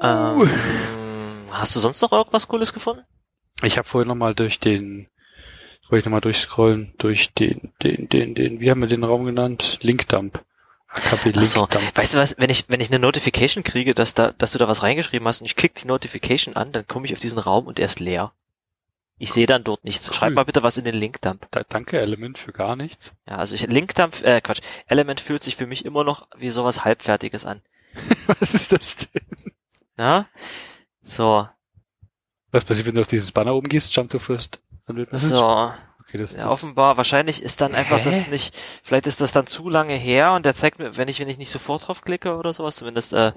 Ähm, hast du sonst noch irgendwas Cooles gefunden? Ich habe vorhin nochmal durch den, wollte ich nochmal durchscrollen, durch den, den, den, den, wie haben wir den Raum genannt? Linkdump. Achso, weißt du was, wenn ich, wenn ich eine Notification kriege, dass da, dass du da was reingeschrieben hast und ich klicke die Notification an, dann komme ich auf diesen Raum und er ist leer. Ich sehe dann dort nichts. Cool. Schreib mal bitte was in den Linkdump. Da, danke, Element, für gar nichts. Ja, also ich, Linkdump, äh, Quatsch, Element fühlt sich für mich immer noch wie sowas Halbfertiges an. was ist das denn? Na? So. Was passiert, wenn du auf dieses Banner oben gehst? Jump to first. So. Okay, das, ja, offenbar, wahrscheinlich ist dann einfach Hä? das nicht, vielleicht ist das dann zu lange her und der zeigt mir, wenn ich, wenn ich nicht sofort drauf klicke oder sowas, zumindest äh,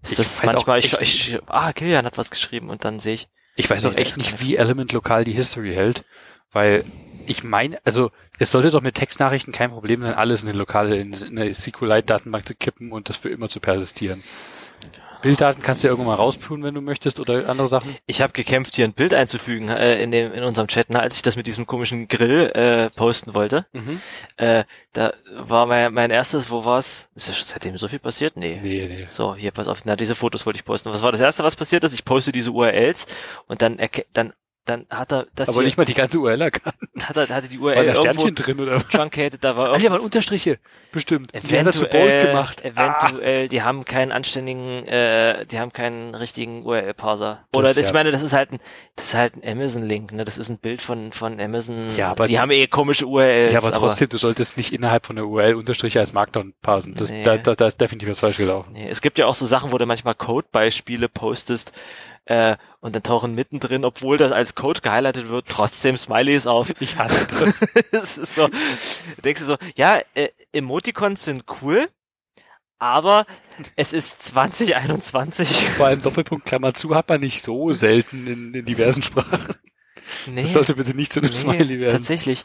ist ich das manchmal, ich, ich, ah, Kilian hat was geschrieben und dann sehe ich, ich weiß auch echt nicht, wie Element lokal die History hält, weil ich meine, also es sollte doch mit Textnachrichten kein Problem sein, alles in eine lokale, in eine SQLite-Datenbank zu kippen und das für immer zu persistieren. Bilddaten kannst du ja irgendwann mal rausprüfen, wenn du möchtest oder andere Sachen. Ich habe gekämpft, hier ein Bild einzufügen äh, in dem in unserem Chat, ne, als ich das mit diesem komischen Grill äh, posten wollte. Mhm. Äh, da war mein, mein erstes, wo war's? Ist ja schon seitdem so viel passiert? Nee. Nee, nee. So, hier pass auf, na diese Fotos wollte ich posten. Was war das erste, was passiert ist? Ich poste diese URLs und dann dann dann hat er das Aber hier, nicht mal die ganze URL erkannt. Hat er, hatte die URL war da Sternchen drin oder truncated, da war irgendwas. Ah, ja, Unterstriche, bestimmt. Eventuell, die bold gemacht. Eventuell, ah. die haben keinen anständigen, äh, die haben keinen richtigen URL-Parser. Oder das, ich ja. meine, das ist halt ein, das ist halt ein Amazon-Link, ne? Das ist ein Bild von, von Amazon. Ja, aber die haben eh komische URLs. Ja, aber trotzdem, aber, du solltest nicht innerhalb von der URL Unterstriche als Markdown parsen. Das, nee. da, da, da ist definitiv was falsch gelaufen. Nee. Es gibt ja auch so Sachen, wo du manchmal Code-Beispiele postest, äh, und dann tauchen mittendrin, obwohl das als Code gehighlightet wird, trotzdem Smileys auf. Ich hasse das. das ist so, denkst du so, ja, äh, Emoticons sind cool, aber es ist 2021. Vor allem Doppelpunkt Klammer zu hat man nicht so selten in, in diversen Sprachen. Nee, das sollte bitte nicht zu einem nee, Smiley werden. Tatsächlich.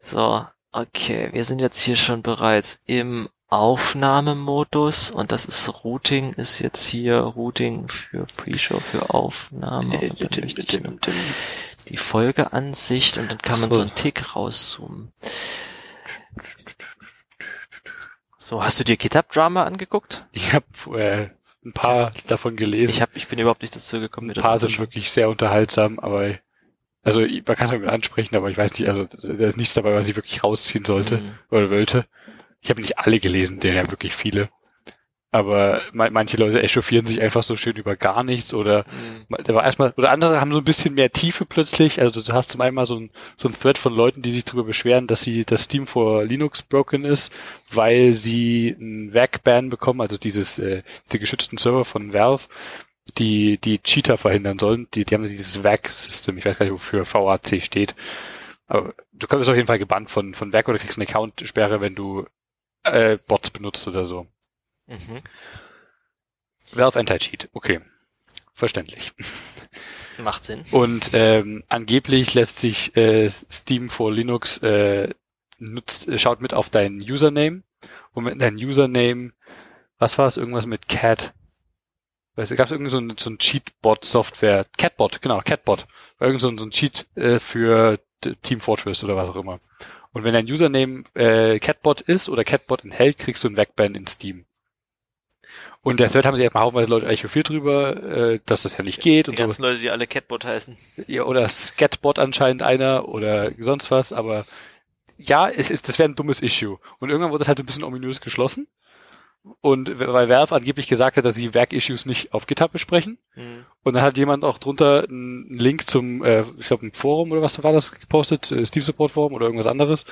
So, okay, wir sind jetzt hier schon bereits im Aufnahmemodus und das ist Routing ist jetzt hier Routing für Pre-Show für Aufnahme und dann möchte ich die Folgeansicht und dann kann man so einen Tick rauszoomen. So, hast du dir GitHub Drama angeguckt? Ich habe äh, ein paar davon gelesen. Ich hab, ich bin überhaupt nicht dazu gekommen, mir das Ein paar sind wirklich sehr unterhaltsam, aber also man kann es mit ansprechen, aber ich weiß nicht, also da ist nichts dabei, was ich wirklich rausziehen sollte mhm. oder wollte. Ich habe nicht alle gelesen, denn ja wirklich viele. Aber manche Leute echauffieren sich einfach so schön über gar nichts oder mhm. war erstmal oder andere haben so ein bisschen mehr Tiefe plötzlich. Also du hast zum einen mal so ein, so ein Thread von Leuten, die sich darüber beschweren, dass sie das Steam vor Linux broken ist, weil sie ein WAC-Ban bekommen, also dieses äh, diese geschützten Server von Valve, die die Cheater verhindern sollen. Die, die haben dieses WAC-System, ich weiß gar nicht, wofür VAC steht. Aber du kommst auf jeden Fall gebannt von von WAC oder kriegst eine Account-Sperre, wenn du äh, Bots benutzt oder so. Mhm. Valve Anti-Cheat, okay. Verständlich. Macht Sinn. Und ähm, angeblich lässt sich äh, Steam for Linux äh, nutzt, äh, schaut mit auf deinen Username und mit deinem Username, was war es, irgendwas mit Cat? Weißt du, gab es irgendwie so ein, so ein Cheat-Bot-Software, Catbot, genau, Catbot, irgend so ein, so ein Cheat äh, für Team Fortress oder was auch immer. Und wenn dein Username äh, Catbot ist oder Catbot enthält, kriegst du ein Wegban in Steam. Und der Third haben sich erstmal haufenweise Leute echauffiert drüber, äh, dass das ja nicht geht. Die und ganzen so. Leute, die alle Catbot heißen. Ja, oder Scatbot anscheinend einer oder sonst was, aber ja, es, es, das wäre ein dummes Issue. Und irgendwann wurde das halt ein bisschen ominös geschlossen. Und weil Valve angeblich gesagt hat, dass sie Werk-Issues nicht auf GitHub besprechen. Mhm. Und dann hat jemand auch drunter einen Link zum, äh, ich glaube, ein Forum oder was war das gepostet, äh, Steve Support Forum oder irgendwas anderes,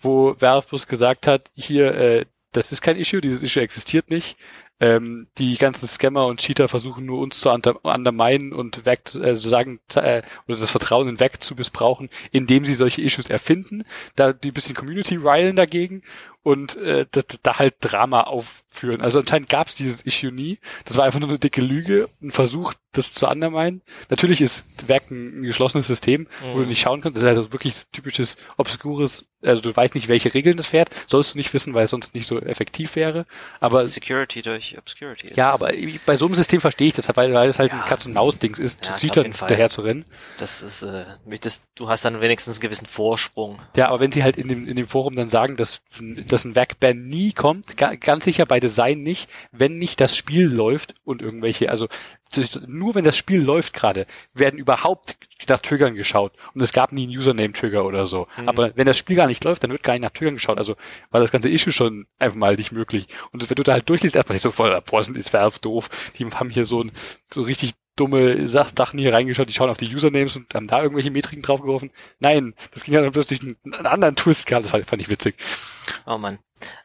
wo Valve bloß gesagt hat, hier, äh, das ist kein Issue, dieses Issue existiert nicht. Ähm, die ganzen Scammer und Cheater versuchen nur uns zu underminen und weg, äh, sagen, äh, oder das Vertrauen in weg zu missbrauchen, indem sie solche Issues erfinden, da die bisschen Community rilen dagegen und äh, da, da halt Drama aufführen. Also anscheinend gab es dieses Issue nie. Das war einfach nur eine dicke Lüge, ein Versuch, das zu underminen. Natürlich ist Werk ein, ein geschlossenes System, mhm. wo du mhm. nicht schauen kannst. Das ist also wirklich typisches, obskures, also du weißt nicht, welche Regeln das fährt. Sollst du nicht wissen, weil es sonst nicht so effektiv wäre. Aber Security durch Obscurity. Ja, aber bei so einem System verstehe ich das, weil, weil es halt ja. ein Katz-und-Maus-Dings ist, ja, zu Cheatern daher zu rennen. Das ist, äh, das, du hast dann wenigstens einen gewissen Vorsprung. Ja, aber wenn sie halt in dem, in dem Forum dann sagen, dass dass ein Werkban nie kommt, ga, ganz sicher bei Design nicht, wenn nicht das Spiel läuft und irgendwelche, also nur wenn das Spiel läuft gerade, werden überhaupt nach Triggern geschaut und es gab nie einen Username-Trigger oder so. Mhm. Aber wenn das Spiel gar nicht läuft, dann wird gar nicht nach Triggern geschaut. Also war das ganze Issue schon einfach mal nicht möglich. Und wenn du da halt durchliest, erstmal so voll, boah, ist Valve doof. Die haben hier so ein so richtig dumme Sachen hier reingeschaut, die schauen auf die Usernames und haben da irgendwelche Metriken draufgeworfen. Nein, das ging ja dann plötzlich einen, einen anderen Twist gehabt, das fand ich witzig. Oh man.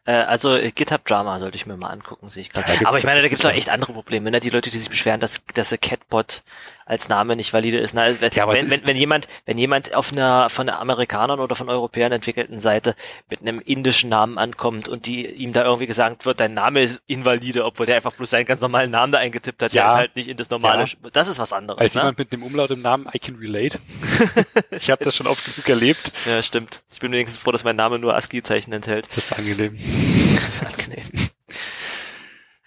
Äh, also äh, GitHub Drama sollte ich mir mal angucken, sehe ich gerade. Ja, Aber ich meine, da gibt es auch echt andere Probleme. Ne? Die Leute, die sich beschweren, dass, dass der Catbot als Name nicht valide ist. Na, wenn, ja, wenn, wenn, wenn jemand, wenn jemand auf einer von Amerikanern oder von Europäern entwickelten Seite mit einem indischen Namen ankommt und die ihm da irgendwie gesagt wird, dein Name ist invalide, obwohl der einfach bloß seinen ganz normalen Namen da eingetippt hat, ja. der ist halt nicht in das normale. Ja. Das ist was anderes. Als ne? jemand mit dem Umlaut im Namen, I can relate. ich habe das schon oft genug erlebt. Ja, stimmt. Ich bin wenigstens froh, dass mein Name nur ASCII-Zeichen enthält. Das ist angenehm. Das ist angenehm.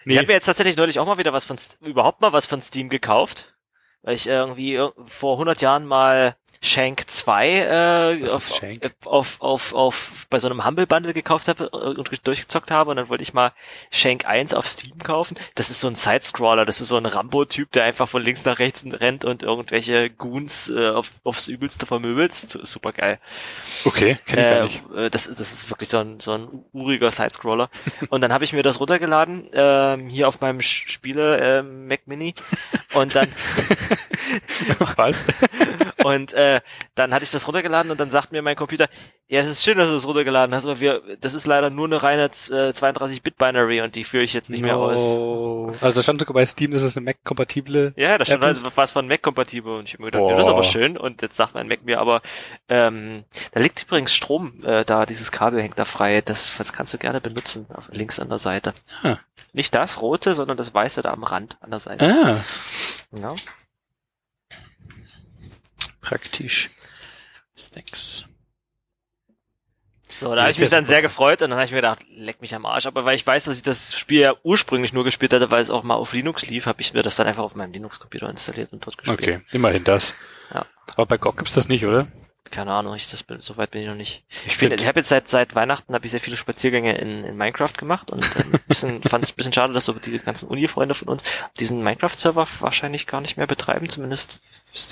Nee. Ich habe mir jetzt tatsächlich neulich auch mal wieder was von überhaupt mal was von Steam gekauft weil ich irgendwie vor 100 Jahren mal Shank 2 äh, auf, Shank? auf, auf, auf, bei so einem Humble Bundle gekauft habe äh, und durchgezockt habe und dann wollte ich mal Shank 1 auf Steam kaufen. Das ist so ein Sidescroller, das ist so ein Rambo-Typ, der einfach von links nach rechts rennt und irgendwelche Goons äh, auf, aufs Übelste vermöbelt. Super geil. Okay, kenn ich äh, gar nicht. Das, das ist wirklich so ein, so ein uriger Sidescroller. und dann habe ich mir das runtergeladen, ähm, hier auf meinem Spiele äh, Mac Mini und dann Was? und äh, dann hatte ich das runtergeladen und dann sagt mir mein Computer, ja, es ist schön, dass du das runtergeladen hast, aber wir, das ist leider nur eine reine äh, 32-Bit-Binary und die führe ich jetzt nicht no. mehr aus. Also da stand sogar bei Steam, das ist eine Mac-kompatible. Ja, da stand halt was von Mac-kompatibel und ich habe mir gedacht, ja, das ist aber schön und jetzt sagt mein Mac mir aber, ähm, da liegt übrigens Strom äh, da, dieses Kabel hängt da frei, das, das kannst du gerne benutzen, auf, links an der Seite. Ah. Nicht das rote, sondern das weiße da am Rand an der Seite. Ah. Ja. Praktisch. Thanks. So, da habe ich mich dann sehr gefreut und dann habe ich mir gedacht, leck mich am Arsch. Aber weil ich weiß, dass ich das Spiel ja ursprünglich nur gespielt hatte, weil es auch mal auf Linux lief, habe ich mir das dann einfach auf meinem Linux-Computer installiert und dort gespielt. Okay, immerhin das. Ja. Aber bei GOG gibt's das nicht, oder? Keine Ahnung, ich das bin, so weit bin ich noch nicht. Ich, bin, ich habe jetzt seit seit Weihnachten habe ich sehr viele Spaziergänge in, in Minecraft gemacht und äh, ein bisschen fand es ein bisschen schade, dass so die ganzen Uni-Freunde von uns diesen Minecraft-Server wahrscheinlich gar nicht mehr betreiben, zumindest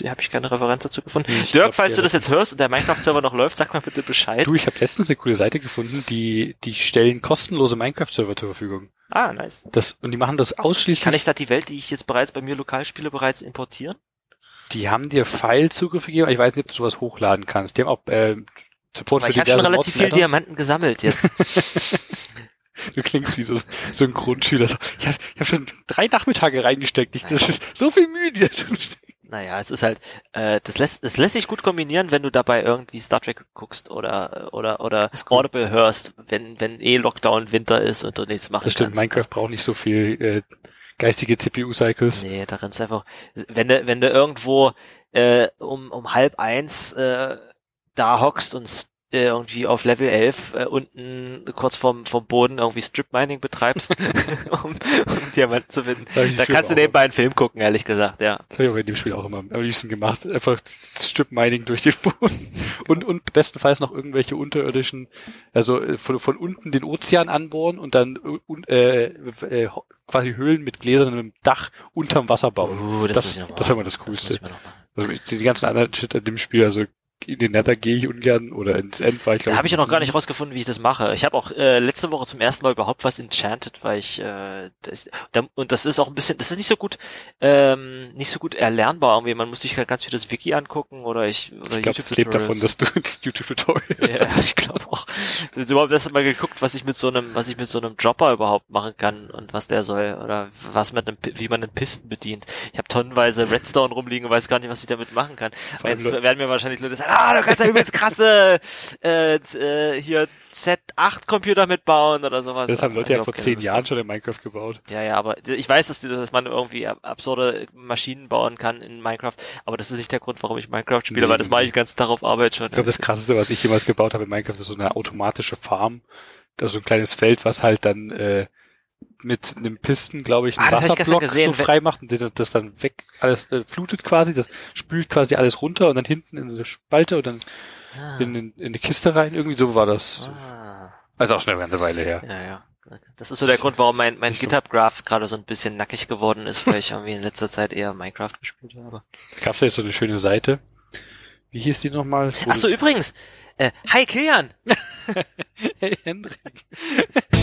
habe ich keine Referenz dazu gefunden. Ich Dirk, glaub, falls du das jetzt hörst und der Minecraft-Server noch läuft, sag mal bitte Bescheid. Du, ich habe letztens eine coole Seite gefunden, die die stellen kostenlose Minecraft-Server zur Verfügung. Ah, nice. Das und die machen das ausschließlich. Kann ich da die Welt, die ich jetzt bereits bei mir lokal spiele, bereits importieren? Die haben dir File-Zugriff gegeben, ich weiß nicht, ob du sowas hochladen kannst. Die haben auch äh, Support Aber für ich habe schon relativ viel Diamanten gesammelt jetzt. Du klingst wie so, so ein Grundschüler. Ich habe hab schon drei Nachmittage reingesteckt. Ich, das ist so viel Mühe. Naja, es ist halt, äh, das lässt, es lässt sich gut kombinieren, wenn du dabei irgendwie Star Trek guckst oder oder oder Audible hörst, wenn wenn eh Lockdown Winter ist und du nichts machen Das stimmt, kannst. Minecraft braucht nicht so viel äh, geistige CPU-Cycles. Nee, da rennst einfach, wenn du wenn du irgendwo äh, um um halb eins äh, da hockst und irgendwie auf Level 11 äh, unten kurz vom, vom Boden irgendwie Strip Mining betreibst, um, um Diamanten zu finden. Da kannst du nebenbei einen Film gucken, ehrlich gesagt, ja. Das habe ich auch in dem Spiel auch immer am liebsten gemacht. Einfach Strip Mining durch den Boden. Und, und bestenfalls noch irgendwelche unterirdischen, also äh, von, von unten den Ozean anbohren und dann äh, äh, quasi Höhlen mit gläsernem Dach unterm Wasser bauen. Uh, das das, das war immer das Coolste. Das also die ganzen anderen Shit in dem Spiel, also in den Nether gehe ich ungern oder ins End, weil ich glaube. Da habe ich ja noch gar nicht rausgefunden, wie ich das mache. Ich habe auch äh, letzte Woche zum ersten Mal überhaupt was enchanted, weil ich äh, das, und das ist auch ein bisschen, das ist nicht so gut, ähm, nicht so gut erlernbar irgendwie. Man muss sich halt ganz viel das Wiki angucken oder ich oder ich glaube, das lebt davon, dass du YouTube-Tutorials. Ja, ich glaube auch. Ich habe überhaupt erst mal geguckt, was ich mit so einem, was ich mit so einem Dropper überhaupt machen kann und was der soll oder was mit einem, wie man einen Pisten bedient. Ich habe tonnenweise Redstone rumliegen und weiß gar nicht, was ich damit machen kann. Jetzt werden mir wahrscheinlich Leute sagen, ah, du kannst ja übelst krasse äh, äh, hier Z8 Computer mitbauen oder sowas. Das haben Leute ja vor zehn Jahren schon in Minecraft gebaut. Ja, ja, aber ich weiß, dass, dass man irgendwie absurde Maschinen bauen kann in Minecraft, aber das ist nicht der Grund, warum ich Minecraft spiele, nee, weil das mache ich den ganzen Tag auf Arbeit schon. Ich glaube, das krasseste, was ich jemals gebaut habe in Minecraft, ist so eine automatische Farm. Also ein kleines Feld, was halt dann äh, mit einem Pisten, glaube ich, einen ah, Wasserblock so frei macht und das dann weg alles äh, flutet quasi, das spült quasi alles runter und dann hinten in so eine Spalte und dann ah. in, in, in eine Kiste rein. Irgendwie so war das. Ah. Also auch schon eine ganze Weile her. Ja, ja. Das ist so der Grund, warum mein, mein GitHub-Graph gerade so ein bisschen nackig geworden ist, weil ich irgendwie in letzter Zeit eher Minecraft gespielt habe. Da gab's ja jetzt so eine schöne Seite. Wie hieß die nochmal? Ach so, übrigens. Äh, hi, Kilian! hey, Hendrik.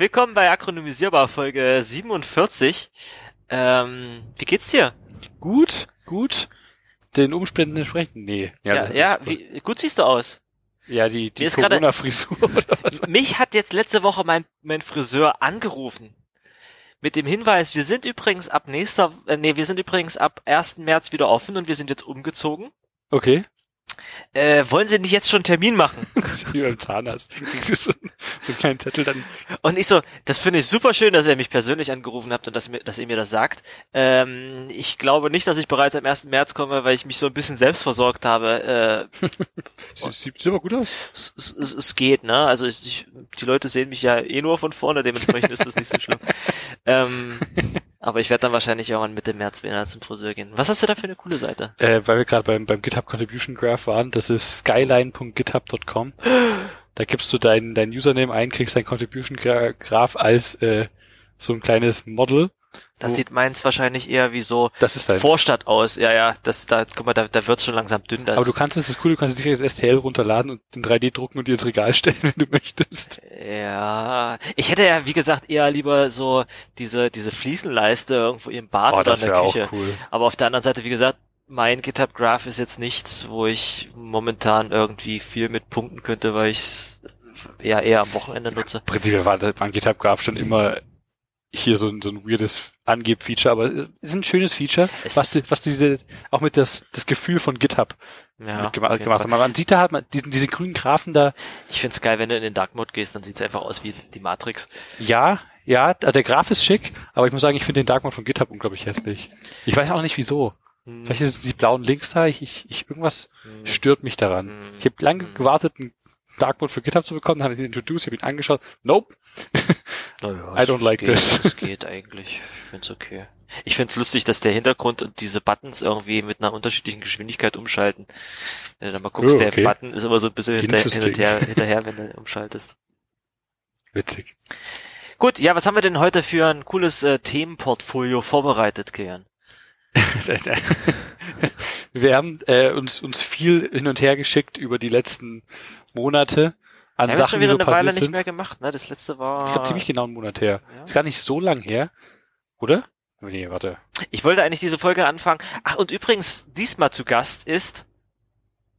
Willkommen bei Akronymisierbar Folge 47. Ähm, wie geht's dir? Gut, gut. Den Umständen entsprechend? Nee. Ja, ja, ja wie, gut siehst du aus. Ja, die, die Corona-Frisur? Mich hat jetzt letzte Woche mein, mein Friseur angerufen. Mit dem Hinweis, wir sind übrigens ab nächster, äh, nee, wir sind übrigens ab 1. März wieder offen und wir sind jetzt umgezogen. Okay äh, wollen Sie nicht jetzt schon einen Termin machen? Wie beim Zahnarzt. so, so einen kleinen Zettel dann. Und ich so, das finde ich super schön, dass ihr mich persönlich angerufen habt und dass, mir, dass ihr mir das sagt. Ähm, ich glaube nicht, dass ich bereits am 1. März komme, weil ich mich so ein bisschen selbst versorgt habe. Äh, sieht, aber gut aus. Es, geht, ne? Also ich, die Leute sehen mich ja eh nur von vorne, dementsprechend ist das nicht so schlimm. ähm, aber ich werde dann wahrscheinlich irgendwann Mitte März wieder zum Friseur gehen. Was hast du da für eine coole Seite? Äh, weil wir gerade beim, beim GitHub Contribution Graph waren, das ist skyline.github.com. Da gibst du dein, dein Username ein, kriegst dein Contribution Graph als äh, so ein kleines Model das sieht meins wahrscheinlich eher wie so das ist. Vorstadt aus. Ja, ja, das, da, guck mal, da, da wird's schon langsam dünn. Das. Aber du kannst es, das Coole, du kannst es direkt als STL runterladen und in 3D drucken und dir ins Regal stellen, wenn du möchtest. Ja, ich hätte ja, wie gesagt, eher lieber so diese, diese Fliesenleiste irgendwo im Bad oh, oder in der Küche. Cool. Aber auf der anderen Seite, wie gesagt, mein GitHub Graph ist jetzt nichts, wo ich momentan irgendwie viel mit punkten könnte, weil ich ja eher am Wochenende nutze. Prinzipiell war mein GitHub Graph schon immer hier so ein, so ein weirdes Angeb-Feature, aber es ist ein schönes Feature, was, die, was diese, auch mit das, das Gefühl von GitHub ja, gemacht, gemacht haben. Man sieht da halt, man, diese, diese grünen Graphen da. Ich find's geil, wenn du in den Dark Mode gehst, dann sieht's einfach aus wie die Matrix. Ja, ja, der Graph ist schick, aber ich muss sagen, ich finde den Dark Mode von GitHub unglaublich hässlich. Ich weiß auch nicht wieso. Hm. Vielleicht es die blauen Links da, ich, ich, ich irgendwas hm. stört mich daran. Hm. Ich habe lange hm. gewartet, einen Dark Mode für GitHub zu bekommen, habe ich ihn introduced, ich habe ihn angeschaut. Nope. Naja, I don't like geht, this. Es geht eigentlich. Ich find's okay. Ich find's lustig, dass der Hintergrund und diese Buttons irgendwie mit einer unterschiedlichen Geschwindigkeit umschalten. Wenn du da mal guckst, oh, okay. der Button ist immer so ein bisschen hinter, hin und her, hinterher, wenn du umschaltest. Witzig. Gut, ja, was haben wir denn heute für ein cooles äh, Themenportfolio vorbereitet, Kian? wir haben äh, uns, uns viel hin und her geschickt über die letzten Monate an ja, Sachen, schon wieder die so eine Weile sind. nicht mehr gemacht, ne? Das letzte war. Ich glaube ziemlich genau einen Monat her. Ja. Ist gar nicht so lang her, oder? Nee, warte. Ich wollte eigentlich diese Folge anfangen. Ach, und übrigens, diesmal zu Gast ist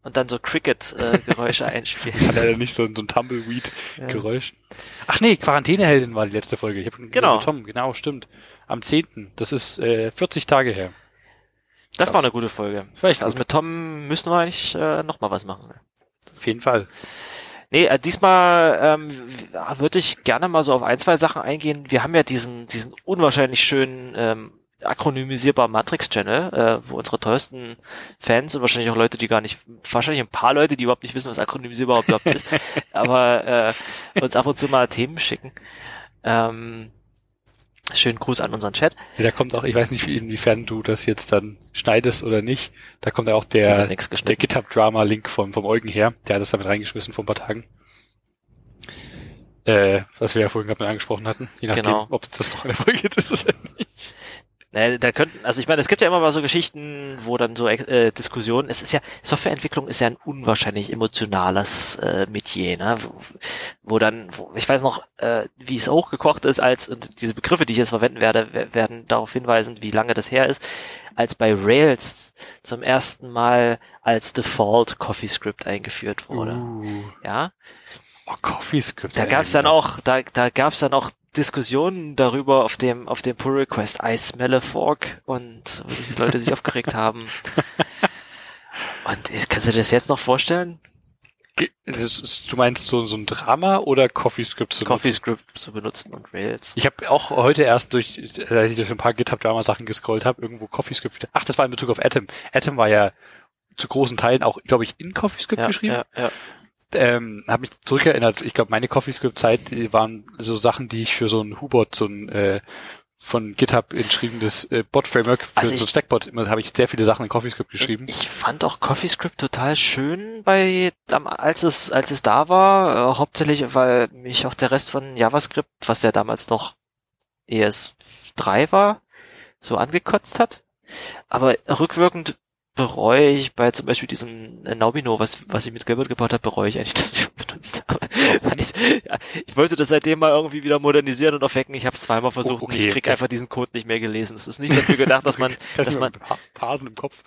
und dann so Cricket-Geräusche äh, einspielen. Hat er nicht so, so ein Tumbleweed-Geräusch? Ja. Ach nee, Quarantäneheldin war die letzte Folge. Ich hab genau. Tom, genau, stimmt. Am 10. Das ist äh, 40 Tage her. Das Krass. war eine gute Folge. Vielleicht also mit Tom müssen wir eigentlich äh, noch mal was machen. Auf jeden Fall. Nee, äh, diesmal ähm, würde ich gerne mal so auf ein, zwei Sachen eingehen. Wir haben ja diesen, diesen unwahrscheinlich schönen ähm, akronymisierbar Matrix-Channel, äh, wo unsere teuersten Fans und wahrscheinlich auch Leute, die gar nicht, wahrscheinlich ein paar Leute, die überhaupt nicht wissen, was akronymisierbar überhaupt ist, aber äh, uns ab und zu mal Themen schicken. Ähm, Schönen Gruß an unseren Chat. Ja, da kommt auch, ich weiß nicht, inwiefern du das jetzt dann schneidest oder nicht. Da kommt ja auch der, der GitHub-Drama-Link vom, vom Eugen her. Der hat das damit reingeschmissen vor ein paar Tagen. Äh, was wir ja vorhin gerade mal angesprochen hatten. Je nachdem, genau. ob das noch eine Folge ist oder nicht. Naja, da könnten, also ich meine, es gibt ja immer mal so Geschichten, wo dann so äh, Diskussionen, es ist ja, Softwareentwicklung ist ja ein unwahrscheinlich emotionales äh, Metier, ne? Wo, wo dann, wo, ich weiß noch, äh, wie es hochgekocht ist, als, und diese Begriffe, die ich jetzt verwenden werde, werden darauf hinweisen, wie lange das her ist, als bei Rails zum ersten Mal als Default CoffeeScript eingeführt wurde. Uh. Ja. Oh, CoffeeScript. Da gab's dann auch, da, da gab's dann auch Diskussionen darüber auf dem, auf dem Pull Request I smell a fork und wo diese Leute sich aufgeregt haben. Und kannst du dir das jetzt noch vorstellen? Du meinst so, so ein Drama oder CoffeeScript zu CoffeeScript zu benutzen und Rails? Ich habe auch heute erst durch, als ich durch ein paar GitHub-Drama-Sachen gescrollt habe, irgendwo CoffeeScript wieder. Ach, das war in Bezug auf Atom. Atom war ja zu großen Teilen auch, glaube ich, in CoffeeScript ja, geschrieben. Ja, ja ähm, habe mich zurückerinnert, ich glaube, meine CoffeeScript-Zeit waren so Sachen, die ich für so ein Hubot, so ein äh, von GitHub entschriebenes äh, Bot-Framework für also ich, so Stackbot. Da habe ich sehr viele Sachen in CoffeeScript geschrieben. Ich fand auch CoffeeScript total schön bei, als es, als es da war, äh, hauptsächlich, weil mich auch der Rest von JavaScript, was ja damals noch ES3 war, so angekotzt hat. Aber rückwirkend bereue ich bei zum Beispiel diesem äh, Naubino, was, was ich mit Gilbert gebaut habe, bereue ich eigentlich, dass ich benutzt habe. ich, ja, ich wollte das seitdem mal irgendwie wieder modernisieren und aufwecken. Ich habe es zweimal versucht okay, und ich krieg einfach diesen Code nicht mehr gelesen. Es ist nicht dafür gedacht, dass man, dass man Parsen im Kopf.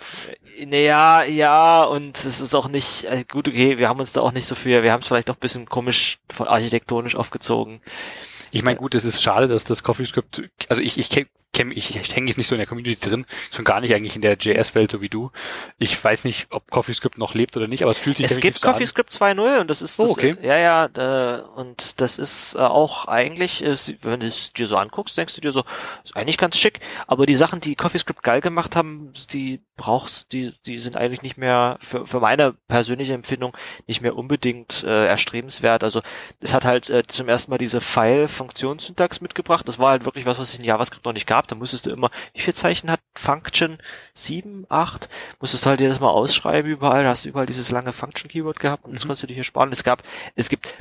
Äh, naja, ja, und es ist auch nicht äh, gut, okay, wir haben uns da auch nicht so viel, wir haben es vielleicht auch ein bisschen komisch von architektonisch aufgezogen. Ich meine, gut, es ist schade, dass das CoffeeScript, also ich, ich kenn, ich, ich hänge jetzt nicht so in der Community drin, schon gar nicht eigentlich in der JS-Welt so wie du. Ich weiß nicht, ob CoffeeScript noch lebt oder nicht, aber es fühlt sich Es gibt CoffeeScript 2.0 und das ist das, oh, okay. ja ja äh, und das ist äh, auch eigentlich, äh, wenn du es dir so anguckst, denkst du dir so, ist eigentlich ganz schick, aber die Sachen, die CoffeeScript geil gemacht haben, die brauchst, die die sind eigentlich nicht mehr für, für meine persönliche Empfindung nicht mehr unbedingt äh, erstrebenswert. Also es hat halt äh, zum ersten Mal diese File-Funktionssyntax mitgebracht. Das war halt wirklich was, was es in JavaScript noch nicht gab gab, da musstest du immer, wie viel Zeichen hat Function? Sieben, acht? Musstest du halt jedes Mal ausschreiben überall, da hast du überall dieses lange Function Keyword gehabt und mhm. das konntest du dir hier sparen. Es gab, es gibt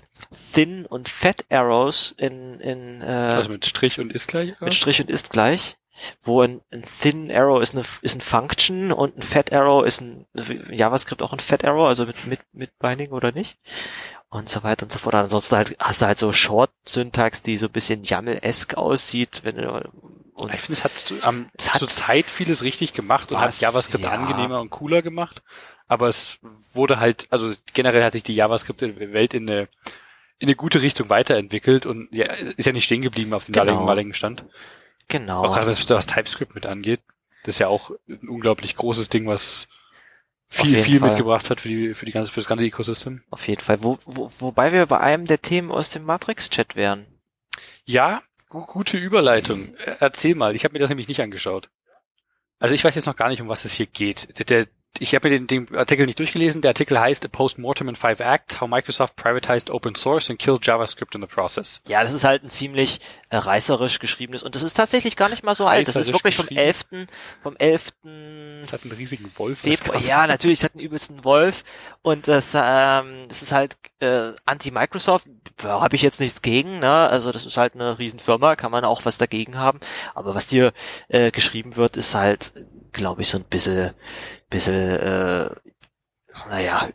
Thin und Fat Arrows in, in, äh, Also mit Strich und ist gleich? Oder? Mit Strich und ist gleich wo ein, ein Thin Arrow ist, eine, ist ein Function und ein Fat Arrow ist ein JavaScript auch ein Fat Arrow, also mit, mit, mit Binding oder nicht. Und so weiter und so fort. Ansonsten halt, hast du halt so Short-Syntax, die so ein bisschen YAML-esque aussieht, wenn du und ich finde, es hat, ähm, es hat zur Zeit vieles richtig gemacht und was, hat JavaScript ja. angenehmer und cooler gemacht. Aber es wurde halt, also generell hat sich die JavaScript-Welt in eine, in eine gute Richtung weiterentwickelt und ja, ist ja nicht stehen geblieben auf dem genau. damaligen Stand. Genau. Auch gerade was, was TypeScript mit angeht. Das ist ja auch ein unglaublich großes Ding, was viel, viel Fall. mitgebracht hat für die, für die ganze, für das ganze Ecosystem. Auf jeden Fall. Wo, wo, wobei wir bei einem der Themen aus dem Matrix-Chat wären. Ja, Gute Überleitung. Erzähl mal, ich habe mir das nämlich nicht angeschaut. Also ich weiß jetzt noch gar nicht, um was es hier geht. Der, ich habe mir den, den, Artikel nicht durchgelesen. Der Artikel heißt A Postmortem in Five Acts, How Microsoft Privatized Open Source and Killed JavaScript in the Process. Ja, das ist halt ein ziemlich äh, reißerisch geschriebenes und das ist tatsächlich gar nicht mal so alt. Das ist wirklich vom 11. vom 11. Es hat einen riesigen Wolf. Februar. Ja, natürlich, es hat einen übelsten Wolf und das, ähm, das ist halt äh, Anti-Microsoft. Ja, habe ich jetzt nichts gegen, ne? Also das ist halt eine Riesenfirma, kann man auch was dagegen haben. Aber was dir äh, geschrieben wird, ist halt glaube ich, so ein bisschen, bisschen äh, naja,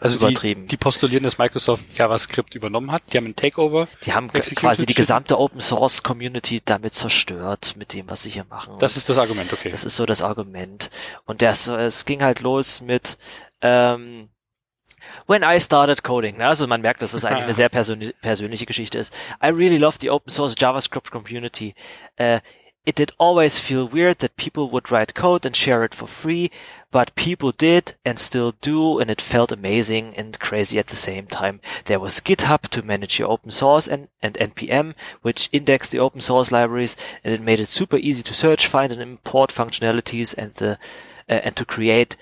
also übertrieben. Die, die postulieren, dass Microsoft JavaScript übernommen hat. Die haben ein Takeover. Die haben quasi die gesamte Open Source Community damit zerstört, mit dem, was sie hier machen. Das Und ist das Argument, okay. Das ist so das Argument. Und das, es ging halt los mit, ähm, When I started coding, also man merkt, dass das eigentlich eine sehr persönliche Geschichte ist. I really love the open source JavaScript community. Uh, It did always feel weird that people would write code and share it for free, but people did and still do, and it felt amazing and crazy at the same time. There was GitHub to manage your open source and, and NPM, which indexed the open source libraries, and it made it super easy to search, find, and import functionalities and the uh, and to create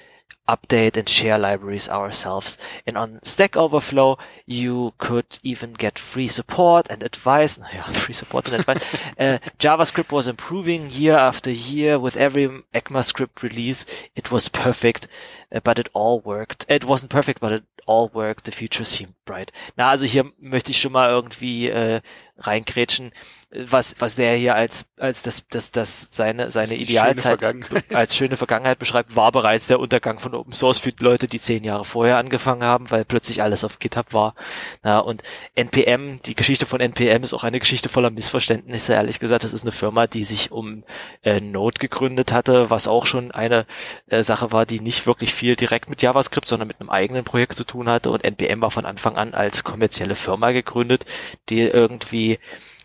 update and share libraries ourselves. And on Stack Overflow, you could even get free support and advice. Yeah, free support and advice. uh, JavaScript was improving year after year with every ECMAScript release. It was perfect, uh, but it all worked. It wasn't perfect, but it all worked. The future seemed bright. Na, also hier möchte ich schon mal irgendwie äh, reinkrätschen was, was der hier als, als das, das, das seine, seine Idealzeit schöne als schöne Vergangenheit beschreibt, war bereits der Untergang von Open Source für Leute, die zehn Jahre vorher angefangen haben, weil plötzlich alles auf GitHub war. Na, und NPM, die Geschichte von NPM ist auch eine Geschichte voller Missverständnisse, ehrlich gesagt. Das ist eine Firma, die sich um äh, Node gegründet hatte, was auch schon eine äh, Sache war, die nicht wirklich viel direkt mit JavaScript, sondern mit einem eigenen Projekt zu tun hatte. Und NPM war von Anfang an als kommerzielle Firma gegründet, die irgendwie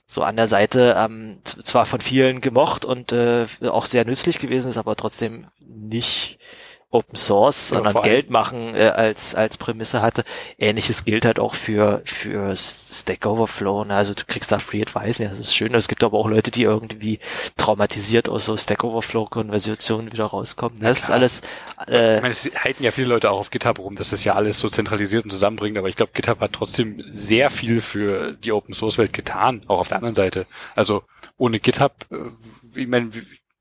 so an der Seite ähm, zwar von vielen gemocht und äh, auch sehr nützlich gewesen ist, aber trotzdem nicht Open Source, ja, sondern Geld machen äh, als als Prämisse hatte. Ähnliches gilt halt auch für für Stack Overflow. Ne? Also du kriegst da Free Advice, ja, das ist schön. Es gibt aber auch Leute, die irgendwie traumatisiert aus so Stack Overflow Konversationen wieder rauskommen. Das ist alles. Äh, ich meine, es halten ja viele Leute auch auf GitHub rum, dass das ja alles so zentralisiert und zusammenbringt. Aber ich glaube, GitHub hat trotzdem sehr viel für die Open Source Welt getan, auch auf der anderen Seite. Also ohne GitHub, äh, ich meine,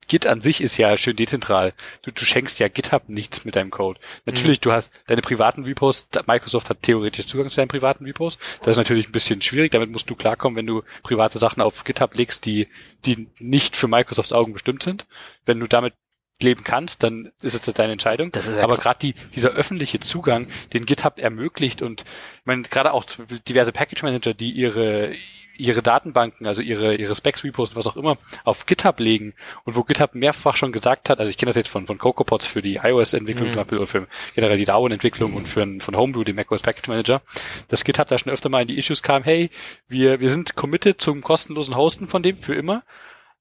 Git an sich ist ja schön dezentral. Du, du schenkst ja GitHub nichts mit deinem Code. Natürlich, mhm. du hast deine privaten Repos, Microsoft hat theoretisch Zugang zu deinen privaten Repos. Das ist natürlich ein bisschen schwierig, damit musst du klarkommen, wenn du private Sachen auf GitHub legst, die, die nicht für Microsofts Augen bestimmt sind. Wenn du damit leben kannst, dann ist es deine Entscheidung. Das ist Aber gerade die, dieser öffentliche Zugang, den GitHub ermöglicht und ich meine, gerade auch diverse Package Manager, die ihre ihre Datenbanken, also ihre, ihre Specs-Repos was auch immer, auf GitHub legen und wo GitHub mehrfach schon gesagt hat, also ich kenne das jetzt von, von CocoaPods für die iOS-Entwicklung mhm. zum Beispiel oder für generell die Darwin-Entwicklung und für von Homebrew, den macOS Package Manager, dass GitHub da schon öfter mal in die Issues kam, hey, wir, wir sind committed zum kostenlosen Hosten von dem für immer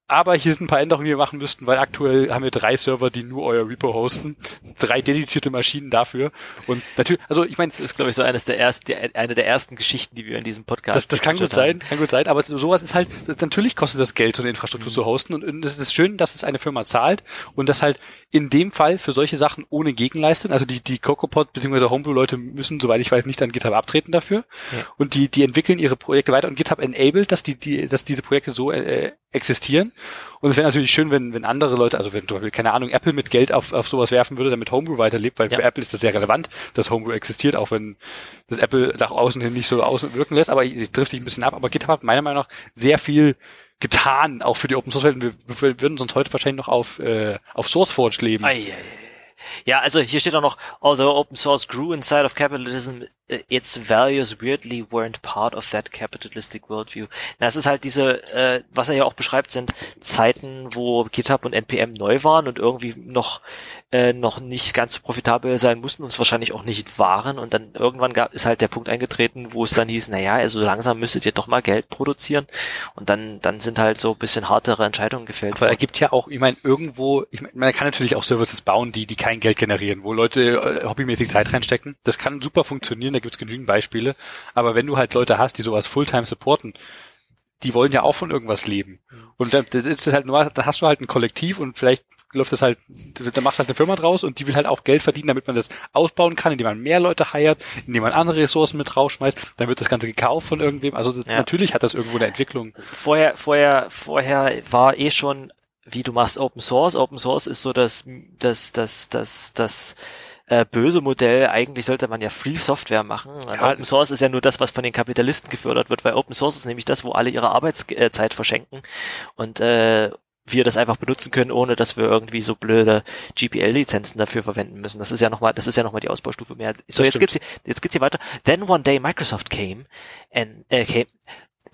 aber hier sind ein paar Änderungen, die wir machen müssten, weil aktuell haben wir drei Server, die nur euer Repo hosten. Drei dedizierte Maschinen dafür. Und natürlich, also ich meine, es ist, glaube ich, so eines der ersten, eine der ersten Geschichten, die wir in diesem Podcast Das, das kann gut haben. sein, kann gut sein, aber sowas ist halt, natürlich kostet das Geld, so eine Infrastruktur mhm. zu hosten. Und es ist schön, dass es eine Firma zahlt und das halt in dem Fall für solche Sachen ohne Gegenleistung, also die, die CocoaPod bzw. Homebrew-Leute müssen, soweit ich weiß, nicht an GitHub abtreten dafür. Ja. Und die, die entwickeln ihre Projekte weiter und GitHub enabled, dass die, die, dass diese Projekte so äh, existieren. Und es wäre natürlich schön, wenn, wenn andere Leute, also wenn zum Beispiel, keine Ahnung, Apple mit Geld auf, auf sowas werfen würde, damit Homebrew weiterlebt, weil ja. für Apple ist das sehr relevant, dass Homebrew existiert, auch wenn das Apple nach außen hin nicht so außen wirken lässt, aber sie trifft sich ein bisschen ab. Aber GitHub hat meiner Meinung nach sehr viel getan, auch für die Open Source Welt. Wir, wir würden sonst heute wahrscheinlich noch auf, äh, auf SourceForge leben. Ei, ei, ei. Ja, also hier steht auch noch, although open source grew inside of capitalism, uh, its values weirdly weren't part of that capitalistic worldview. Na, es ist halt diese, äh, was er ja auch beschreibt, sind Zeiten, wo GitHub und NPM neu waren und irgendwie noch äh, noch nicht ganz so profitabel sein mussten und es wahrscheinlich auch nicht waren. Und dann irgendwann gab ist halt der Punkt eingetreten, wo es dann hieß, na ja, also langsam müsstet ihr doch mal Geld produzieren. Und dann dann sind halt so ein bisschen hartere Entscheidungen gefällt. Aber er gibt ja auch, ich meine, irgendwo, ich meine, man kann natürlich auch Services bauen, die die kein Geld generieren, wo Leute äh, hobbymäßig Zeit reinstecken. Das kann super funktionieren, da gibt's genügend Beispiele. Aber wenn du halt Leute hast, die sowas Fulltime supporten, die wollen ja auch von irgendwas leben. Mhm. Und dann, das ist halt nur, da hast du halt ein Kollektiv und vielleicht läuft das halt, da machst du halt eine Firma draus und die will halt auch Geld verdienen, damit man das ausbauen kann, indem man mehr Leute heiert, indem man andere Ressourcen mit rausschmeißt, dann wird das Ganze gekauft von irgendwem. Also ja. natürlich hat das irgendwo eine Entwicklung. Vorher, vorher, vorher war eh schon wie du machst Open Source. Open Source ist so das, das, das, das, das äh, böse Modell. Eigentlich sollte man ja Free Software machen. Ja. Open Source ist ja nur das, was von den Kapitalisten gefördert wird, weil Open Source ist nämlich das, wo alle ihre Arbeitszeit verschenken und äh, wir das einfach benutzen können, ohne dass wir irgendwie so blöde GPL-Lizenzen dafür verwenden müssen. Das ist ja nochmal, das ist ja nochmal die Ausbaustufe mehr. So, das jetzt stimmt. geht's, jetzt geht's hier weiter. Then one day Microsoft came and uh, came,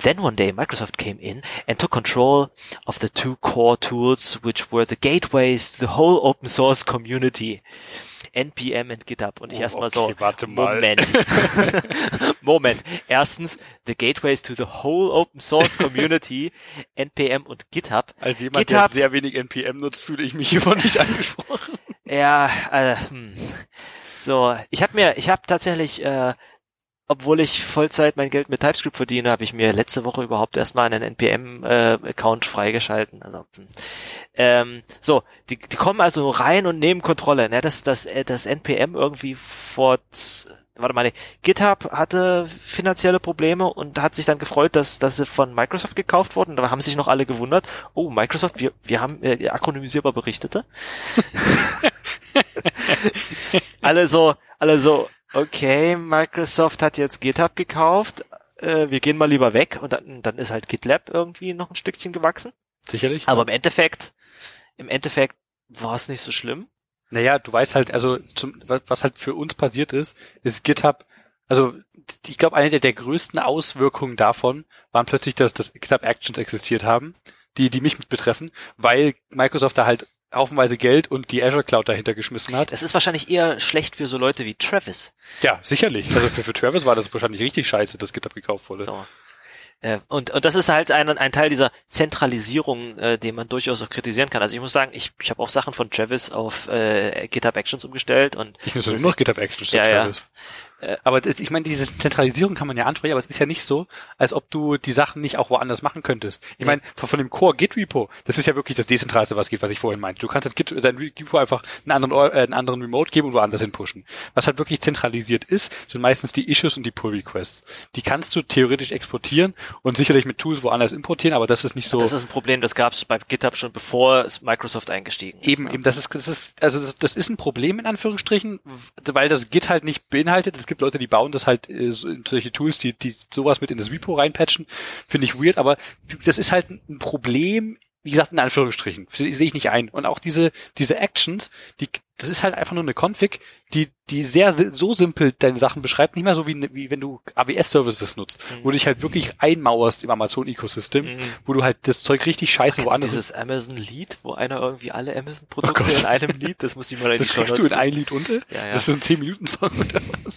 Then one day Microsoft came in and took control of the two core tools which were the gateways to the whole open source community. NPM und GitHub. Und ich oh, erstmal okay, so, warte mal. Moment. Moment. Erstens, the gateways to the whole open source community, NPM und GitHub. Als jemand, GitHub, der sehr wenig NPM nutzt, fühle ich mich hiervon nicht angesprochen. Ja, äh, hm. so, ich habe mir, ich habe tatsächlich äh, obwohl ich Vollzeit mein Geld mit TypeScript verdiene, habe ich mir letzte Woche überhaupt erstmal einen NPM-Account äh, freigeschalten. Also, hm. ähm, so, die, die kommen also rein und nehmen Kontrolle. Ne? Das, das, äh, das NPM irgendwie vor warte mal, nee, GitHub hatte finanzielle Probleme und hat sich dann gefreut, dass, dass sie von Microsoft gekauft wurden. Da haben sich noch alle gewundert, oh, Microsoft, wir, wir haben äh, akronymisierbar berichtete. alle so, alle so, okay, Microsoft hat jetzt GitHub gekauft, äh, wir gehen mal lieber weg und dann, dann ist halt GitLab irgendwie noch ein Stückchen gewachsen. Sicherlich. Aber im Endeffekt, im Endeffekt war es nicht so schlimm. Naja, du weißt halt, also zum, was halt für uns passiert ist, ist GitHub, also ich glaube, eine der, der größten Auswirkungen davon waren plötzlich, dass das GitHub Actions existiert haben, die, die mich mit betreffen, weil Microsoft da halt haufenweise Geld und die Azure Cloud dahinter geschmissen hat. Das ist wahrscheinlich eher schlecht für so Leute wie Travis. Ja, sicherlich. Also für, für Travis war das wahrscheinlich richtig scheiße, dass GitHub gekauft wurde. So. Äh, und, und das ist halt ein, ein Teil dieser Zentralisierung, äh, den man durchaus auch kritisieren kann. Also ich muss sagen, ich, ich habe auch Sachen von Travis auf äh, GitHub Actions umgestellt und ich nutze nur GitHub Actions. Ja, ja. Äh, aber ich meine, diese Zentralisierung kann man ja ansprechen, aber es ist ja nicht so, als ob du die Sachen nicht auch woanders machen könntest. Ich meine, von, von dem Core Git Repo, das ist ja wirklich das Dezentralste, was geht, was ich vorhin meinte. Du kannst Git, dein Repo einfach einen anderen, äh, einen anderen Remote geben und woanders hin pushen. Was halt wirklich zentralisiert ist, sind meistens die Issues und die Pull Requests. Die kannst du theoretisch exportieren und sicherlich mit Tools woanders importieren, aber das ist nicht so. Das ist ein Problem, das gab es bei GitHub schon bevor Microsoft eingestiegen ist. Eben, ne? eben, das ist, das ist, also das, das ist ein Problem in Anführungsstrichen, weil das Git halt nicht beinhaltet. Es gibt Leute, die bauen das halt äh, solche Tools, die, die sowas mit in das Repo reinpatchen, finde ich weird, aber das ist halt ein Problem, wie gesagt, in Anführungsstrichen, sehe ich nicht ein. Und auch diese, diese Actions, die, das ist halt einfach nur eine Config, die, die sehr, so simpel deine Sachen beschreibt, nicht mehr so wie, wie wenn du AWS-Services nutzt, mhm. wo du dich halt wirklich einmauerst im Amazon-Ecosystem, mhm. wo du halt das Zeug richtig scheiße woanders. Dieses Amazon-Lied, wo einer irgendwie alle Amazon-Produkte oh in einem Lied, das muss ich mal in Das kriegst du in ein Lied unter? Ja, ja. Das ist ein 10-Minuten-Song oder was?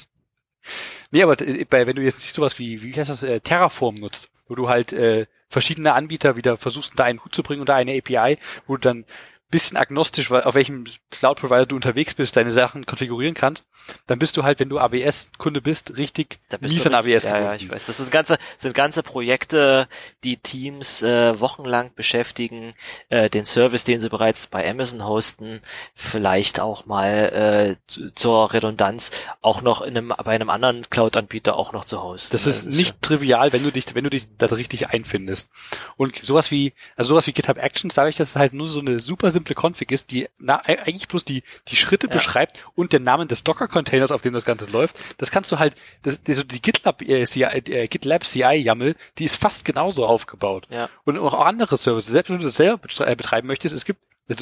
Nee, aber äh, bei, wenn du jetzt sowas wie, wie heißt das, äh, Terraform nutzt, wo du halt äh, verschiedene Anbieter wieder versuchst, da einen Hut zu bringen unter eine API, wo du dann bisschen agnostisch, auf welchem Cloud-Provider du unterwegs bist, deine Sachen konfigurieren kannst, dann bist du halt, wenn du AWS-Kunde bist, richtig da bist mies an AWS ja, ja, ich weiß. Das sind ganze, sind ganze Projekte, die Teams äh, wochenlang beschäftigen, äh, den Service, den sie bereits bei Amazon hosten, vielleicht auch mal äh, zur Redundanz auch noch in einem, bei einem anderen Cloud-Anbieter auch noch zu hosten. Das ist das nicht trivial, wenn du dich, wenn du dich da richtig einfindest. Und sowas wie, also sowas wie GitHub Actions, dadurch, dass es halt nur so eine super simple Config ist, die na, eigentlich bloß die, die Schritte ja. beschreibt und den Namen des Docker-Containers, auf dem das Ganze läuft. Das kannst du halt, das, die, die GitLab, äh, CI, äh, GitLab CI-YAML, die ist fast genauso aufgebaut. Ja. Und auch andere Services, selbst wenn du das selber äh, betreiben möchtest, es gibt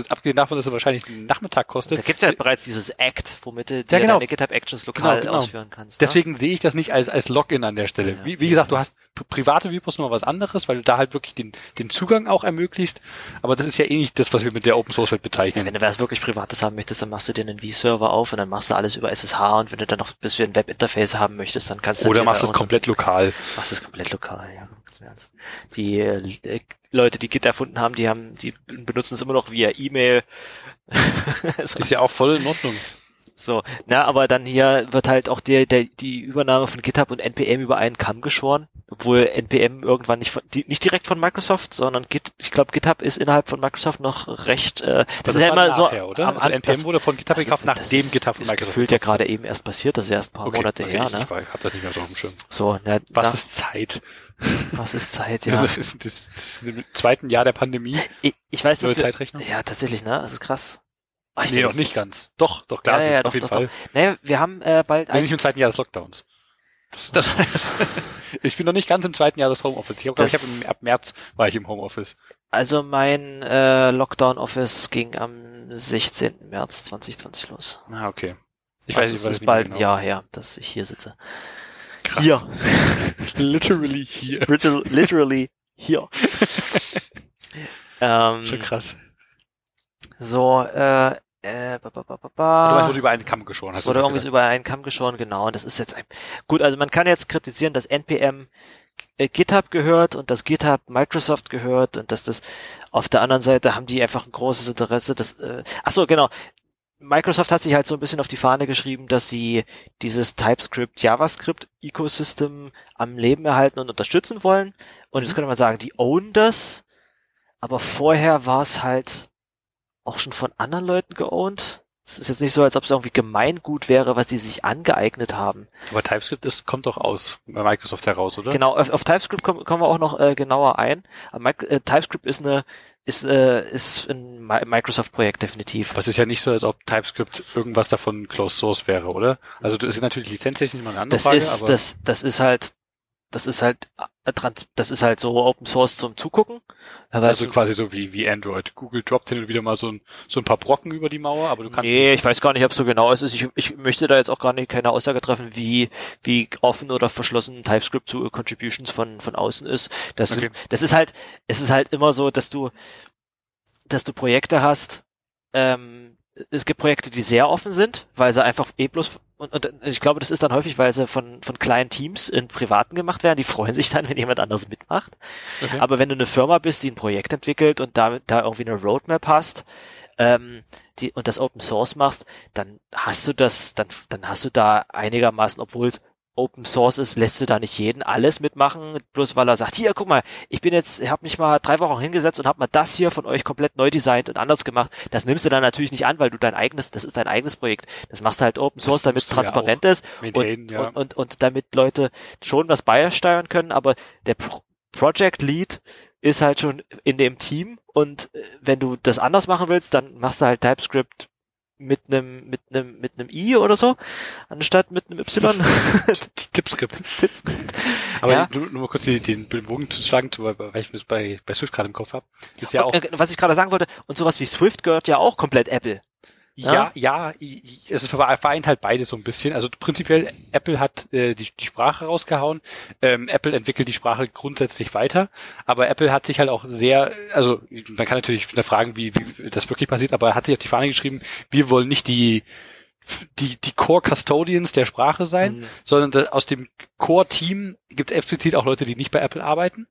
Abgesehen davon, dass es wahrscheinlich einen Nachmittag kostet. Da gibt es ja bereits dieses Act, womit du ja, genau. deine GitHub Actions lokal genau, genau. ausführen kannst. Ne? Deswegen sehe ich das nicht als, als Login an der Stelle. Ja, wie, wie gesagt, du hast private Repos noch was anderes, weil du da halt wirklich den, den Zugang auch ermöglicht. Aber das ist ja eh nicht das, was wir mit der Open Source Welt bezeichnen. Ja, wenn du was wirklich Privates haben möchtest, dann machst du dir einen V-Server auf und dann machst du alles über SSH und wenn du dann noch bis wir ein Webinterface haben möchtest, dann kannst du Oder machst du es komplett lokal. Machst es komplett lokal, ja. Die äh, Leute, die Git erfunden haben, die haben, die benutzen es immer noch via E-Mail. ist ja auch voll in Ordnung. So, na, aber dann hier wird halt auch der, der, die Übernahme von GitHub und NPM über einen Kamm geschoren, obwohl NPM irgendwann nicht von, die, nicht direkt von Microsoft, sondern Git, ich glaube GitHub ist innerhalb von Microsoft noch recht, äh, das, das ist ja immer nachher, so, oder? Am, also NPM das, wurde von GitHub gekauft, nachdem ist, GitHub von Microsoft. Das gefühlt ja gerade eben erst passiert, das ist erst ein paar okay, Monate her, ich, ne? Ich hab das nicht mehr so auf dem Schirm. So, na, Was na, ist Zeit? Was ist Zeit, ja. Das ist, das, das, Im zweiten Jahr der Pandemie. Ich, ich weiß, dass wir, Zeitrechnung? ja, tatsächlich, ne? Das ist krass. Ach, nee, noch nicht ganz. Doch, doch, klar, ja, ja, auf doch, jeden doch, Fall. Doch. Naja, wir haben äh, bald bin nicht im zweiten Jahr des Lockdowns. Das, das heißt, ich bin noch nicht ganz im zweiten Jahr des Homeoffice. Ich glaube, ich hab ab März war ich im Homeoffice. Also mein äh, Lockdown-Office ging am 16. März 2020 los. Ah, okay. Ich weiß, es ist bald genau. ein Jahr her, dass ich hier sitze. Krass. Hier. literally hier. Literally hier. ähm, Schon krass. So, äh, äh, ba, ba, ba, ba, ba. Du weißt, wurde über einen Kamm geschoren. Es wurde irgendwie über einen Kamm geschoren, genau. Und das ist jetzt ein, gut, also man kann jetzt kritisieren, dass NPM äh, GitHub gehört und dass GitHub Microsoft gehört und dass das auf der anderen Seite haben die einfach ein großes Interesse, das, äh, ach so, genau. Microsoft hat sich halt so ein bisschen auf die Fahne geschrieben, dass sie dieses TypeScript JavaScript Ecosystem am Leben erhalten und unterstützen wollen. Und jetzt mhm. könnte man sagen, die own das. Aber vorher war es halt auch schon von anderen Leuten geowned. Es ist jetzt nicht so, als ob es irgendwie Gemeingut wäre, was sie sich angeeignet haben. Aber TypeScript ist, kommt doch aus Microsoft heraus, oder? Genau, auf, auf TypeScript kommen, kommen wir auch noch äh, genauer ein. Aber äh, TypeScript ist eine ist äh, ist ein Microsoft-Projekt definitiv. Aber es ist ja nicht so, als ob TypeScript irgendwas davon Closed Source wäre, oder? Also das ist natürlich lizenztechnisch immer eine andere das Frage. Ist, aber das das ist halt das ist halt äh, das ist halt so Open Source zum Zugucken. Also quasi so wie wie Android. Google droppt hin und wieder mal so ein so ein paar Brocken über die Mauer, aber du kannst Nee, ich weiß gar nicht, ob es so genau ist. Ich, ich möchte da jetzt auch gar nicht keine Aussage treffen, wie wie offen oder verschlossen TypeScript zu Contributions von von außen ist. Das okay. das ist halt es ist halt immer so, dass du dass du Projekte hast, ähm, es gibt Projekte, die sehr offen sind, weil sie einfach eh bloß und, und ich glaube, das ist dann häufig, weil sie von, von kleinen Teams in privaten gemacht werden. Die freuen sich dann, wenn jemand anders mitmacht. Okay. Aber wenn du eine Firma bist, die ein Projekt entwickelt und damit da irgendwie eine Roadmap hast, ähm, die, und das Open Source machst, dann hast du das, dann, dann hast du da einigermaßen, obwohl es Open Source ist, lässt du da nicht jeden alles mitmachen, bloß weil er sagt, hier, guck mal, ich bin jetzt, ich habe mich mal drei Wochen hingesetzt und habe mal das hier von euch komplett neu designt und anders gemacht. Das nimmst du dann natürlich nicht an, weil du dein eigenes, das ist dein eigenes Projekt. Das machst du halt Open Source, damit es transparent ja ist und, ja. und, und, und damit Leute schon was beisteuern können, aber der Pro Project Lead ist halt schon in dem Team und äh, wenn du das anders machen willst, dann machst du halt TypeScript mit einem mit einem mit einem i oder so anstatt mit einem y. Tippscript Tippscript aber ja. nur, nur mal kurz den, den Bogen zu schlagen weil, weil ich das bei bei Swift gerade im Kopf habe ist ja auch äh, was ich gerade sagen wollte und sowas wie Swift gehört ja auch komplett Apple ja, ja, es vereint halt beide so ein bisschen. Also prinzipiell, Apple hat äh, die, die Sprache rausgehauen. Ähm, Apple entwickelt die Sprache grundsätzlich weiter, aber Apple hat sich halt auch sehr, also man kann natürlich fragen, wie, wie das wirklich passiert, aber er hat sich auf die Fahne geschrieben, wir wollen nicht die die, die Core Custodians der Sprache sein, mhm. sondern aus dem Core Team gibt es explizit auch Leute, die nicht bei Apple arbeiten.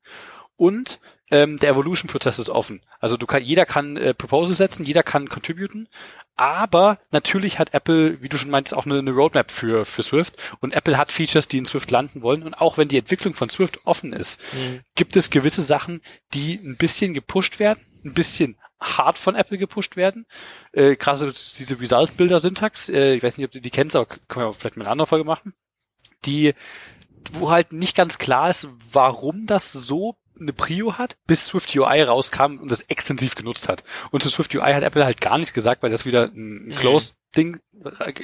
Und ähm, der Evolution-Prozess ist offen. Also du kann, jeder kann äh, Proposal setzen, jeder kann contributen, aber natürlich hat Apple, wie du schon meintest, auch eine, eine, Roadmap für, für Swift. Und Apple hat Features, die in Swift landen wollen. Und auch wenn die Entwicklung von Swift offen ist, mhm. gibt es gewisse Sachen, die ein bisschen gepusht werden, ein bisschen hart von Apple gepusht werden. Äh, Gerade diese Result-Builder-Syntax, äh, ich weiß nicht, ob du die kennst, aber können wir vielleicht mal eine andere Folge machen. Die, wo halt nicht ganz klar ist, warum das so eine Prio hat, bis Swift UI rauskam und das extensiv genutzt hat. Und zu Swift UI hat Apple halt gar nichts gesagt, weil das wieder ein mhm. Closed Ding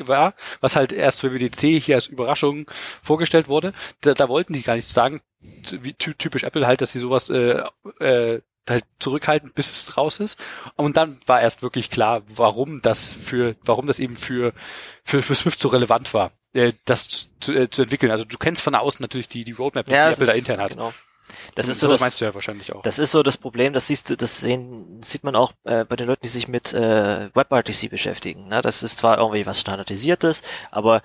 war, was halt erst für WDC hier als Überraschung vorgestellt wurde. Da, da wollten sie gar nichts sagen, wie typisch Apple halt, dass sie sowas äh, äh, halt zurückhalten, bis es raus ist. Und dann war erst wirklich klar, warum das für, warum das eben für, für, für Swift so relevant war, äh, das zu, äh, zu entwickeln. Also du kennst von außen natürlich die, die Roadmap, ja, die Apple da intern hat. Genau. Das ist so das, meinst du ja wahrscheinlich auch. Das ist so das Problem, das siehst du, das sehen, sieht man auch äh, bei den Leuten, die sich mit äh, WebRTC beschäftigen. Ne? Das ist zwar irgendwie was Standardisiertes, aber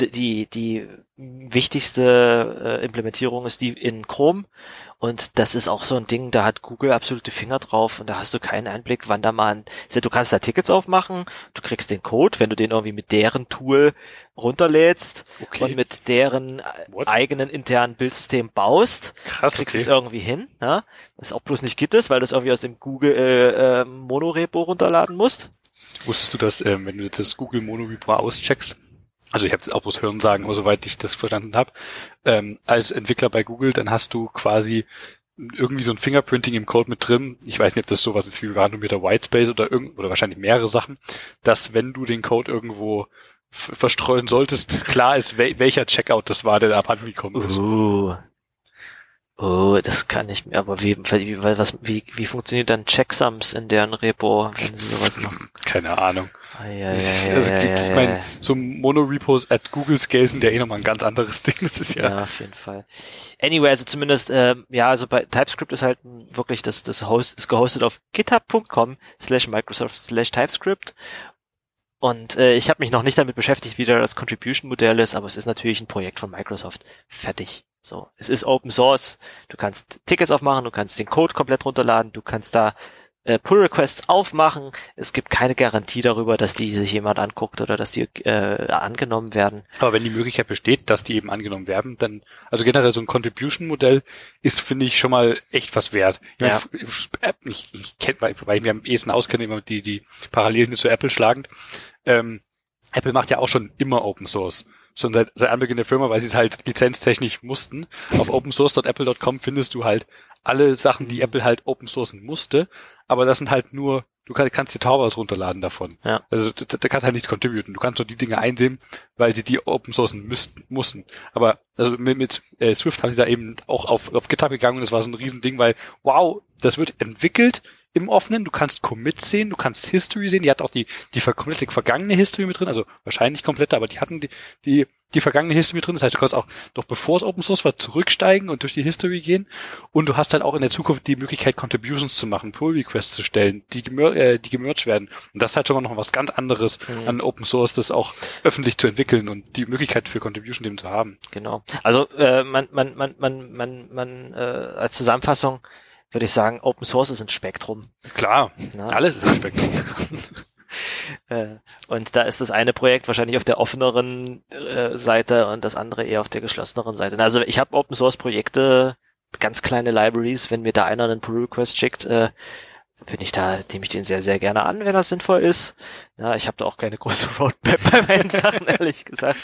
die, die wichtigste äh, Implementierung ist die in Chrome und das ist auch so ein Ding, da hat Google absolute Finger drauf und da hast du keinen Einblick, wann da mal ein, du kannst da Tickets aufmachen, du kriegst den Code, wenn du den irgendwie mit deren Tool runterlädst okay. und mit deren What? eigenen internen Bildsystem baust, Krass, kriegst okay. es irgendwie hin, ne? Was auch bloß nicht Git ist, weil du es irgendwie aus dem Google äh, äh, Monorepo runterladen musst. Wusstest du, dass ähm, wenn du das Google Monorepo auscheckst, also ich habe auch bloß Hören sagen, aber soweit ich das verstanden habe, ähm, als Entwickler bei Google, dann hast du quasi irgendwie so ein Fingerprinting im Code mit drin. Ich weiß nicht, ob das sowas ist wie randomierter Whitespace oder irgend oder wahrscheinlich mehrere Sachen, dass wenn du den Code irgendwo verstreuen solltest, dass klar ist, wel welcher Checkout das war, der da abhanden gekommen ist. Uh, Oh, das kann ich mir, aber wie, wie, was, wie, wie funktioniert dann Checksums in deren Repo, wenn sie sowas machen? Keine Ahnung. Ah, ja, ja, ja, also, ja, ich meine, so Mono-Repos at Google Scale sind ja eh nochmal ein ganz anderes Ding. Das ist ja. Ja, auf jeden Fall. Anyway, also zumindest, äh, ja, also bei TypeScript ist halt wirklich, das, das Host ist gehostet auf github.com slash Microsoft slash TypeScript und äh, ich habe mich noch nicht damit beschäftigt, wie da das Contribution-Modell ist, aber es ist natürlich ein Projekt von Microsoft. Fertig. So, es ist Open Source. Du kannst Tickets aufmachen, du kannst den Code komplett runterladen, du kannst da äh, Pull Requests aufmachen. Es gibt keine Garantie darüber, dass die sich jemand anguckt oder dass die äh, angenommen werden. Aber wenn die Möglichkeit besteht, dass die eben angenommen werden, dann, also generell so ein Contribution-Modell ist, finde ich, schon mal echt was wert. Ich, ja. mein, ich, ich kenne, weil, weil ich mir am ehesten auskenne, immer die, die Parallelen zu Apple schlagend. Ähm, Apple macht ja auch schon immer Open Source schon seit, seit Anbeginn der Firma, weil sie es halt lizenztechnisch mussten. Auf opensource.apple.com findest du halt alle Sachen, die mhm. Apple halt open sourcen musste, aber das sind halt nur, du kannst, kannst die Taubers runterladen davon. Ja. Also da, da kannst halt nichts contributen. Du kannst nur die Dinge einsehen, weil sie die open sourcen müssten, mussten. Aber also mit, mit äh, Swift haben sie da eben auch auf, auf GitHub gegangen und das war so ein Riesending, weil wow, das wird entwickelt, im offenen. Du kannst Commits sehen, du kannst History sehen. Die hat auch die, die komplette vergangene History mit drin, also wahrscheinlich komplette, aber die hatten die, die die vergangene History drin. Das heißt, du kannst auch noch bevor es Open Source war, zurücksteigen und durch die History gehen. Und du hast halt auch in der Zukunft die Möglichkeit, Contributions zu machen, Pull Requests zu stellen, die, gemer äh, die gemerged werden. Und das ist halt schon mal noch was ganz anderes mhm. an Open Source, das auch öffentlich zu entwickeln und die Möglichkeit für Contribution dem zu haben. Genau. Also äh, man, man, man, man, man, man äh, als Zusammenfassung würde ich sagen, Open Source ist ein Spektrum. Klar, Na? alles ist ein Spektrum. Äh, und da ist das eine Projekt wahrscheinlich auf der offeneren äh, Seite und das andere eher auf der geschlosseneren Seite. Also ich habe Open Source Projekte, ganz kleine Libraries, wenn mir da einer einen Pull Request schickt, äh, bin ich da, nehme ich den sehr, sehr gerne an, wenn das sinnvoll ist. Na, ich habe da auch keine große Roadmap bei meinen Sachen, ehrlich gesagt.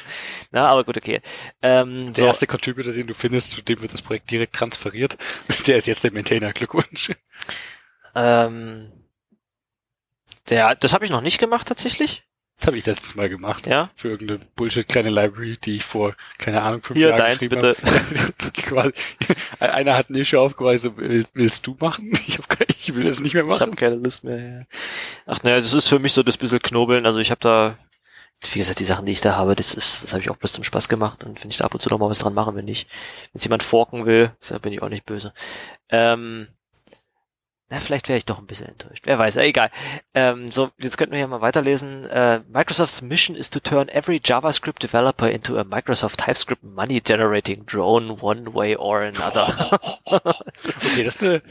Na, aber gut, okay. Ähm, der so. erste Contributor, den du findest, zu dem wird das Projekt direkt transferiert, der ist jetzt der Maintainer. Glückwunsch. Ähm, der, das habe ich noch nicht gemacht tatsächlich. Das habe ich letztes Mal gemacht. Ja. Für irgendeine Bullshit kleine Library, die ich vor, keine Ahnung, fünf Hier, Jahren deins bitte. Einer hat ein Issue aufgeweisen, willst, du machen? Ich, hab keine, ich will das nicht mehr machen. Ich habe keine Lust mehr. Ja. Ach naja, das ist für mich so das bisschen Knobeln. Also ich habe da, wie gesagt, die Sachen, die ich da habe, das ist, das habe ich auch bloß zum Spaß gemacht. Und wenn ich da ab und zu noch mal was dran mache, wenn nicht, wenn jemand forken will, dann bin ich auch nicht böse. Ähm, na, vielleicht wäre ich doch ein bisschen enttäuscht. Wer weiß, äh, egal. Ähm, so, jetzt könnten wir hier mal weiterlesen. Äh, Microsoft's mission is to turn every JavaScript developer into a Microsoft TypeScript money generating drone one way or another. okay, das ist eine,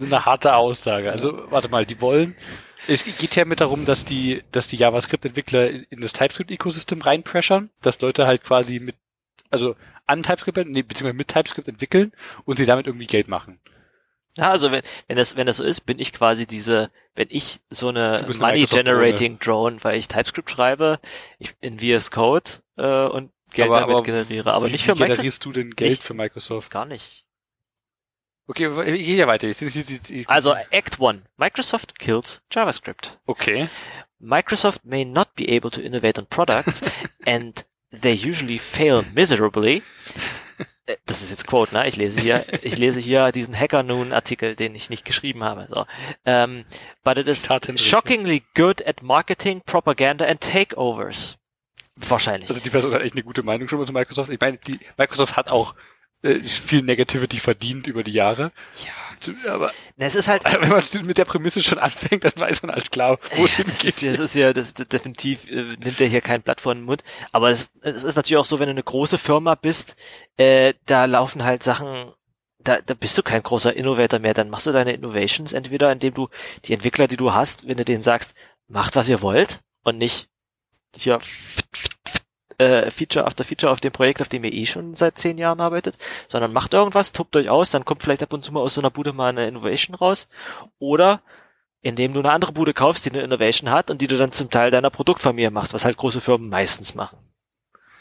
eine harte Aussage. Also, warte mal, die wollen, es geht ja mit darum, dass die, dass die JavaScript-Entwickler in das TypeScript-Ecosystem reinpressern, dass Leute halt quasi mit, also an TypeScript, nee, beziehungsweise mit TypeScript entwickeln und sie damit irgendwie Geld machen. Ja, also wenn, wenn das, wenn das so ist, bin ich quasi diese, wenn ich so eine Money Generating Drone, weil ich TypeScript schreibe, ich in VS Code äh, und Geld aber, damit aber generiere, aber nicht für Microsoft. generierst du denn Geld ich, für Microsoft? Gar nicht. Okay, ich gehe ja weiter. Ich, ich, ich, also Act 1. Microsoft kills JavaScript. Okay. Microsoft may not be able to innovate on products and they usually fail miserably äh, das ist jetzt Quote, ne? Ich lese hier, ich lese hier diesen Hacker Noon Artikel, den ich nicht geschrieben habe. So, um, ähm, but it is shockingly good at marketing, propaganda and takeovers. Wahrscheinlich. Also die Person hat echt eine gute Meinung schon mal zu Microsoft. Ich meine, die Microsoft hat auch äh, viel Negativity verdient über die Jahre. Ja. Aber Na, es ist halt, wenn man mit der Prämisse schon anfängt, dann weiß man halt klar, wo ja, es das ist, das ist ja, das, das definitiv äh, nimmt er hier kein Blatt vor den Mund. Aber es, es ist natürlich auch so, wenn du eine große Firma bist, äh, da laufen halt Sachen da, da bist du kein großer Innovator mehr, dann machst du deine Innovations entweder, indem du die Entwickler, die du hast, wenn du denen sagst, macht was ihr wollt und nicht hier äh, Feature after Feature auf dem Projekt, auf dem ihr eh schon seit zehn Jahren arbeitet, sondern macht irgendwas, tobt euch aus, dann kommt vielleicht ab und zu mal aus so einer Bude mal eine Innovation raus. Oder indem du eine andere Bude kaufst, die eine Innovation hat und die du dann zum Teil deiner Produktfamilie machst, was halt große Firmen meistens machen.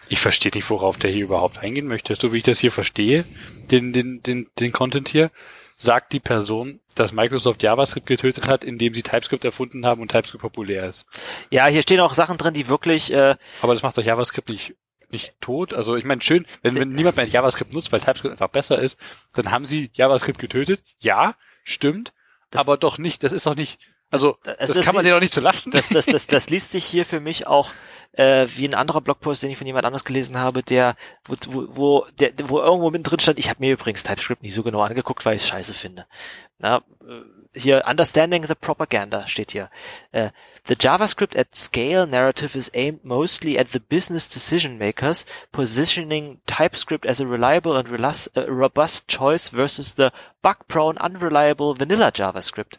Ich verstehe nicht, worauf der hier überhaupt eingehen möchte. So wie ich das hier verstehe, den, den, den, den Content hier, sagt die Person, dass Microsoft JavaScript getötet hat, indem sie TypeScript erfunden haben und TypeScript populär ist. Ja, hier stehen auch Sachen drin, die wirklich. Äh, Aber das macht doch JavaScript nicht nicht tot. Also ich meine, schön, wenn, wenn niemand mehr JavaScript nutzt, weil TypeScript einfach besser ist, dann haben sie JavaScript getötet. Ja, stimmt. Das, aber doch nicht, das ist doch nicht also, das, das, das kann man dir doch nicht zu lasten. Das, das, das, das liest sich hier für mich auch äh, wie ein anderer Blogpost, den ich von jemand anders gelesen habe, der, wo, wo, wo, der, wo irgendwo mit drin stand, ich habe mir übrigens TypeScript nicht so genau angeguckt, weil ich es scheiße finde. Na, äh, hier, Understanding the Propaganda steht hier. Uh, the JavaScript at scale narrative is aimed mostly at the business decision makers, positioning TypeScript as a reliable and uh, robust choice versus the bug-prone, unreliable vanilla JavaScript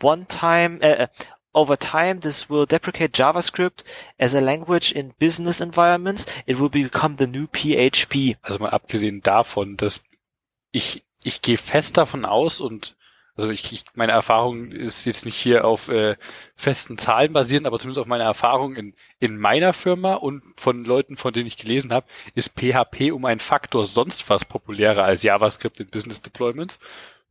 one time, uh, over time, this will deprecate JavaScript as a language in business environments. It will become the new PHP. Also mal abgesehen davon, dass ich, ich gehe fest davon aus und also ich, ich meine Erfahrung ist jetzt nicht hier auf äh, festen Zahlen basierend, aber zumindest auf meiner Erfahrung in, in meiner Firma und von Leuten, von denen ich gelesen habe, ist PHP um einen Faktor sonst was populärer als JavaScript in Business Deployments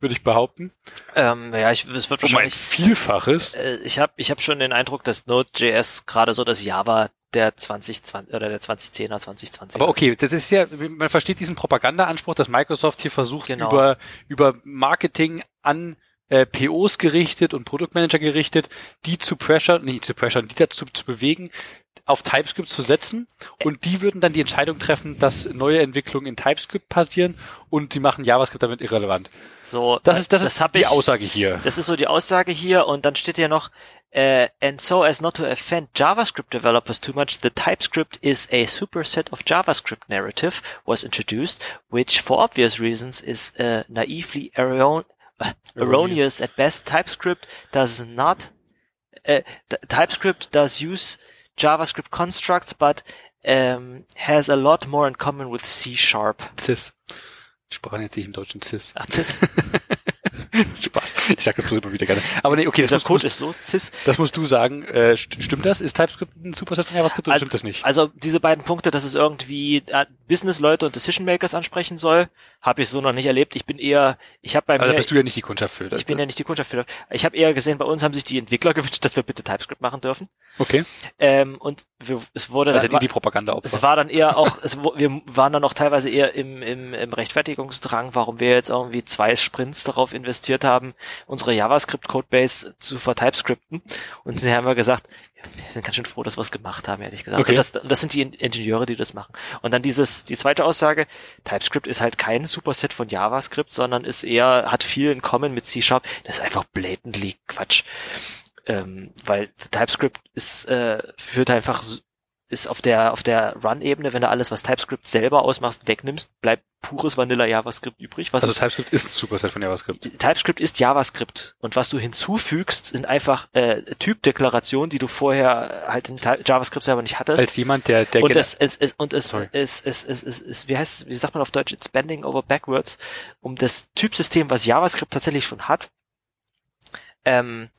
würde ich behaupten. Ähm, ja, ich, es wird wahrscheinlich um Vielfaches. Äh, ich habe ich hab schon den Eindruck, dass Node.js gerade so das Java der 2020 oder der 2010er 2020. Aber okay, das ist ja man versteht diesen Propagandaanspruch, dass Microsoft hier versucht genau. über über Marketing an äh, POs gerichtet und Produktmanager gerichtet, die zu pressure, nicht zu pressure, die dazu zu bewegen, auf TypeScript zu setzen und die würden dann die Entscheidung treffen, dass neue Entwicklungen in TypeScript passieren und sie machen JavaScript damit irrelevant. So, das ist das, das ist die ich, Aussage hier. Das ist so die Aussage hier und dann steht ja noch uh, and so as not to offend JavaScript developers too much, the TypeScript is a superset of JavaScript narrative was introduced, which for obvious reasons is uh, naively erron uh, erroneous at best. TypeScript does not uh, TypeScript does use JavaScript constructs, but um, has a lot more in common with C Sharp. Cis. Ich sprach jetzt nicht im Deutschen Cis. Ach, Cis. Spaß. Ich sage das immer wieder gerne. Aber nee, okay, das, das Code ist so cis. Das musst du sagen. Äh, stimmt das? Ist TypeScript ein Superset von JavaScript oder also, stimmt das nicht? Also diese beiden Punkte, dass es irgendwie äh, Business-Leute und Decision-Makers ansprechen soll, habe ich so noch nicht erlebt. Ich bin eher, ich habe bei also mir... bist du ja nicht die Kundschaft für. Das ich bin ja nicht die Kundschaft für. Ich habe eher gesehen, bei uns haben sich die Entwickler gewünscht, dass wir bitte TypeScript machen dürfen. Okay. Ähm, und wir, es wurde also dann... die Propaganda Es war dann eher auch, es, wir waren dann auch teilweise eher im, im, im Rechtfertigungsdrang, warum wir jetzt irgendwie zwei Sprints darauf investiert haben, unsere JavaScript-Codebase zu vertypescripten. Und dann haben wir gesagt, wir sind ganz schön froh, dass wir es gemacht haben, ehrlich gesagt. Okay. Und, das, und das sind die Ingenieure, die das machen. Und dann dieses, die zweite Aussage, TypeScript ist halt kein Superset von JavaScript, sondern ist eher, hat viel in Common mit C-Sharp. Das ist einfach blatantly Quatsch. Ähm, weil TypeScript ist, äh, führt einfach ist auf der auf der Run-Ebene, wenn du alles, was TypeScript selber ausmachst, wegnimmst, bleibt pures Vanilla JavaScript übrig. Was also ist, TypeScript ist ein Superset von JavaScript. TypeScript ist JavaScript und was du hinzufügst, sind einfach äh, Typdeklarationen, die du vorher halt in JavaScript selber nicht hattest. Als jemand, der der und es, es, es und es, es, es, es, es, es, wie heißt wie sagt man auf Deutsch, it's bending over backwards, um das Typsystem, was JavaScript tatsächlich schon hat, ähm,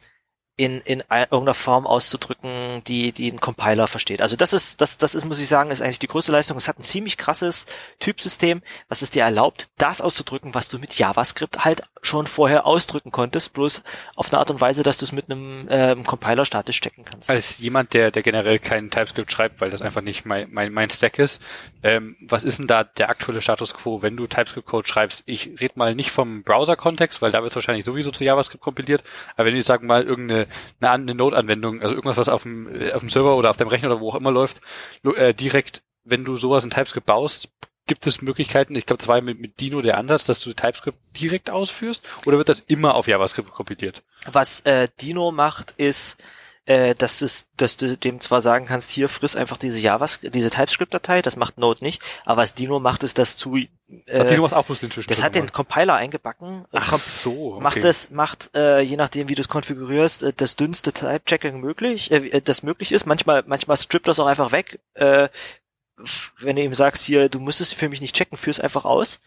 in, in irgendeiner Form auszudrücken, die, die ein Compiler versteht. Also das ist, das, das ist, muss ich sagen, ist eigentlich die größte Leistung. Es hat ein ziemlich krasses Typsystem, was es dir erlaubt, das auszudrücken, was du mit JavaScript halt schon vorher ausdrücken konntest, bloß auf eine Art und Weise, dass du es mit einem ähm, Compiler statisch checken kannst. Als jemand, der, der generell keinen TypeScript schreibt, weil das einfach nicht mein, mein, mein Stack ist, ähm, was ist denn da der aktuelle Status quo, wenn du TypeScript-Code schreibst? Ich rede mal nicht vom Browser-Kontext, weil da wird wahrscheinlich sowieso zu JavaScript kompiliert, aber wenn du sagen mal irgendeine eine, eine Node-Anwendung, also irgendwas, was auf dem, äh, auf dem Server oder auf dem Rechner oder wo auch immer läuft, äh, direkt, wenn du sowas in TypeScript baust, gibt es Möglichkeiten, ich glaube, das war mit, mit Dino der Ansatz, dass du TypeScript direkt ausführst oder wird das immer auf JavaScript kompiliert? Was äh, Dino macht, ist, äh, dass, es, dass du dem zwar sagen kannst, hier friss einfach diese JavaScript, diese TypeScript-Datei, das macht Node nicht, aber was Dino macht, ist, dass du äh, Ach, Dino macht auch bloß den Das hat den Compiler eingebacken. Ach so. Okay. Macht das, macht, äh, je nachdem, wie du es konfigurierst, äh, das dünnste Type-Checking möglich, äh, das möglich ist. Manchmal, manchmal strippt das auch einfach weg. Äh, wenn du ihm sagst, hier, du musst es für mich nicht checken, führ's einfach aus.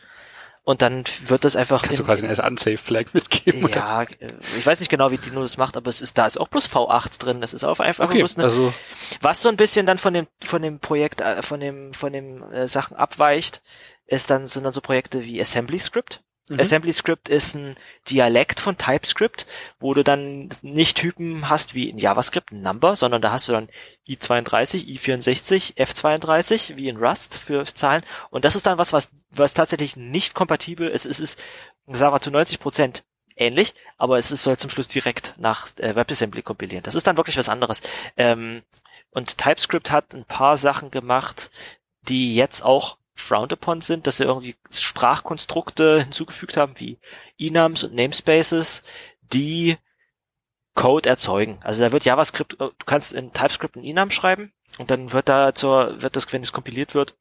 Und dann wird das einfach. Kannst in, du quasi eine Unsafe Flag mitgeben? Ja, oder? Äh, ich weiß nicht genau, wie Dino das macht, aber es ist, da ist auch bloß V8 drin. Das ist auch einfach okay, bloß eine, also was so ein bisschen dann von dem, von dem Projekt, äh, von dem, von dem äh, Sachen abweicht, ist dann, sind dann so Projekte wie Assembly Script. Mhm. AssemblyScript ist ein Dialekt von TypeScript, wo du dann nicht Typen hast wie in JavaScript, ein Number, sondern da hast du dann i32, i64, f32, wie in Rust für Zahlen. Und das ist dann was, was, was tatsächlich nicht kompatibel ist. Es ist, sagen wir, zu 90 Prozent ähnlich, aber es ist, soll zum Schluss direkt nach äh, WebAssembly kompilieren. Das ist dann wirklich was anderes. Ähm, und TypeScript hat ein paar Sachen gemacht, die jetzt auch frowned upon sind, dass sie irgendwie Sprachkonstrukte hinzugefügt haben, wie Enums und Namespaces, die Code erzeugen. Also da wird JavaScript, äh, du kannst in TypeScript ein Enum schreiben und dann wird da zur, wird das, wenn es kompiliert wird,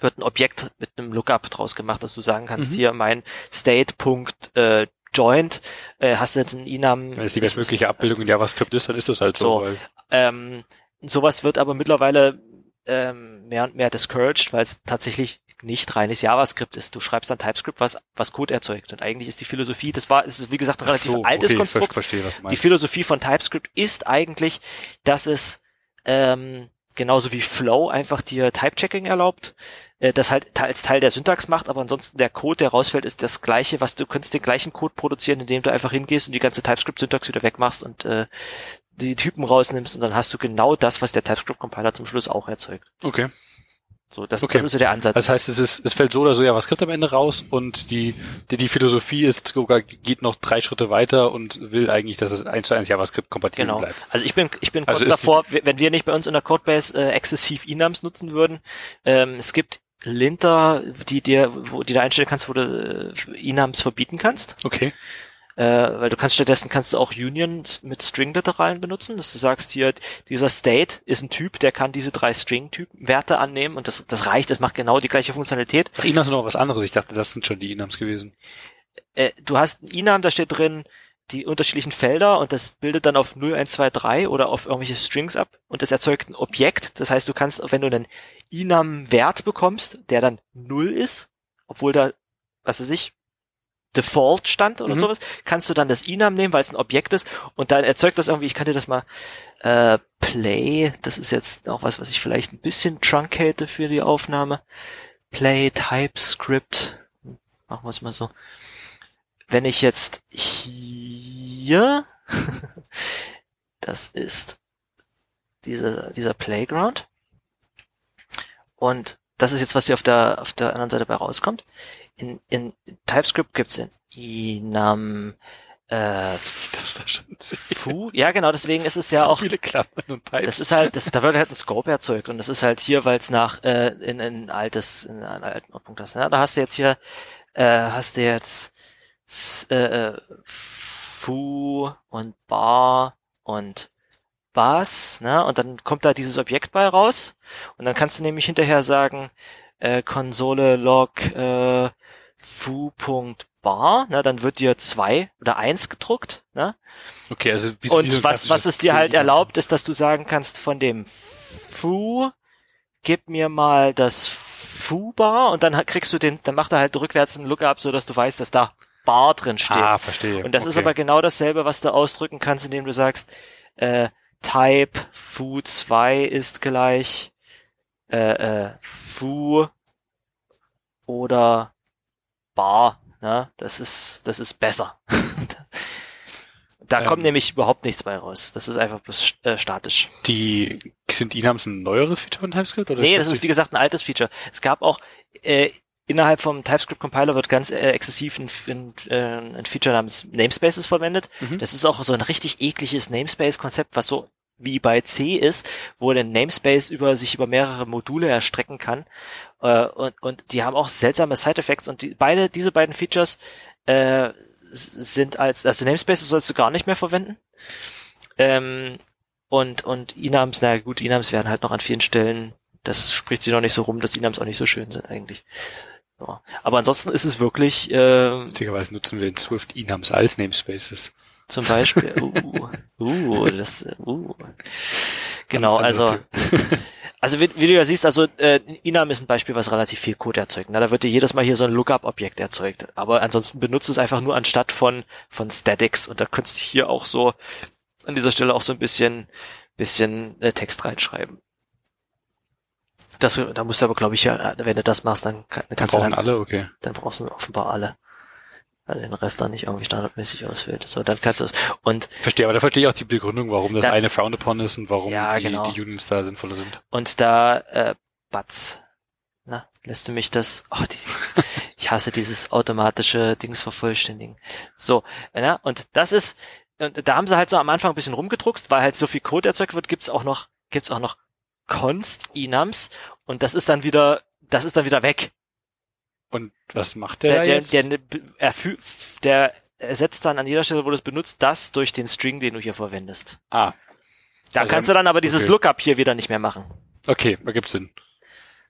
wird ein Objekt mit einem Lookup draus gemacht, dass du sagen kannst, mhm. hier mein State.joint, äh, Joint, äh, hast du jetzt ein Enum. Wenn es die bestmögliche Abbildung in JavaScript ist, dann ist das halt so. so ähm, sowas wird aber mittlerweile ähm, mehr und mehr discouraged, weil es tatsächlich nicht reines JavaScript ist. Du schreibst dann TypeScript, was, was Code erzeugt. Und eigentlich ist die Philosophie, das war, es ist wie gesagt ein relativ so, altes okay, Konstrukt. Verstehe, die Philosophie von TypeScript ist eigentlich, dass es ähm, genauso wie Flow einfach dir Type-Checking erlaubt, äh, das halt als Teil der Syntax macht, aber ansonsten der Code, der rausfällt, ist das gleiche, was du könntest den gleichen Code produzieren, indem du einfach hingehst und die ganze TypeScript-Syntax wieder wegmachst und äh, die Typen rausnimmst und dann hast du genau das, was der TypeScript-Compiler zum Schluss auch erzeugt. Okay. So, das, okay. das ist so der Ansatz. Das heißt, es ist, es fällt so oder so JavaScript am Ende raus und die, die, die Philosophie ist sogar, geht noch drei Schritte weiter und will eigentlich, dass es eins zu eins JavaScript kompatibel genau. bleibt. Also ich bin, ich bin also kurz davor, wenn wir nicht bei uns in der Codebase äh, exzessiv Enums nutzen würden, ähm, es gibt Linter, die dir, wo die da einstellen kannst, wo du äh, Enums verbieten kannst. Okay. Äh, weil du kannst stattdessen kannst du auch Union mit String-Literalen benutzen, dass du sagst hier, dieser State ist ein Typ, der kann diese drei String-Typ-Werte annehmen und das, das reicht, das macht genau die gleiche Funktionalität. Ach, sind noch was anderes, ich dachte, das sind schon die Enums gewesen. Äh, du hast ein Enum, da steht drin, die unterschiedlichen Felder und das bildet dann auf 0, 1, 2, 3 oder auf irgendwelche Strings ab und das erzeugt ein Objekt. Das heißt, du kannst, wenn du einen Enum-Wert bekommst, der dann 0 ist, obwohl da, was weiß ich, Default stand oder mhm. sowas, kannst du dann das Enum nehmen, weil es ein Objekt ist und dann erzeugt das irgendwie, ich kann dir das mal äh, Play, das ist jetzt auch was, was ich vielleicht ein bisschen truncate für die Aufnahme. Play TypeScript, machen wir es mal so. Wenn ich jetzt hier, das ist dieser, dieser Playground und das ist jetzt, was hier auf der, auf der anderen Seite bei rauskommt in, in TypeScript gibt's in Inam äh, Fu. Ja, genau, deswegen ist es ja so auch. Viele Klappen und Pipes. Das ist halt, das, da wird halt ein Scope erzeugt und das ist halt hier, weil es nach äh, in, in ein altes, in einen alten Punkt hast. Ja, da hast du jetzt hier, äh, hast du jetzt äh, äh, Fu und Bar und Bas, ne? Und dann kommt da dieses Objekt bei raus und dann kannst du nämlich hinterher sagen, äh, Konsole log äh, foo.bar, ne, dann wird dir zwei oder eins gedruckt, ne? Okay, also wie Und wie was, was es dir halt erlaubt, ist, dass du sagen kannst, von dem foo, gib mir mal das foo-bar und dann kriegst du den, dann macht er halt rückwärts einen Lookup, so dass du weißt, dass da bar drin steht. Ah, verstehe. Und das okay. ist aber genau dasselbe, was du ausdrücken kannst, indem du sagst, äh, Type foo2 ist gleich äh, äh, Fu oder Bar. Ne? Das ist, das ist besser. da ähm, kommt nämlich überhaupt nichts bei raus. Das ist einfach bloß äh, statisch. Die sind Inams ein neueres Feature von TypeScript? Oder nee, das ist wie gesagt ein altes Feature. Es gab auch äh, innerhalb vom TypeScript Compiler wird ganz äh, exzessiv ein, ein, äh, ein Feature namens Namespaces verwendet. Mhm. Das ist auch so ein richtig ekliges Namespace-Konzept, was so wie bei C ist, wo der Namespace über sich über mehrere Module erstrecken kann. Äh, und, und die haben auch seltsame Side-Effects und die, beide, diese beiden Features äh, sind als, also Namespaces sollst du gar nicht mehr verwenden. Ähm, und, und Inams, na gut, Inams werden halt noch an vielen Stellen, das spricht sich noch nicht so rum, dass Inams auch nicht so schön sind eigentlich. Aber ansonsten ist es wirklich. Äh, Witzigerweise nutzen wir in Swift Inams als Namespaces zum Beispiel. Uh, uh, das, uh. Genau, also, also wie, wie, du ja siehst, also äh, Inam ist ein Beispiel, was relativ viel Code erzeugt. Na, da wird dir jedes Mal hier so ein Lookup-Objekt erzeugt. Aber ansonsten benutzt es einfach nur anstatt von von Statics. Und da könntest du hier auch so an dieser Stelle auch so ein bisschen bisschen äh, Text reinschreiben. Das, da musst du aber, glaube ich, ja, wenn du das machst, dann, kann, dann kannst dann du dann alle, okay. Dann brauchst du offenbar alle weil den Rest dann nicht irgendwie standardmäßig ausfüllt. So, dann kannst du es. Und verstehe, aber da verstehe ich auch die Begründung, warum das da, eine Found upon ist und warum ja, die, genau. die Unions da sinnvoller sind. Und da, äh, Batz, na, lässt du mich das, oh, die, ich hasse dieses automatische Dings vervollständigen. So, ja, und das ist, und da haben sie halt so am Anfang ein bisschen rumgedruckst, weil halt so viel Code erzeugt wird, gibt's auch noch, gibt's auch noch Const Inams und das ist dann wieder, das ist dann wieder weg. Und was macht der, der, der jetzt? Der, der, ersetzt dann an jeder Stelle, wo du es benutzt, das durch den String, den du hier verwendest. Ah. Da also kannst du dann aber dieses okay. Lookup hier wieder nicht mehr machen. Okay, da gibt's Sinn.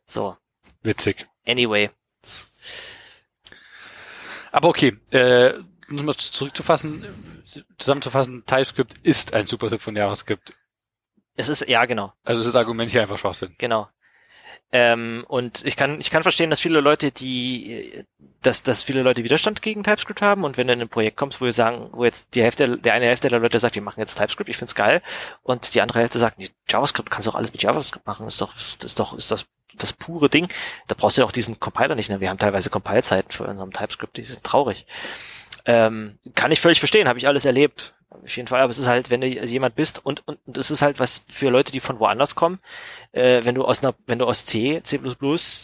So. Witzig. Anyway. Aber okay, äh, nochmal zurückzufassen, zusammenzufassen, TypeScript ist ein Superset von JavaScript. Es ist, ja, genau. Also es ist das Argument hier einfach Schwachsinn. Genau. Ähm, und ich kann, ich kann verstehen, dass viele Leute, die, dass, dass viele Leute Widerstand gegen TypeScript haben und wenn du in ein Projekt kommst, wo wir sagen, wo jetzt die Hälfte, der eine Hälfte der Leute sagt, wir machen jetzt TypeScript, ich find's geil, und die andere Hälfte sagt, nee, JavaScript kannst du auch alles mit JavaScript machen, ist doch, ist doch, ist das das pure Ding. Da brauchst du ja auch diesen Compiler nicht. Ne? Wir haben teilweise Compile-Zeiten für unserem TypeScript, die sind traurig. Ähm, kann ich völlig verstehen, habe ich alles erlebt. Auf jeden Fall, aber es ist halt, wenn du jemand bist und, und, und es ist halt was für Leute, die von woanders kommen, äh, wenn du aus einer, wenn du aus C, C++,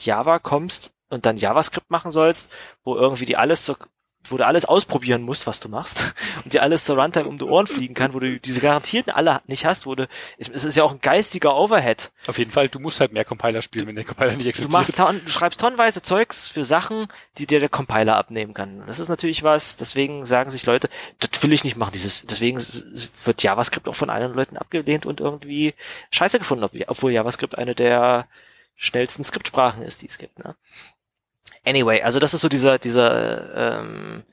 Java kommst und dann JavaScript machen sollst, wo irgendwie die alles zur wo du alles ausprobieren musst, was du machst und dir alles zur Runtime um die Ohren fliegen kann, wo du diese garantierten alle nicht hast, wo du, es, ist ja auch ein geistiger Overhead. Auf jeden Fall, du musst halt mehr Compiler spielen, wenn der Compiler nicht existiert. Du machst, du schreibst tonnenweise Zeugs für Sachen, die dir der Compiler abnehmen kann. Das ist natürlich was, deswegen sagen sich Leute, das will ich nicht machen, dieses, deswegen wird JavaScript auch von allen Leuten abgelehnt und irgendwie scheiße gefunden, obwohl JavaScript eine der schnellsten Skriptsprachen ist, die es gibt, ne? Anyway, also das ist so dieser, dieser, ähm,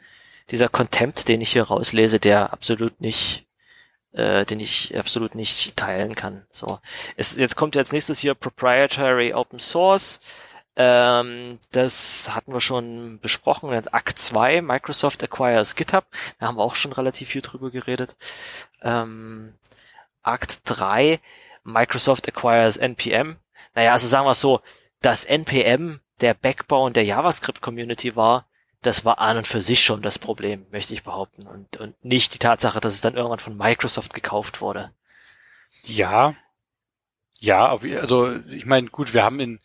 dieser Contempt, den ich hier rauslese, der absolut nicht, äh, den ich absolut nicht teilen kann. So, es, jetzt kommt jetzt nächstes hier Proprietary Open Source. Ähm, das hatten wir schon besprochen. Akt 2, Microsoft Acquires GitHub. Da haben wir auch schon relativ viel drüber geredet. Ähm, Akt 3, Microsoft Acquires NPM. Naja, also sagen wir es so, das NPM der Backbone der JavaScript-Community war, das war an und für sich schon das Problem, möchte ich behaupten. Und, und nicht die Tatsache, dass es dann irgendwann von Microsoft gekauft wurde. Ja. Ja, also ich meine, gut, wir haben in,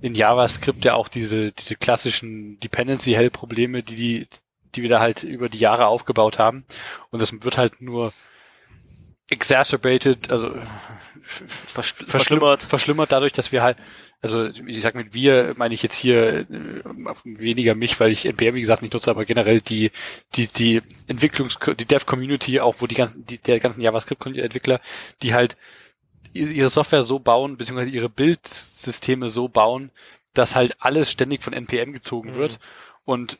in JavaScript ja auch diese, diese klassischen Dependency-Hell-Probleme, die, die, die wir da halt über die Jahre aufgebaut haben. Und das wird halt nur exacerbated, also verschlimmert. verschlimmert dadurch, dass wir halt also ich sag mit wir meine ich jetzt hier äh, weniger mich, weil ich NPM wie gesagt nicht nutze, aber generell die die die Entwicklungs die Dev Community auch wo die ganzen die, der ganzen JavaScript Entwickler, die halt ihre Software so bauen beziehungsweise ihre Bildsysteme so bauen, dass halt alles ständig von NPM gezogen mhm. wird und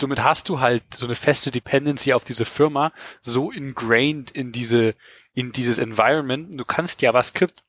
somit hast du halt so eine feste Dependency auf diese Firma so ingrained in diese in dieses Environment. Du kannst JavaScript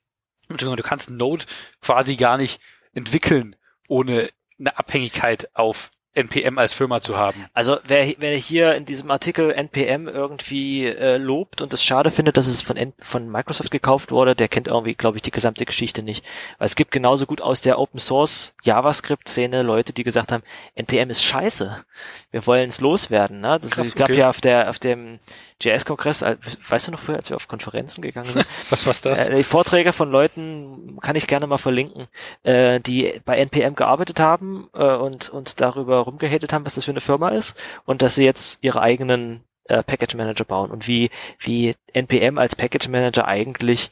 du kannst Node quasi gar nicht entwickeln, ohne eine Abhängigkeit auf NPM als Firma zu haben. Also wer, wer hier in diesem Artikel NPM irgendwie äh, lobt und es schade findet, dass es von, N von Microsoft gekauft wurde, der kennt irgendwie, glaube ich, die gesamte Geschichte nicht. Weil es gibt genauso gut aus der Open Source JavaScript-Szene Leute, die gesagt haben, NPM ist scheiße. Wir wollen es loswerden. Ne? Das Krass, gab okay. ja auf der auf dem JS-Kongress, äh, weißt du noch früher, als wir auf Konferenzen gegangen sind? Was war's das? Äh, die Vorträge von Leuten kann ich gerne mal verlinken, äh, die bei NPM gearbeitet haben äh, und, und darüber rumgehatet haben, was das für eine Firma ist und dass sie jetzt ihre eigenen äh, Package Manager bauen und wie, wie NPM als Package Manager eigentlich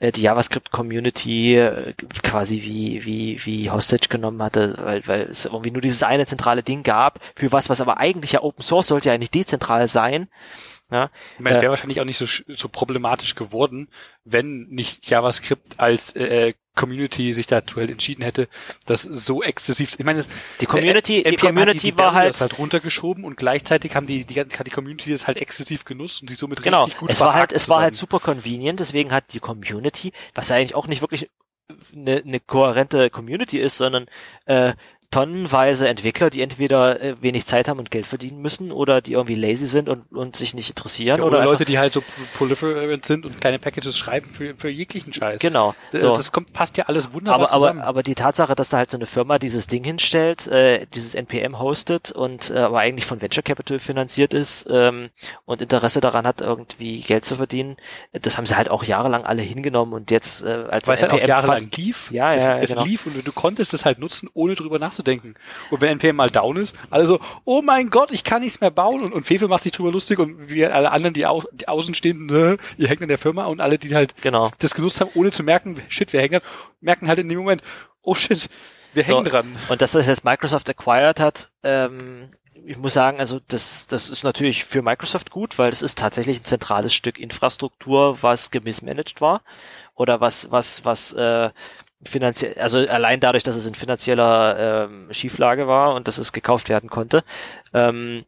äh, die JavaScript Community äh, quasi wie, wie, wie Hostage genommen hatte, weil, weil es irgendwie nur dieses eine zentrale Ding gab, für was, was aber eigentlich ja Open Source sollte ja eigentlich dezentral sein ja, ich meine, es wäre äh, wahrscheinlich auch nicht so, so problematisch geworden, wenn nicht JavaScript als äh, Community sich dazu halt entschieden hätte, das so exzessiv. Ich meine, die Community, äh, die Community die war halt, das halt runtergeschoben und gleichzeitig haben die, die hat die Community das halt exzessiv genutzt und sich somit genau, richtig gut es war halt, es war halt super convenient, deswegen hat die Community, was ja eigentlich auch nicht wirklich eine, eine kohärente Community ist, sondern äh, tonnenweise Entwickler, die entweder äh, wenig Zeit haben und Geld verdienen müssen oder die irgendwie lazy sind und, und sich nicht interessieren. Ja, oder, oder Leute, die halt so proliferant sind und kleine Packages schreiben für, für jeglichen Scheiß. Genau. So. Das kommt, passt ja alles wunderbar aber, zusammen. Aber, aber die Tatsache, dass da halt so eine Firma dieses Ding hinstellt, äh, dieses NPM hostet und äh, aber eigentlich von Venture Capital finanziert ist ähm, und Interesse daran hat, irgendwie Geld zu verdienen, das haben sie halt auch jahrelang alle hingenommen und jetzt äh, als Weil es halt auch jahrelang lief. Ja, ja, es, es genau. lief und du konntest es halt nutzen, ohne drüber nachzudenken nachzudenken. Und wenn NPM mal down ist, also, oh mein Gott, ich kann nichts mehr bauen und, und Fefe macht sich drüber lustig und wir alle anderen, die, au die Außenstehenden, äh, ihr hängt in der Firma und alle, die halt genau. das genutzt haben, ohne zu merken, shit, wir hängen, merken halt in dem Moment, oh shit, wir hängen so, dran. Und dass das jetzt Microsoft acquired hat, ähm, ich muss sagen, also das, das ist natürlich für Microsoft gut, weil es ist tatsächlich ein zentrales Stück Infrastruktur, was gemissmanaged war oder was, was, was äh, finanziell, also allein dadurch, dass es in finanzieller ähm, Schieflage war und dass es gekauft werden konnte. Ähm,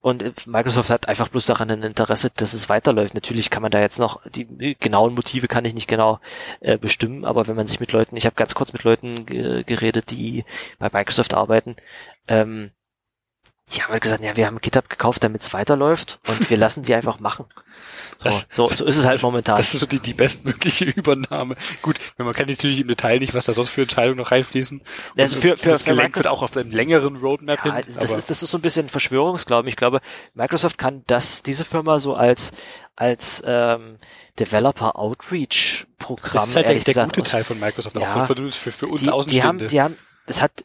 und Microsoft hat einfach bloß daran ein Interesse, dass es weiterläuft. Natürlich kann man da jetzt noch die genauen Motive kann ich nicht genau äh, bestimmen, aber wenn man sich mit Leuten, ich habe ganz kurz mit Leuten geredet, die bei Microsoft arbeiten, ähm, die haben halt gesagt, ja, wir haben GitHub gekauft, damit es weiterläuft und wir lassen die einfach machen. So, so, so ist es halt momentan. Das ist so die, die bestmögliche Übernahme. Gut, man kann natürlich im Detail nicht, was da sonst für Entscheidungen noch reinfließen. Also für, für, das gelenkt wird auch auf einem längeren Roadmap ja, hin. Das ist, das ist so ein bisschen Verschwörungsglauben. Ich glaube, Microsoft kann das, diese Firma so als, als ähm, Developer Outreach Programm. Das ist halt der, der gesagt, gute Teil von Microsoft, ja, auch für, für, für uns die, die haben, die haben, das hat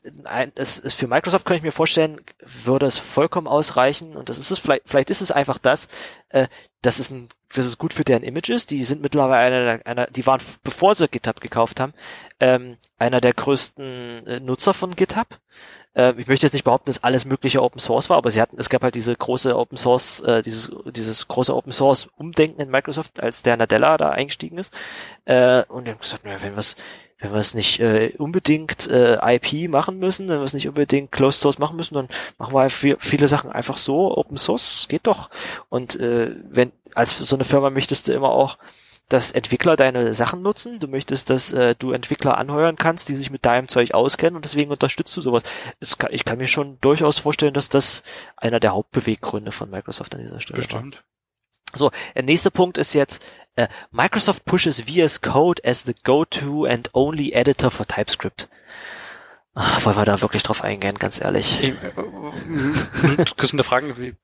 das ist für Microsoft kann ich mir vorstellen, würde es vollkommen ausreichen und das ist es vielleicht vielleicht ist es einfach das, äh, dass es ein dass es gut für deren Image ist. Die sind mittlerweile einer, einer die waren bevor sie GitHub gekauft haben, ähm, einer der größten äh, Nutzer von GitHub. Äh, ich möchte jetzt nicht behaupten, dass alles mögliche Open Source war, aber sie hatten es gab halt diese große Open Source äh, dieses dieses große Open Source Umdenken in Microsoft, als der Nadella da eingestiegen ist äh, und die haben gesagt, naja, wenn was wenn wir es nicht äh, unbedingt äh, IP machen müssen, wenn wir es nicht unbedingt Closed Source machen müssen, dann machen wir viel, viele Sachen einfach so, Open Source geht doch. Und äh, wenn als so eine Firma möchtest du immer auch, dass Entwickler deine Sachen nutzen. Du möchtest, dass äh, du Entwickler anheuern kannst, die sich mit deinem Zeug auskennen und deswegen unterstützt du sowas. Kann, ich kann mir schon durchaus vorstellen, dass das einer der Hauptbeweggründe von Microsoft an dieser Stelle Bestimmt. war. So, der nächste Punkt ist jetzt, äh, Microsoft pushes VS Code as the go-to and only editor for TypeScript. Ach, wollen wir da wirklich drauf eingehen, ganz ehrlich? Ich, äh, äh, eine Frage, wie,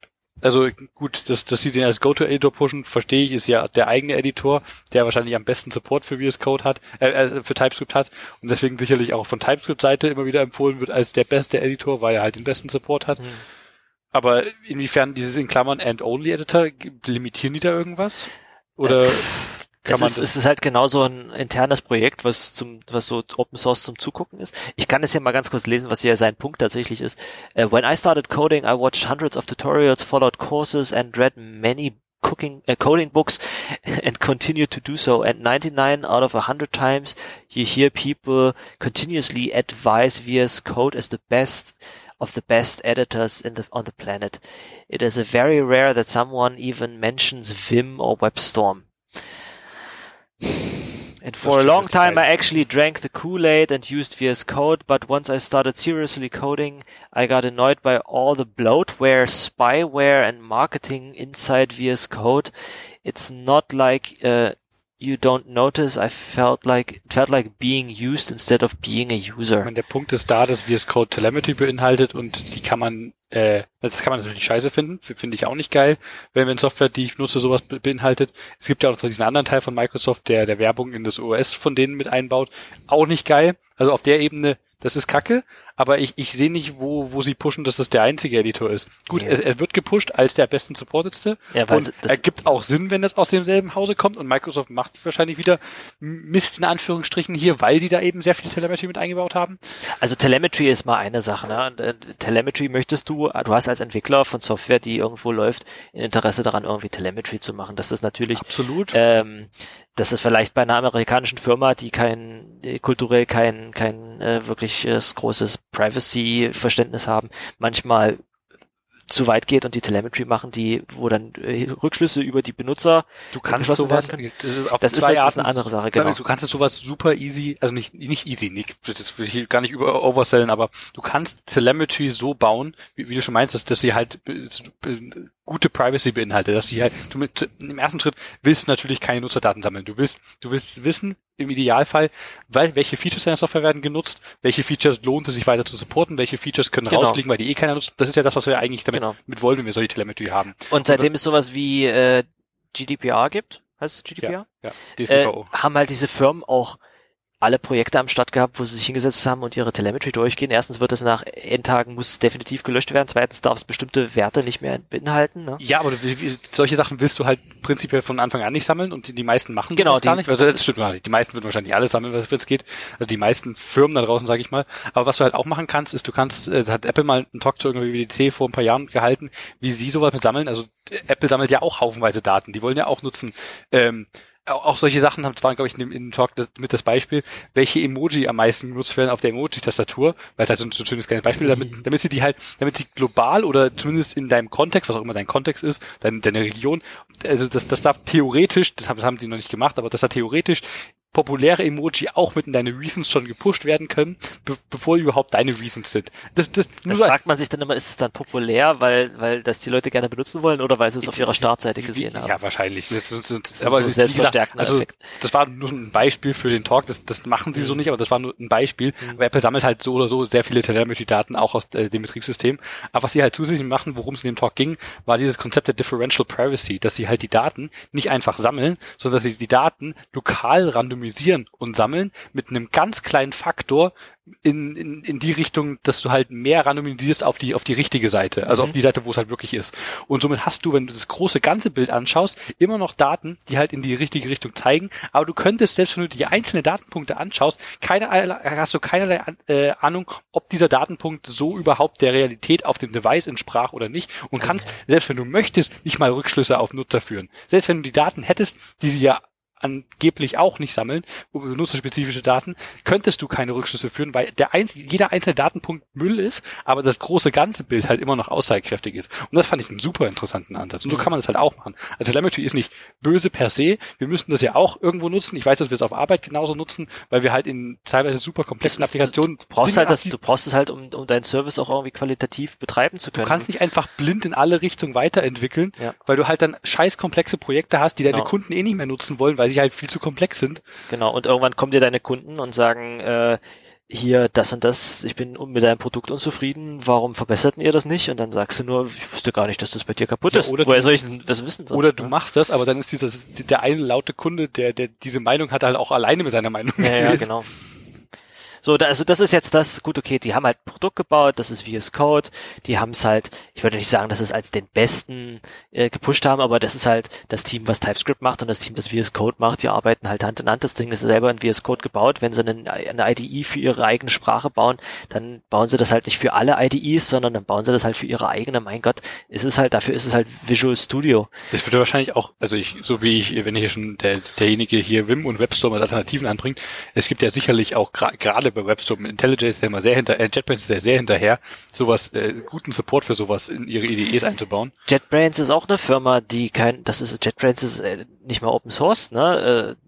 also gut, dass, dass sie den als Go-To-Editor pushen, verstehe ich, ist ja der eigene Editor, der wahrscheinlich am besten Support für VS Code hat, äh, äh, für TypeScript hat und deswegen sicherlich auch von TypeScript-Seite immer wieder empfohlen wird als der beste Editor, weil er halt den besten Support hat. Hm. Aber inwiefern dieses in Klammern And-Only-Editor, limitieren die da irgendwas? Oder äh, kann es man ist, das? Es ist halt genau so ein internes Projekt, was zum, was so Open Source zum Zugucken ist. Ich kann es hier mal ganz kurz lesen, was hier sein Punkt tatsächlich ist. Uh, when I started coding, I watched hundreds of tutorials, followed courses and read many cooking uh, coding books and continue to do so and 99 out of 100 times you hear people continuously advise VS Code as the best of the best editors in the, on the planet. It is a very rare that someone even mentions Vim or WebStorm. And for a long time, I actually drank the Kool-Aid and used VS Code, but once I started seriously coding, I got annoyed by all the bloatware, spyware, and marketing inside VS Code. It's not like uh, you don't notice, I felt like, felt like being used instead of being a user. Meine, der Punkt ist da, dass VS Code Telemetry beinhaltet und die kann man, äh, das kann man natürlich scheiße finden, finde ich auch nicht geil, wenn, wenn Software, die ich nutze, sowas beinhaltet. Es gibt ja auch diesen anderen Teil von Microsoft, der, der Werbung in das OS von denen mit einbaut. Auch nicht geil. Also auf der Ebene, das ist kacke, aber ich, ich sehe nicht, wo, wo sie pushen, dass das der einzige Editor ist. Gut, ja. er, er wird gepusht als der besten supportedste. Ja, weil und er gibt auch Sinn, wenn das aus demselben Hause kommt und Microsoft macht wahrscheinlich wieder Mist in Anführungsstrichen hier, weil die da eben sehr viel Telemetry mit eingebaut haben. Also Telemetry ist mal eine Sache. Ne? Und, äh, Telemetry möchtest du, du hast als Entwickler von Software, die irgendwo läuft, ein Interesse daran, irgendwie Telemetry zu machen. Das ist natürlich absolut. Ähm, das ist vielleicht bei einer amerikanischen Firma, die kein kulturell kein kein äh, wirkliches großes Privacy-Verständnis haben, manchmal zu weit geht und die Telemetry machen, die, wo dann äh, Rückschlüsse über die Benutzer du kannst sowas. Auf das ist, halt, ist eine andere Sache, genau. Du kannst sowas super easy, also nicht nicht easy, nicht, das will ich gar nicht über oversellen, aber du kannst Telemetry so bauen, wie, wie du schon meinst, dass, dass sie halt äh, gute Privacy beinhaltet, dass sie halt, du mit, im ersten Schritt willst du natürlich keine Nutzerdaten sammeln. Du willst, du willst wissen, im Idealfall, weil, welche Features deiner Software werden genutzt, welche Features lohnt es sich weiter zu supporten, welche Features können genau. rausfliegen, weil die eh keiner nutzt. Das ist ja das, was wir eigentlich damit genau. mit wollen, wenn wir solche Telemetrie haben. Und seitdem Und, es sowas wie äh, GDPR gibt, heißt es GDPR? Ja, ja DSGVO. Äh, haben halt diese Firmen auch alle Projekte am Start gehabt, wo sie sich hingesetzt haben und ihre Telemetry durchgehen. Erstens wird es nach N-Tagen muss definitiv gelöscht werden. Zweitens darf es bestimmte Werte nicht mehr beinhalten. Ne? Ja, aber solche Sachen willst du halt prinzipiell von Anfang an nicht sammeln und die, die meisten machen genau, das die, gar nicht. Also das stimmt gar nicht. Die meisten würden wahrscheinlich alles sammeln, was es geht. Also die meisten Firmen da draußen, sage ich mal. Aber was du halt auch machen kannst, ist, du kannst, äh, hat Apple mal einen Talk zu irgendwie WDC vor ein paar Jahren gehalten, wie sie sowas mit sammeln. Also Apple sammelt ja auch haufenweise Daten. Die wollen ja auch nutzen. Ähm, auch solche Sachen waren, glaube ich, in dem, in dem Talk das, mit das Beispiel, welche Emoji am meisten genutzt werden auf der Emoji-Tastatur, weil es halt so ein, so ein schönes kleines Beispiel, damit, damit sie die halt, damit sie global oder zumindest in deinem Kontext, was auch immer dein Kontext ist, deine, deine Region, also das, das darf theoretisch, das haben, das haben die noch nicht gemacht, aber das da theoretisch populäre Emoji auch mit in deine Reasons schon gepusht werden können, be bevor überhaupt deine Reasons sind. Das, das, da so fragt man sich dann immer, ist es dann populär, weil, weil das die Leute gerne benutzen wollen oder weil sie es auf ihrer Startseite gesehen haben? Ja, wahrscheinlich. Das, das, das, das aber so selbstverstärkend. Also, das war nur ein Beispiel für den Talk. Das, das machen sie mhm. so nicht, aber das war nur ein Beispiel. Mhm. Aber Apple sammelt halt so oder so sehr viele Telemetry-Daten auch aus äh, dem Betriebssystem. Aber was sie halt zusätzlich machen, worum es in dem Talk ging, war dieses Konzept der Differential Privacy, dass sie halt die Daten nicht einfach sammeln, sondern dass sie die Daten lokal randomisieren und sammeln mit einem ganz kleinen Faktor in, in, in die Richtung, dass du halt mehr randomisierst auf die, auf die richtige Seite, also mhm. auf die Seite, wo es halt wirklich ist. Und somit hast du, wenn du das große ganze Bild anschaust, immer noch Daten, die halt in die richtige Richtung zeigen, aber du könntest, selbst wenn du die einzelnen Datenpunkte anschaust, keine, hast du keinerlei äh, Ahnung, ob dieser Datenpunkt so überhaupt der Realität auf dem Device entsprach oder nicht und kannst, okay. selbst wenn du möchtest, nicht mal Rückschlüsse auf Nutzer führen. Selbst wenn du die Daten hättest, die sie ja angeblich auch nicht sammeln, benutzerspezifische Daten, könntest du keine Rückschlüsse führen, weil der ein, jeder einzelne Datenpunkt Müll ist, aber das große ganze Bild halt immer noch aussagekräftig ist. Und das fand ich einen super interessanten Ansatz. Und so mhm. kann man das halt auch machen. Also Telemetry ist nicht böse per se. Wir müssten das ja auch irgendwo nutzen. Ich weiß, dass wir es auf Arbeit genauso nutzen, weil wir halt in teilweise super komplexen Applikationen. Du brauchst halt das, du brauchst es halt, um, um deinen Service auch irgendwie qualitativ betreiben zu können. Du kannst nicht einfach blind in alle Richtungen weiterentwickeln, ja. weil du halt dann scheiß komplexe Projekte hast, die deine genau. Kunden eh nicht mehr nutzen wollen, weil sie halt viel zu komplex sind. Genau, und irgendwann kommen dir deine Kunden und sagen, äh, hier das und das, ich bin mit deinem Produkt unzufrieden, warum verbesserten ihr das nicht? Und dann sagst du nur, ich wusste gar nicht, dass das bei dir kaputt ja, ist. Oder Woher soll ich denn was wissen? Sonst, oder du ne? machst das, aber dann ist dieses, der eine laute Kunde, der, der diese Meinung hat, halt auch alleine mit seiner Meinung. Ja, ja, genau. So, da, also das ist jetzt das, gut, okay, die haben halt ein Produkt gebaut, das ist VS Code, die haben es halt, ich würde nicht sagen, dass es als den besten äh, gepusht haben, aber das ist halt das Team, was TypeScript macht und das Team, das VS Code macht, die arbeiten halt Hand in Hand, das Ding ist selber in VS Code gebaut, wenn sie eine, eine IDE für ihre eigene Sprache bauen, dann bauen sie das halt nicht für alle IDEs, sondern dann bauen sie das halt für ihre eigene, mein Gott, ist es halt, dafür ist es halt Visual Studio. Das wird wahrscheinlich auch, also ich, so wie ich, wenn hier schon der, derjenige hier Wim und WebStorm als Alternativen anbringt, es gibt ja sicherlich auch gerade bei WebStorm IntelliJ ist ja immer sehr hinter, äh, JetBrains ist ja sehr hinterher, sowas, äh, guten Support für sowas in ihre IDEs einzubauen. JetBrains ist auch eine Firma, die kein, das ist, JetBrains ist äh, nicht mal Open Source, ne, äh,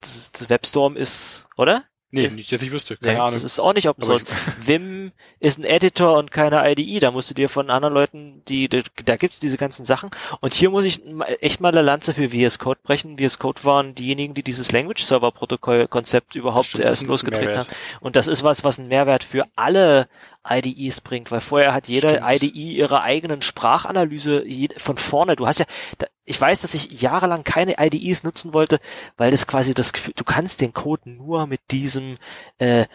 das, das WebStorm ist, oder? Nee, ist, nicht, dass ich wüsste. Keine nee, Ahnung. Das ist auch nicht Open Source. Vim ist ein Editor und keine IDE. Da musst du dir von anderen Leuten, die, da, da gibt's diese ganzen Sachen. Und hier muss ich echt mal eine Lanze für VS Code brechen. VS Code waren diejenigen, die dieses Language Server Protokoll Konzept überhaupt stimmt, erst losgetreten haben. Und das ist was, was einen Mehrwert für alle IDEs bringt, weil vorher hat jede Stimmt. IDE ihre eigenen Sprachanalyse von vorne. Du hast ja, ich weiß, dass ich jahrelang keine IDEs nutzen wollte, weil das quasi das Gefühl, du kannst den Code nur mit diesem äh,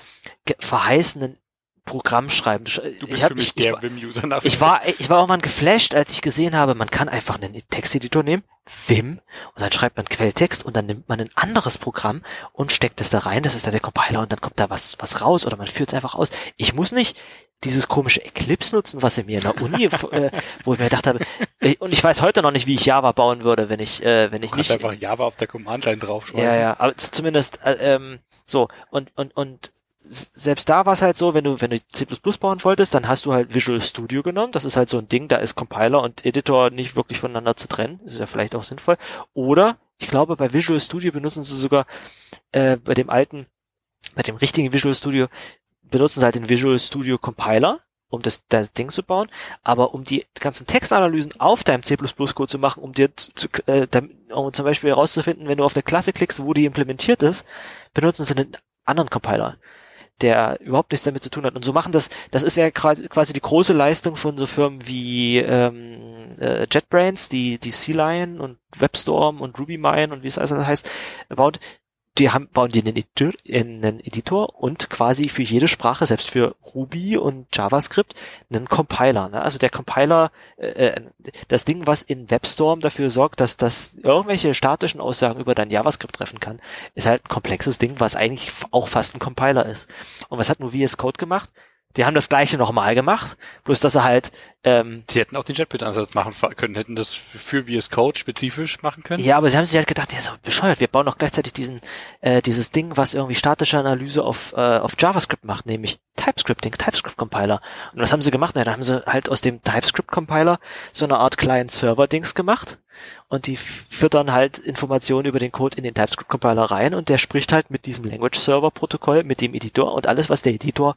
verheißenen Programm schreiben. Du bist ich hab, für mich ich, der Vim-User ich war, ich war irgendwann geflasht, als ich gesehen habe, man kann einfach einen Texteditor nehmen, Vim, und dann schreibt man Quelltext und dann nimmt man ein anderes Programm und steckt es da rein, das ist dann der Compiler und dann kommt da was, was raus oder man führt es einfach aus. Ich muss nicht dieses komische Eclipse nutzen, was er mir in der Uni, äh, wo ich mir gedacht habe, äh, und ich weiß heute noch nicht, wie ich Java bauen würde, wenn ich, äh, wenn ich du nicht. einfach Java auf der Command-Line draufschmeißen. Ja, ja, aber zumindest, äh, ähm, so, und, und, und selbst da war es halt so, wenn du, wenn du C++ bauen wolltest, dann hast du halt Visual Studio genommen. Das ist halt so ein Ding, da ist Compiler und Editor nicht wirklich voneinander zu trennen. Das ist ja vielleicht auch sinnvoll. Oder, ich glaube, bei Visual Studio benutzen sie sogar, äh, bei dem alten, bei dem richtigen Visual Studio, benutzen sie halt den Visual Studio Compiler, um das, das Ding zu bauen. Aber um die ganzen Textanalysen auf deinem C++-Code zu machen, um dir zu, äh, um zum Beispiel herauszufinden, wenn du auf eine Klasse klickst, wo die implementiert ist, benutzen sie einen anderen Compiler der überhaupt nichts damit zu tun hat. Und so machen das, das ist ja quasi die große Leistung von so Firmen wie ähm, äh, JetBrains, die, die Sea Lion und WebStorm und RubyMine und wie es also heißt, baut, die haben, bauen die einen Editor, einen Editor und quasi für jede Sprache, selbst für Ruby und JavaScript, einen Compiler. Ne? Also der Compiler, äh, äh, das Ding, was in WebStorm dafür sorgt, dass das irgendwelche statischen Aussagen über dein JavaScript treffen kann, ist halt ein komplexes Ding, was eigentlich auch fast ein Compiler ist. Und was hat nur VS Code gemacht? Die haben das gleiche nochmal gemacht, bloß dass er halt ähm, Sie hätten auch den JetBrains-Ansatz machen können, hätten das für VS Code spezifisch machen können. Ja, aber sie haben sich halt gedacht, ja, so bescheuert, wir bauen doch gleichzeitig diesen, äh, dieses Ding, was irgendwie statische Analyse auf, äh, auf JavaScript macht, nämlich TypeScripting, TypeScript-Compiler. Und was haben sie gemacht? Na, dann haben sie halt aus dem TypeScript-Compiler so eine Art Client-Server-Dings gemacht und die füttern halt Informationen über den Code in den TypeScript-Compiler rein und der spricht halt mit diesem Language-Server-Protokoll, mit dem Editor und alles, was der Editor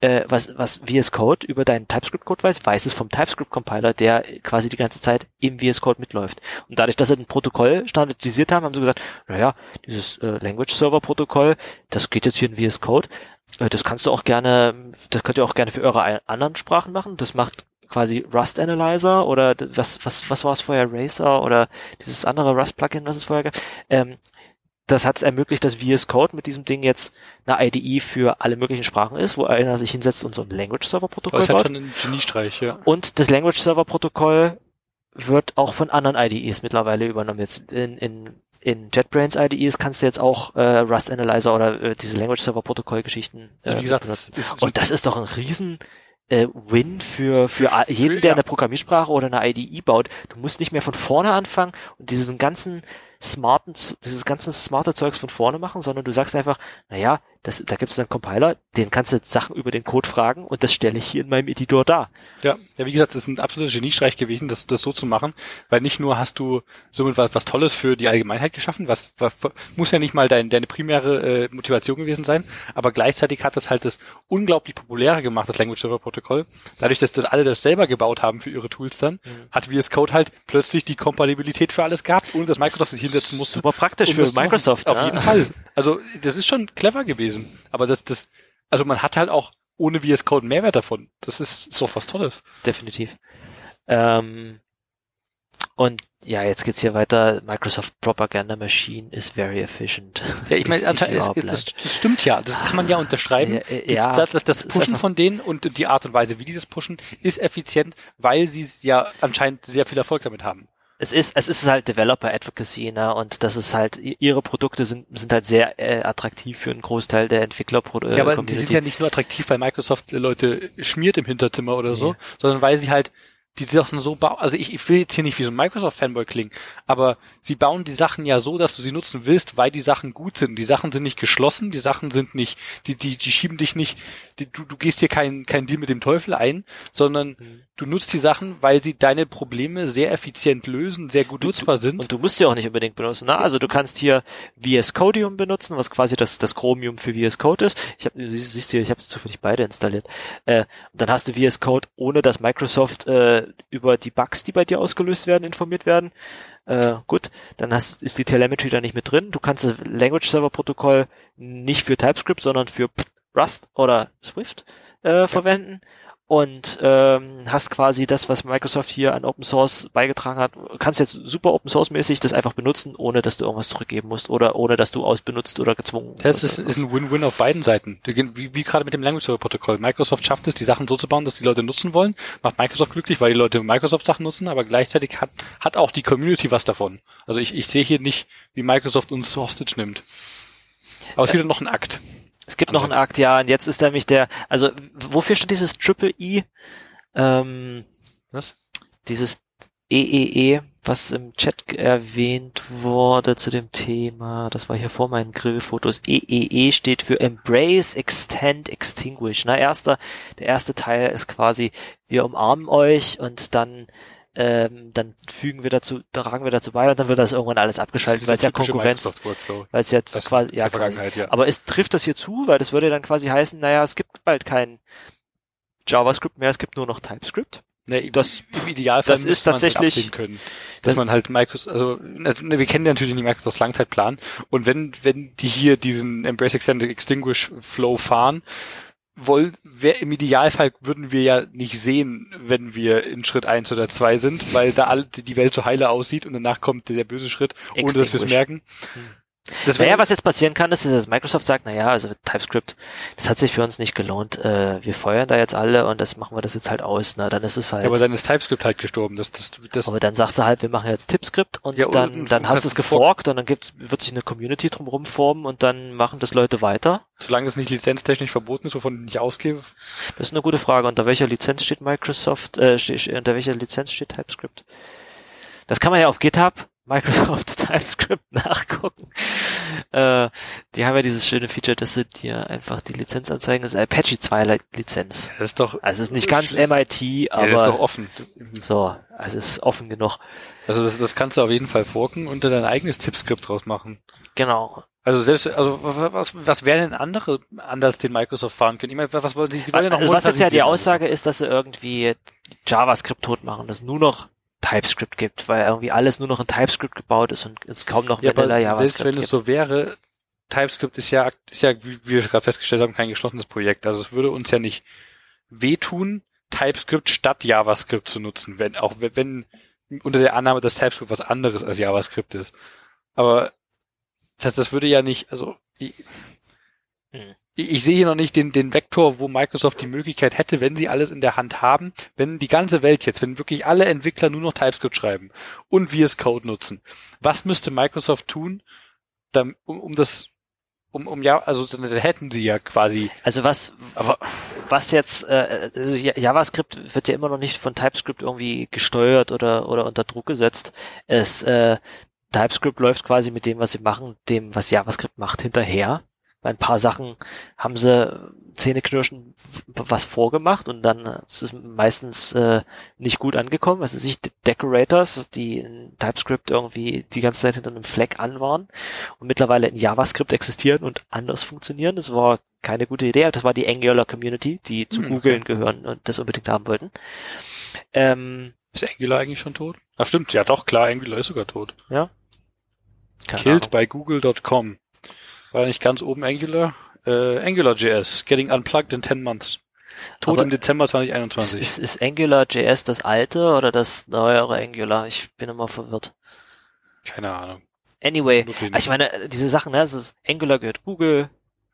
äh, was, was VS Code über deinen TypeScript-Code weiß, weiß es vom TypeScript-Compiler, der quasi die ganze Zeit im VS Code mitläuft. Und dadurch, dass sie ein Protokoll standardisiert haben, haben sie gesagt, naja, dieses äh, Language-Server-Protokoll, das geht jetzt hier in VS Code, äh, das kannst du auch gerne, das könnt ihr auch gerne für eure anderen Sprachen machen. Das macht quasi Rust Analyzer oder was, was, was war es vorher, Racer oder dieses andere Rust-Plugin, was es vorher gab. Ähm, das hat es ermöglicht, dass VS Code mit diesem Ding jetzt eine IDE für alle möglichen Sprachen ist, wo einer sich hinsetzt und so ein Language Server Protokoll baut. Das hat schon ein Geniestreich, ja. Und das Language Server Protokoll wird auch von anderen IDEs mittlerweile übernommen. Jetzt in, in, in JetBrains IDEs kannst du jetzt auch äh, Rust Analyzer oder äh, diese Language Server Protokoll Geschichten äh, Wie gesagt, das ist und das ist doch ein riesen äh, Win für, für jeden, der eine Programmiersprache oder eine IDE baut. Du musst nicht mehr von vorne anfangen und diesen ganzen smarten, dieses ganzen smarte Zeugs von vorne machen, sondern du sagst einfach, naja, das, da gibt es einen Compiler, den kannst du Sachen über den Code fragen und das stelle ich hier in meinem Editor dar. Ja, ja, wie gesagt, das ist ein absoluter Geniestreich gewesen, das, das so zu machen, weil nicht nur hast du somit was, was Tolles für die Allgemeinheit geschaffen, was, was muss ja nicht mal dein, deine primäre äh, Motivation gewesen sein, aber gleichzeitig hat das halt das unglaublich populäre gemacht, das Language Server Protokoll. Dadurch, dass das alle das selber gebaut haben für ihre Tools dann, mhm. hat VS Code halt plötzlich die Kompatibilität für alles gehabt, ohne dass Microsoft sich hinsetzen musste. Super praktisch um für Microsoft. Auf ja. jeden Fall. Also das ist schon clever gewesen. Aber das, das, also man hat halt auch ohne VS Code Mehrwert davon. Das ist, doch was Tolles. Definitiv. Ähm, und ja, jetzt geht's hier weiter. Microsoft Propaganda Machine is very efficient. Ja, ich meine, es, es, stimmt ja. Das kann man ja unterschreiben. Ja, ja das, das, das Pushen von denen und die Art und Weise, wie die das pushen, ist effizient, weil sie ja anscheinend sehr viel Erfolg damit haben es ist, es ist halt Developer Advocacy, ne? Und das ist halt, ihre Produkte sind, sind halt sehr äh, attraktiv für einen Großteil der Entwickler. Äh, ja, aber die sind ja nicht nur attraktiv, weil Microsoft Leute schmiert im Hinterzimmer oder so, ja. sondern weil sie halt die Sachen so bauen, also ich, ich will jetzt hier nicht wie so ein Microsoft-Fanboy klingen, aber sie bauen die Sachen ja so, dass du sie nutzen willst, weil die Sachen gut sind. Die Sachen sind nicht geschlossen, die Sachen sind nicht, die, die, die schieben dich nicht, die, du, du gehst hier kein, kein Deal mit dem Teufel ein, sondern mhm. Du nutzt die Sachen, weil sie deine Probleme sehr effizient lösen, sehr gut nutzbar sind. Und du musst sie auch nicht unbedingt benutzen. Ne? Also du kannst hier VS Codium benutzen, was quasi das, das Chromium für VS Code ist. Ich habe, siehst du, ich habe zufällig beide installiert. Äh, und dann hast du VS Code, ohne dass Microsoft äh, über die Bugs, die bei dir ausgelöst werden, informiert werden. Äh, gut, dann hast, ist die Telemetry da nicht mit drin. Du kannst das Language Server Protokoll nicht für TypeScript, sondern für Rust oder Swift äh, ja. verwenden und ähm, hast quasi das, was Microsoft hier an Open Source beigetragen hat, kannst jetzt super Open Source mäßig das einfach benutzen, ohne dass du irgendwas zurückgeben musst oder ohne dass du ausbenutzt oder gezwungen Das ist, ist ein Win-Win auf beiden Seiten. Wie, wie gerade mit dem Language Server Protokoll. Microsoft schafft es, die Sachen so zu bauen, dass die Leute nutzen wollen, macht Microsoft glücklich, weil die Leute Microsoft Sachen nutzen, aber gleichzeitig hat, hat auch die Community was davon. Also ich, ich sehe hier nicht, wie Microsoft uns Hostage nimmt. Aber es gibt ja noch einen Akt. Es gibt noch einen Akt, ja, und jetzt ist nämlich der, also wofür steht dieses Triple E? Ähm, Was? Dieses EEE, e, was im Chat erwähnt wurde zu dem Thema, das war hier vor meinen Grillfotos. EEE e steht für Embrace, Extend, Extinguish. Na, erster, der erste Teil ist quasi, wir umarmen euch und dann ähm, dann fügen wir dazu, tragen wir dazu bei und dann wird das irgendwann alles abgeschaltet, weil es ja Konkurrenz, weil es jetzt das quasi, ja, quasi, ja. Aber es trifft das hier zu, weil das würde dann quasi heißen, naja, es gibt bald kein JavaScript mehr, es gibt nur noch TypeScript. Nee, das, im Idealfall das ist tatsächlich können, dass das man halt Microsoft, also ne, wir kennen ja natürlich nicht Microsoft Langzeitplan und wenn wenn die hier diesen Embrace Extended Extinguish Flow fahren, wollen, wer, im Idealfall würden wir ja nicht sehen, wenn wir in Schritt eins oder zwei sind, weil da alle, die Welt so heile aussieht und danach kommt der böse Schritt, ohne dass wir es merken. Hm. Das naja, was jetzt passieren kann, ist, dass Microsoft sagt, naja, also TypeScript, das hat sich für uns nicht gelohnt. Äh, wir feuern da jetzt alle und das machen wir das jetzt halt aus. Na, dann ist es halt. Ja, aber dann ist TypeScript halt gestorben. Das, das, das aber dann sagst du halt, wir machen jetzt TypeScript und ja, dann, und, dann hast du es geforkt und dann gibt, wird sich eine Community drumherum formen und dann machen das Leute weiter. Solange es nicht lizenztechnisch verboten ist, wovon ich nicht ausgebe. Das ist eine gute Frage. Unter welcher Lizenz steht Microsoft, äh, unter welcher Lizenz steht TypeScript? Das kann man ja auf GitHub Microsoft TypeScript nachgucken. Äh, die haben ja dieses schöne Feature, dass sie dir einfach die Lizenz anzeigen. Das ist Apache 2 Lizenz. Das ist doch. Also es ist nicht ganz MIT, aber. Ja, das ist doch offen. So, also es ist offen genug. Also das, das kannst du auf jeden Fall forken und dann dein eigenes Tippscript draus machen. Genau. Also selbst, also was, was wären denn andere anders, den Microsoft fahren können? Ich meine, was wollen sie, die wollen ja noch also Was jetzt ja die Aussage ist, dass sie irgendwie JavaScript tot machen, dass nur noch TypeScript gibt, weil irgendwie alles nur noch in TypeScript gebaut ist und es kaum noch ja, Vanilla JavaScript Selbst wenn gibt. es so wäre, TypeScript ist ja, ist ja, wie wir gerade festgestellt haben, kein geschlossenes Projekt. Also es würde uns ja nicht wehtun, TypeScript statt JavaScript zu nutzen, wenn, auch wenn, unter der Annahme, dass TypeScript was anderes als JavaScript ist. Aber das das würde ja nicht, also ich, hm ich sehe hier noch nicht den, den Vektor, wo Microsoft die Möglichkeit hätte, wenn sie alles in der Hand haben, wenn die ganze Welt jetzt, wenn wirklich alle Entwickler nur noch TypeScript schreiben und VS Code nutzen, was müsste Microsoft tun, um, um das um, um ja, also dann hätten sie ja quasi. Also was, aber was jetzt äh, also JavaScript wird ja immer noch nicht von TypeScript irgendwie gesteuert oder oder unter Druck gesetzt. Es äh, TypeScript läuft quasi mit dem, was sie machen, dem, was JavaScript macht, hinterher. Bei ein paar Sachen haben sie Zähneknirschen was vorgemacht und dann ist es meistens äh, nicht gut angekommen. Also sich Decorators, die in TypeScript irgendwie die ganze Zeit hinter einem Fleck an waren und mittlerweile in JavaScript existieren und anders funktionieren. Das war keine gute Idee. Das war die Angular Community, die zu hm, Googlen gehören und das unbedingt haben wollten. Ähm, ist Angular eigentlich schon tot? Ach stimmt, ja doch, klar, Angular ist sogar tot. Ja. Keine Killed Ahnung. by Google.com. War nicht ganz oben Angular? Äh, AngularJS, getting unplugged in 10 months. Tot Aber im Dezember 2021. Ist, ist AngularJS das alte oder das neuere Angular? Ich bin immer verwirrt. Keine Ahnung. Anyway, ich meine, diese Sachen, ne, es ist Angular gehört Google,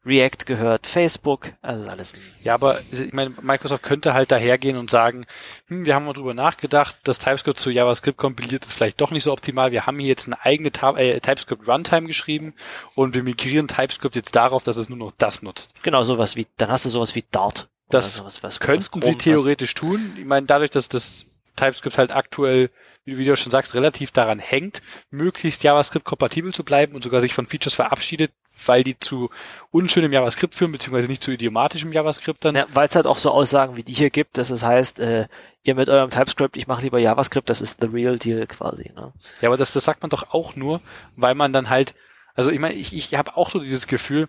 React gehört Facebook, also alles. Ja, aber ich meine, Microsoft könnte halt dahergehen und sagen, hm, wir haben mal drüber nachgedacht, das TypeScript zu JavaScript kompiliert ist vielleicht doch nicht so optimal. Wir haben hier jetzt eine eigene äh, TypeScript Runtime geschrieben und wir migrieren TypeScript jetzt darauf, dass es nur noch das nutzt. Genau, sowas wie, dann hast du sowas wie Dart. Das sowas, was, könnten was sie theoretisch tun. Ich meine, dadurch, dass das TypeScript halt aktuell, wie du schon sagst, relativ daran hängt, möglichst JavaScript kompatibel zu bleiben und sogar sich von Features verabschiedet, weil die zu unschönem JavaScript führen, beziehungsweise nicht zu idiomatischem JavaScript dann. Ja, weil es halt auch so Aussagen wie die hier gibt, dass es heißt, äh, ihr mit eurem TypeScript, ich mache lieber JavaScript, das ist the real deal quasi. Ne? Ja, aber das, das sagt man doch auch nur, weil man dann halt, also ich meine, ich, ich habe auch so dieses Gefühl,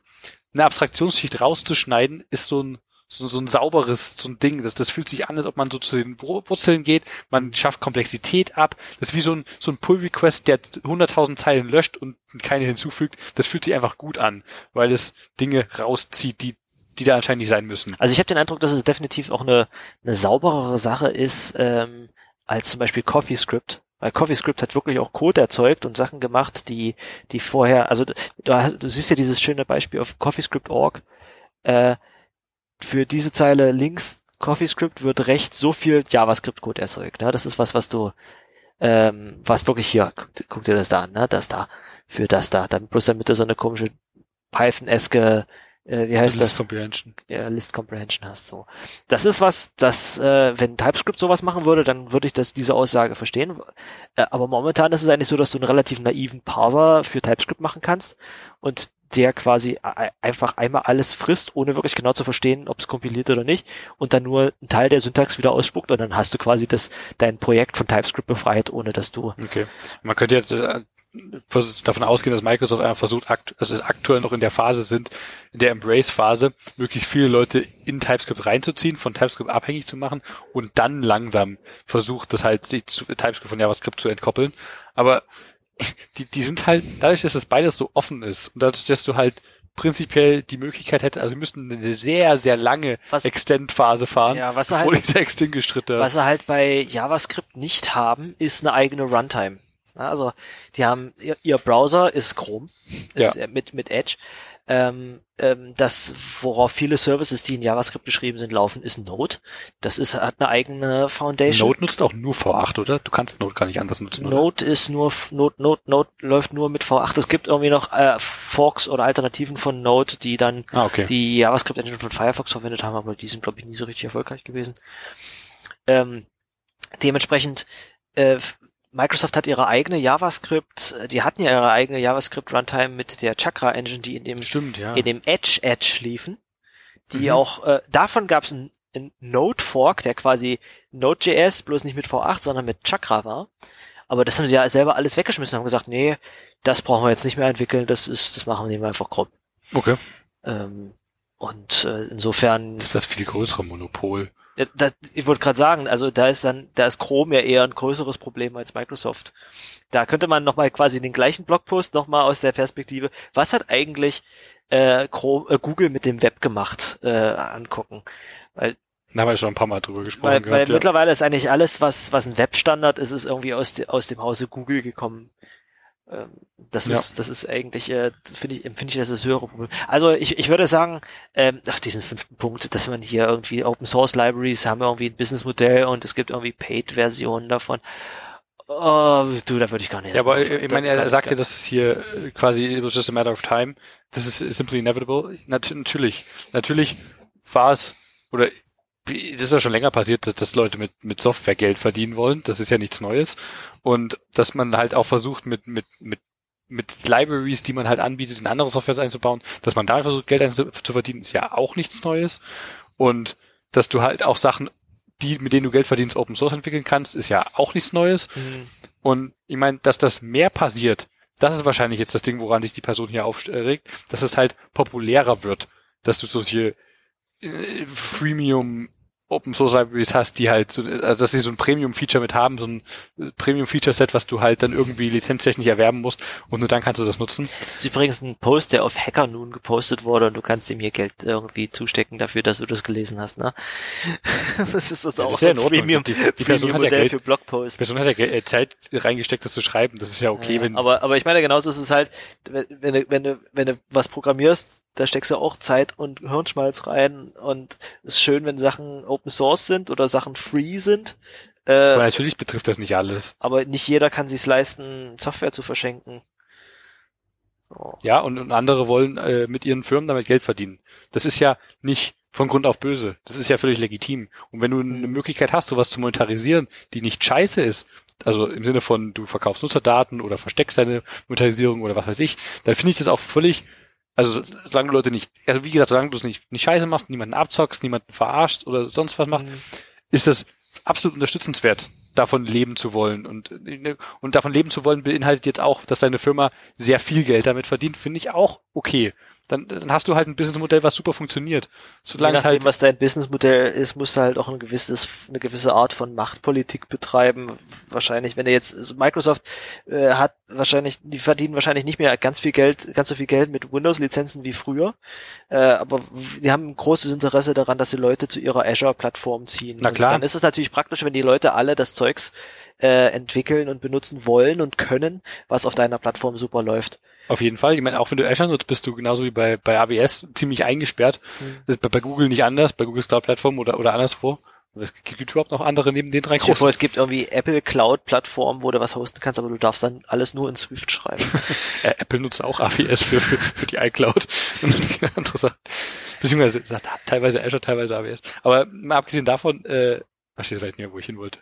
eine Abstraktionsschicht rauszuschneiden, ist so ein so, so ein sauberes, so ein Ding. Das, das fühlt sich an, als ob man so zu den Wurzeln geht. Man schafft Komplexität ab. Das ist wie so ein, so ein Pull-Request, der 100.000 Zeilen löscht und keine hinzufügt. Das fühlt sich einfach gut an, weil es Dinge rauszieht, die die da anscheinend nicht sein müssen. Also ich habe den Eindruck, dass es definitiv auch eine, eine sauberere Sache ist, ähm, als zum Beispiel CoffeeScript. Weil CoffeeScript hat wirklich auch Code erzeugt und Sachen gemacht, die, die vorher, also du, du siehst ja dieses schöne Beispiel auf CoffeeScript.org, äh, für diese Zeile links CoffeeScript wird rechts so viel JavaScript-Code erzeugt. Ne? Das ist was, was du, ähm, was wirklich hier, guck, guck dir das da an, ne? das da, für das da, dann bloß damit du so eine komische Python-eske äh, wie heißt List das? Comprehension. Ja, List Comprehension hast so. Das ist was, das, äh, wenn TypeScript sowas machen würde, dann würde ich das diese Aussage verstehen. Äh, aber momentan ist es eigentlich so, dass du einen relativ naiven Parser für TypeScript machen kannst und der quasi einfach einmal alles frisst, ohne wirklich genau zu verstehen, ob es kompiliert oder nicht, und dann nur einen Teil der Syntax wieder ausspuckt und dann hast du quasi das dein Projekt von TypeScript befreit, ohne dass du. Okay. Man könnte ja äh, davon ausgehen, dass Microsoft einfach versucht, akt also aktuell noch in der Phase sind, in der Embrace-Phase, möglichst viele Leute in TypeScript reinzuziehen, von TypeScript abhängig zu machen und dann langsam versucht, das halt sich TypeScript von JavaScript zu entkoppeln. Aber die, die sind halt, dadurch, dass das beides so offen ist und dadurch, dass du halt prinzipiell die Möglichkeit hätte, also wir müssten eine sehr, sehr lange Extend-Phase fahren, ja, was bevor halt, dieser Extinguished-Schritte. Was sie halt bei JavaScript nicht haben, ist eine eigene Runtime. Also die haben ihr, ihr Browser ist Chrome, ist ja. mit mit Edge ähm, ähm, das, worauf viele Services, die in JavaScript geschrieben sind, laufen, ist Node. Das ist, hat eine eigene Foundation. Node nutzt auch nur V8, oder? Du kannst Node gar nicht anders nutzen. Oder? Node ist nur, Node, Node, Node läuft nur mit V8. Es gibt irgendwie noch äh, Forks oder Alternativen von Node, die dann ah, okay. die JavaScript-Engine von Firefox verwendet haben, aber die sind, glaube ich, nie so richtig erfolgreich gewesen. Ähm, dementsprechend äh, Microsoft hat ihre eigene JavaScript, die hatten ja ihre eigene JavaScript Runtime mit der Chakra Engine, die in dem Stimmt, ja. in dem Edge Edge liefen. Die mhm. auch äh, davon gab es einen, einen Node Fork, der quasi Node.js bloß nicht mit V8, sondern mit Chakra war. Aber das haben sie ja selber alles weggeschmissen und haben gesagt, nee, das brauchen wir jetzt nicht mehr entwickeln, das ist, das machen wir einfach krumm. Okay. Ähm, und äh, insofern. Das ist das viel größere Monopol. Ja, das, ich wollte gerade sagen, also da ist dann, da ist Chrome ja eher ein größeres Problem als Microsoft. Da könnte man nochmal quasi den gleichen Blogpost nochmal aus der Perspektive, was hat eigentlich äh, Chrome, äh, Google mit dem Web gemacht, äh, angucken. Weil da haben wir schon ein paar Mal drüber gesprochen. Weil, gehabt, weil ja. mittlerweile ist eigentlich alles, was, was ein Webstandard ist, ist irgendwie aus, de, aus dem Hause Google gekommen. Ähm, das ist, ja. das ist eigentlich, äh, finde ich, empfinde ich das als höhere Problem. Also ich, ich würde sagen, ähm, auf diesen fünften Punkt, dass man hier irgendwie Open Source Libraries haben irgendwie ein Businessmodell und es gibt irgendwie Paid-Versionen davon. Oh, du, da würde ich gar nicht. Ja, aber ich, ich meine, er sagt ja, dass es hier äh, quasi it was just a matter of time. Das ist simply inevitable. Nat natürlich, natürlich war es oder das ist ja schon länger passiert, dass, dass Leute mit, mit Software Geld verdienen wollen. Das ist ja nichts Neues. Und dass man halt auch versucht, mit, mit, mit, mit Libraries, die man halt anbietet, in andere Software einzubauen, dass man da versucht, Geld zu, zu verdienen, ist ja auch nichts Neues. Und dass du halt auch Sachen, die, mit denen du Geld verdienst, Open Source entwickeln kannst, ist ja auch nichts Neues. Mhm. Und ich meine, dass das mehr passiert, das ist wahrscheinlich jetzt das Ding, woran sich die Person hier aufregt, dass es halt populärer wird, dass du solche äh, Freemium Open Source Libraries hast, die halt so, also dass sie so ein Premium Feature mit haben, so ein Premium Feature Set, was du halt dann irgendwie lizenztechnisch erwerben musst und nur dann kannst du das nutzen. Das ist übrigens ein Post, der auf Hacker nun gepostet wurde und du kannst ihm hier Geld irgendwie zustecken dafür, dass du das gelesen hast, ne? das ist, das ist ja, auch das ist so ein Premium, die, die Person hat ja Geld, für Blogposts. Die Person hat ja äh, Zeit reingesteckt, das zu schreiben, das ist ja okay, ja, wenn. Aber, aber ich meine, genauso ist es halt, wenn, wenn du, wenn du, wenn du was programmierst, da steckst du auch Zeit und Hirnschmalz rein und es ist schön, wenn Sachen Open Source sind oder Sachen free sind. Äh, aber natürlich betrifft das nicht alles. Aber nicht jeder kann sich leisten, Software zu verschenken. So. Ja, und, und andere wollen äh, mit ihren Firmen damit Geld verdienen. Das ist ja nicht von Grund auf böse. Das ist ja völlig legitim. Und wenn du eine mhm. Möglichkeit hast, sowas zu monetarisieren, die nicht scheiße ist, also im Sinne von du verkaufst Nutzerdaten oder versteckst deine Monetarisierung oder was weiß ich, dann finde ich das auch völlig also solange du Leute nicht, also wie gesagt, solange du es nicht, nicht scheiße machst, niemanden abzockst, niemanden verarscht oder sonst was macht, mhm. ist das absolut unterstützenswert, davon leben zu wollen. Und, und davon leben zu wollen beinhaltet jetzt auch, dass deine Firma sehr viel Geld damit verdient, finde ich auch okay dann, dann hast du halt ein Businessmodell, was super funktioniert. Solange Je nachdem, halt was dein Businessmodell ist, musst du halt auch ein gewisses, eine gewisse Art von Machtpolitik betreiben. Wahrscheinlich, wenn du jetzt, also Microsoft äh, hat wahrscheinlich, die verdienen wahrscheinlich nicht mehr ganz viel Geld, ganz so viel Geld mit Windows-Lizenzen wie früher. Äh, aber die haben ein großes Interesse daran, dass sie Leute zu ihrer Azure-Plattform ziehen. Na klar. Und dann ist es natürlich praktisch, wenn die Leute alle das Zeugs äh, entwickeln und benutzen wollen und können, was auf deiner Plattform super läuft. Auf jeden Fall. Ich meine, auch wenn du Azure nutzt, bist du genauso wie bei, bei AWS ziemlich eingesperrt. Mhm. Das ist bei, bei Google nicht anders, bei Google's Cloud Plattform oder, oder anderswo. Es gibt überhaupt noch andere neben den drei großen. Vor, es gibt irgendwie Apple Cloud Plattformen, wo du was hosten kannst, aber du darfst dann alles nur in Swift schreiben. ja, Apple nutzt auch AWS für, für, für die iCloud und andere Sachen. Beziehungsweise teilweise Azure, teilweise AWS. Aber mal abgesehen davon, äh, ich weiß nicht mehr, wo ich hin wollte.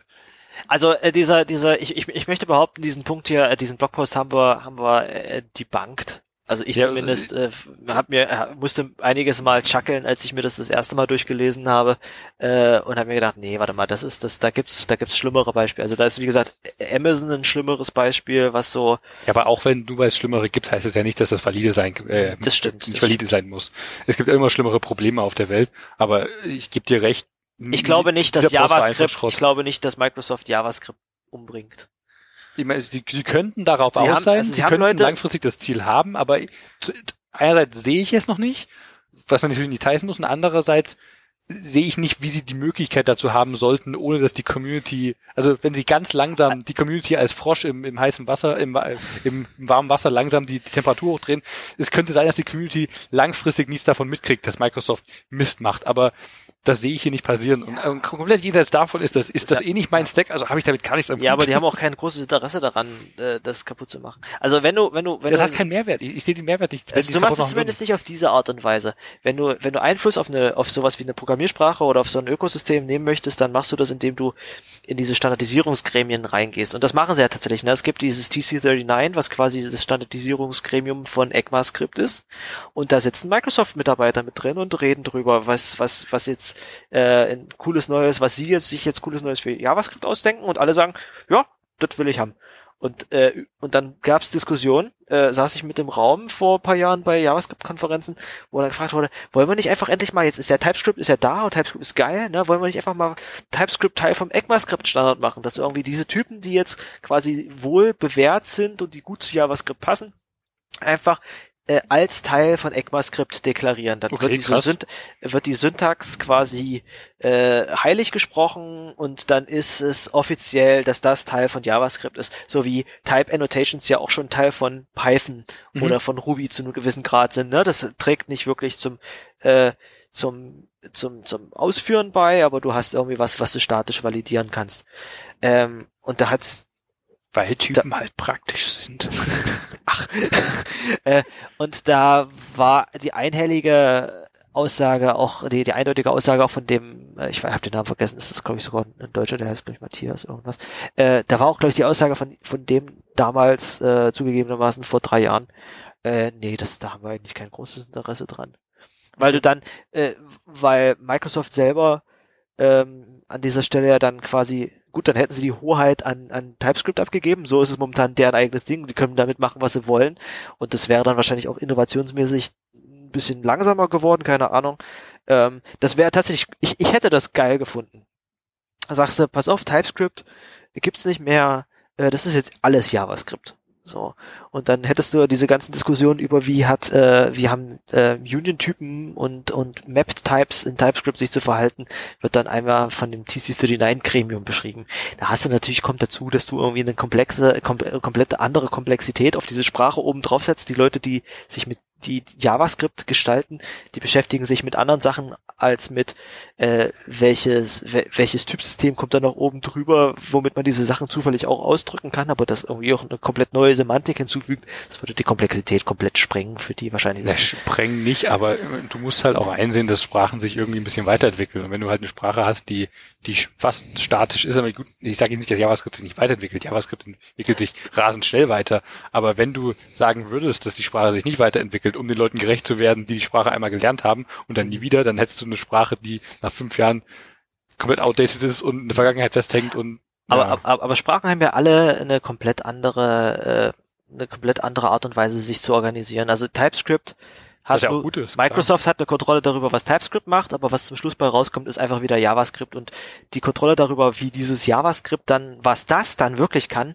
Also äh, dieser, dieser, ich, ich, ich möchte behaupten, diesen Punkt hier, äh, diesen Blogpost haben wir, haben wir äh, debunked. Also ich ja, zumindest äh, hab mir äh, musste einiges mal chuckeln, als ich mir das das erste Mal durchgelesen habe äh, und habe mir gedacht, nee, warte mal, das ist das, da gibt's da gibt's schlimmere Beispiele. Also da ist wie gesagt Amazon ein schlimmeres Beispiel, was so. Ja, aber auch wenn du es schlimmere gibt, heißt es ja nicht, dass das valide sein äh, das stimmt, nicht das valide stimmt. sein muss. Es gibt immer schlimmere Probleme auf der Welt, aber ich gebe dir recht, ich glaube nicht, dass JavaScript, ich glaube nicht, dass Microsoft JavaScript umbringt. Ich meine, sie, sie könnten darauf sie aus haben, sein, also sie, sie könnten Leute, langfristig das Ziel haben, aber einerseits sehe ich es noch nicht, was dann natürlich nicht heißen muss, und andererseits sehe ich nicht, wie sie die Möglichkeit dazu haben sollten, ohne dass die Community, also wenn sie ganz langsam die Community als Frosch im, im heißen Wasser, im, im, im warmen Wasser langsam die, die Temperatur hochdrehen, es könnte sein, dass die Community langfristig nichts davon mitkriegt, dass Microsoft Mist macht. Aber das sehe ich hier nicht passieren. Und äh, komplett jenseits davon ist das, ist das eh nicht mein Stack, also habe ich damit gar nichts am Ja, aber die haben auch kein großes Interesse daran, äh, das kaputt zu machen. Also wenn du, wenn du, wenn das du, hat keinen Mehrwert. Ich, ich sehe den Mehrwert nicht. Also du machst es zumindest nicht auf diese Art und Weise. Wenn du, wenn du Einfluss auf eine, auf sowas wie eine Programmiersprache oder auf so ein Ökosystem nehmen möchtest, dann machst du das, indem du in diese Standardisierungsgremien reingehst. Und das machen sie ja tatsächlich. Ne? Es gibt dieses TC39, was quasi das Standardisierungsgremium von ECMAScript ist. Und da sitzen Microsoft-Mitarbeiter mit drin und reden drüber, was, was, was jetzt äh, ein cooles Neues, was sie jetzt sich jetzt cooles Neues für JavaScript ausdenken und alle sagen, ja, das will ich haben. Und, äh, und dann gab's Diskussionen, äh, saß ich mit im Raum vor paar Jahren bei JavaScript-Konferenzen, wo dann gefragt wurde, wollen wir nicht einfach endlich mal, jetzt ist ja TypeScript, ist ja da und TypeScript ist geil, ne, wollen wir nicht einfach mal TypeScript Teil vom ECMAScript-Standard machen, dass irgendwie diese Typen, die jetzt quasi wohl bewährt sind und die gut zu JavaScript passen, einfach äh, als Teil von ECMAScript deklarieren. Dann okay, wird, diese Synt wird die Syntax quasi äh, heilig gesprochen und dann ist es offiziell, dass das Teil von JavaScript ist. So wie Type Annotations ja auch schon Teil von Python mhm. oder von Ruby zu einem gewissen Grad sind. Ne? Das trägt nicht wirklich zum äh, zum zum zum Ausführen bei, aber du hast irgendwie was, was du statisch validieren kannst. Ähm, und da hat's weil Typen da, halt praktisch sind. Ach. äh, und da war die einhellige Aussage auch, die, die eindeutige Aussage auch von dem, äh, ich habe den Namen vergessen, ist das glaube ich sogar ein Deutscher, der heißt glaube ich Matthias irgendwas. Äh, da war auch glaube ich die Aussage von von dem damals äh, zugegebenermaßen vor drei Jahren. Äh, nee, das da haben wir eigentlich kein großes Interesse dran, weil du dann, äh, weil Microsoft selber ähm, an dieser Stelle ja dann quasi Gut, dann hätten sie die Hoheit an, an TypeScript abgegeben. So ist es momentan deren eigenes Ding. Die können damit machen, was sie wollen. Und das wäre dann wahrscheinlich auch innovationsmäßig ein bisschen langsamer geworden, keine Ahnung. Ähm, das wäre tatsächlich, ich, ich hätte das geil gefunden. Da sagst du, pass auf, TypeScript gibt's nicht mehr, äh, das ist jetzt alles JavaScript. So. Und dann hättest du diese ganzen Diskussionen über wie hat, äh, wie haben äh, Union-Typen und, und Mapped-Types in TypeScript sich zu verhalten, wird dann einmal von dem TC39-Gremium beschrieben. Da hast du natürlich, kommt dazu, dass du irgendwie eine komplexe, kom komplett andere Komplexität auf diese Sprache oben drauf setzt. Die Leute, die sich mit die JavaScript gestalten, die beschäftigen sich mit anderen Sachen als mit äh, welches welches Typsystem kommt da noch oben drüber, womit man diese Sachen zufällig auch ausdrücken kann, aber das irgendwie auch eine komplett neue Semantik hinzufügt, das würde die Komplexität komplett sprengen für die wahrscheinlich. Ja, sprengen nicht, aber du musst halt auch einsehen, dass Sprachen sich irgendwie ein bisschen weiterentwickeln. Und wenn du halt eine Sprache hast, die die fast statisch ist, aber gut, ich sage nicht, dass JavaScript sich nicht weiterentwickelt, JavaScript entwickelt sich rasend schnell weiter, aber wenn du sagen würdest, dass die Sprache sich nicht weiterentwickelt um den Leuten gerecht zu werden, die die Sprache einmal gelernt haben und dann nie wieder, dann hättest du eine Sprache, die nach fünf Jahren komplett outdated ist und in der Vergangenheit festhängt und ja. aber, aber, aber Sprachen haben ja alle eine komplett andere äh, eine komplett andere Art und Weise, sich zu organisieren. Also TypeScript hat ja ist, Microsoft klar. hat eine Kontrolle darüber, was TypeScript macht, aber was zum Schluss bei rauskommt, ist einfach wieder JavaScript und die Kontrolle darüber, wie dieses JavaScript dann, was das dann wirklich kann,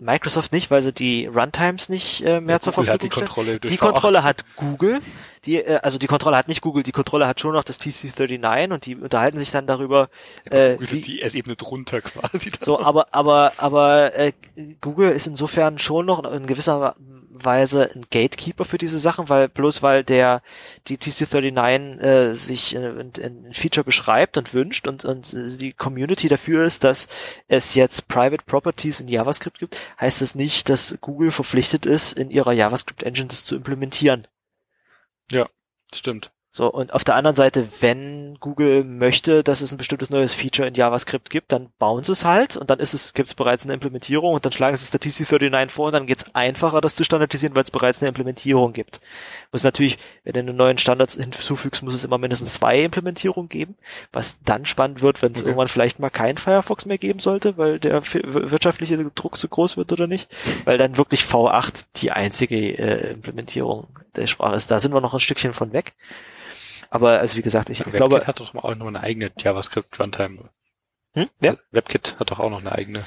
Microsoft nicht, weil sie die Runtimes nicht äh, mehr ja, zur Verfügung die Kontrolle Die Kontrolle hat Google, die äh, also die Kontrolle hat nicht Google, die Kontrolle hat schon noch das TC39 und die unterhalten sich dann darüber. Äh, Google wie, ist die S-Ebene drunter quasi. So, aber aber aber äh, Google ist insofern schon noch in gewisser Weise ein Gatekeeper für diese Sachen, weil bloß weil der die TC39 äh, sich äh, ein, Feature beschreibt und wünscht und, und die Community dafür ist, dass es jetzt Private Properties in JavaScript gibt, heißt das nicht, dass Google verpflichtet ist, in ihrer JavaScript Engine das zu implementieren. Ja, stimmt. So, und auf der anderen Seite, wenn Google möchte, dass es ein bestimmtes neues Feature in JavaScript gibt, dann bauen sie es halt und dann ist es, gibt es bereits eine Implementierung und dann schlagen sie es der TC39 vor und dann geht es einfacher, das zu standardisieren, weil es bereits eine Implementierung gibt. Muss natürlich, wenn du einen neuen Standard hinzufügst, muss es immer mindestens zwei Implementierungen geben, was dann spannend wird, wenn es okay. irgendwann vielleicht mal kein Firefox mehr geben sollte, weil der wirtschaftliche Druck zu groß wird oder nicht, weil dann wirklich V8 die einzige äh, Implementierung der Sprache ist. Da sind wir noch ein Stückchen von weg. Aber also wie gesagt, ich ja, glaube. WebKit hat doch auch noch eine eigene JavaScript Runtime. Hm? Ja? WebKit hat doch auch noch eine eigene.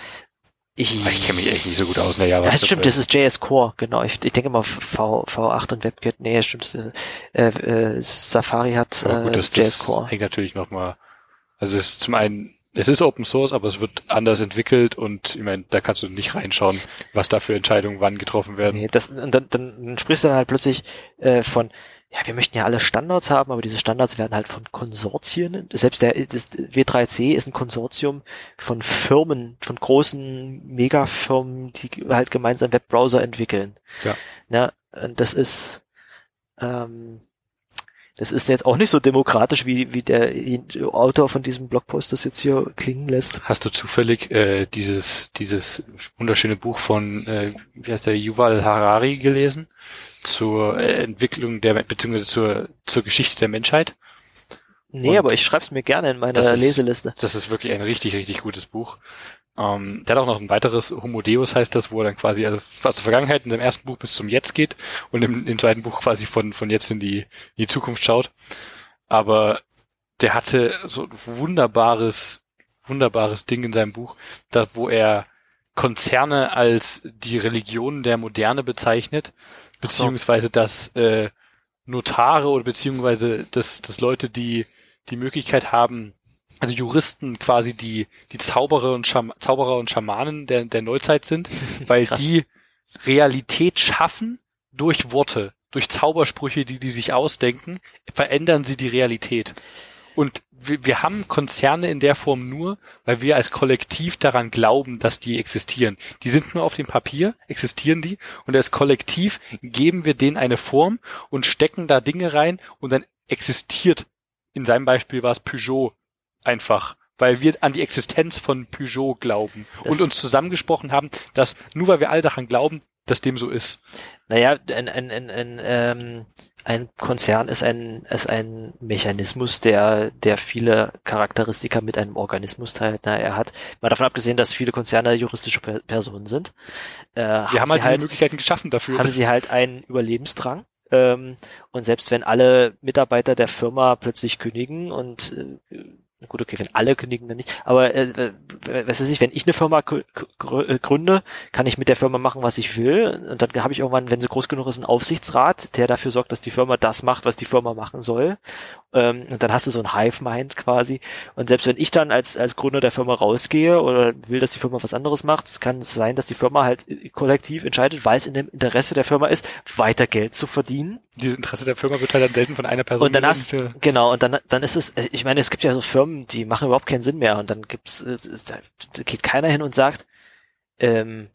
Ich, ich kenne mich echt nicht so gut aus. Naja, was das stimmt, das ist JS Core, genau. Ich, ich denke mal v, V8 und WebKit. Nee, stimmt. Äh, äh, Safari hat äh, gut, das, JS Core. hängt natürlich nochmal. Also es ist zum einen, es ist Open Source, aber es wird anders entwickelt und ich meine, da kannst du nicht reinschauen, was da für Entscheidungen wann getroffen werden. Nee, das, dann, dann, dann sprichst du dann halt plötzlich äh, von, ja, wir möchten ja alle Standards haben, aber diese Standards werden halt von Konsortien, selbst der das W3C ist ein Konsortium von Firmen, von großen Megafirmen, die halt gemeinsam Webbrowser entwickeln. Ja. Na, das ist ähm, das ist jetzt auch nicht so demokratisch, wie, wie der Autor von diesem Blogpost das jetzt hier klingen lässt. Hast du zufällig äh, dieses, dieses wunderschöne Buch von, äh, wie heißt der, Yuval Harari gelesen? zur äh, Entwicklung der, beziehungsweise zur, zur Geschichte der Menschheit. Nee, und aber ich schreib's mir gerne in meiner das Leseliste. Ist, das ist wirklich ein richtig, richtig gutes Buch. Ähm, der hat auch noch ein weiteres, Homo Deus heißt das, wo er dann quasi also aus der Vergangenheit in dem ersten Buch bis zum Jetzt geht und im, im zweiten Buch quasi von, von jetzt in die, in die Zukunft schaut. Aber der hatte so ein wunderbares, wunderbares Ding in seinem Buch, da wo er Konzerne als die Religion der Moderne bezeichnet beziehungsweise dass äh, Notare oder beziehungsweise dass, dass Leute, die die Möglichkeit haben, also Juristen quasi die die Zauberer und Scham Zauberer und Schamanen der der Neuzeit sind, weil die Realität schaffen durch Worte, durch Zaubersprüche, die die sich ausdenken, verändern sie die Realität. Und wir, wir haben Konzerne in der Form nur, weil wir als Kollektiv daran glauben, dass die existieren. Die sind nur auf dem Papier, existieren die, und als Kollektiv geben wir denen eine Form und stecken da Dinge rein und dann existiert, in seinem Beispiel war es Peugeot einfach weil wir an die Existenz von Peugeot glauben das und uns zusammengesprochen haben, dass nur weil wir alle daran glauben, dass dem so ist. Naja, ein, ein, ein, ein ähm, ein Konzern ist ein, ist ein Mechanismus, der, der viele Charakteristika mit einem Organismus teilt. Na, er hat, mal davon abgesehen, dass viele Konzerne juristische Personen sind. Äh, Wir haben, halt halt Möglichkeiten geschaffen dafür. Haben sie halt einen Überlebensdrang. Ähm, und selbst wenn alle Mitarbeiter der Firma plötzlich kündigen und äh, gut, okay, wenn alle kündigen, dann nicht. Aber äh, was weiß ich, wenn ich eine Firma äh, gründe, kann ich mit der Firma machen, was ich will. Und dann habe ich irgendwann, wenn sie groß genug ist, einen Aufsichtsrat, der dafür sorgt, dass die Firma das macht, was die Firma machen soll. Ähm, und dann hast du so ein Hive-Mind quasi. Und selbst wenn ich dann als, als Gründer der Firma rausgehe oder will, dass die Firma was anderes macht, es kann sein, dass die Firma halt kollektiv entscheidet, weil es in dem Interesse der Firma ist, weiter Geld zu verdienen. Dieses Interesse der Firma wird halt dann selten von einer Person. Und dann hast, genau, und dann, dann ist es, ich meine, es gibt ja so Firmen, die machen überhaupt keinen Sinn mehr. Und dann gibt's, da geht keiner hin und sagt, ähm,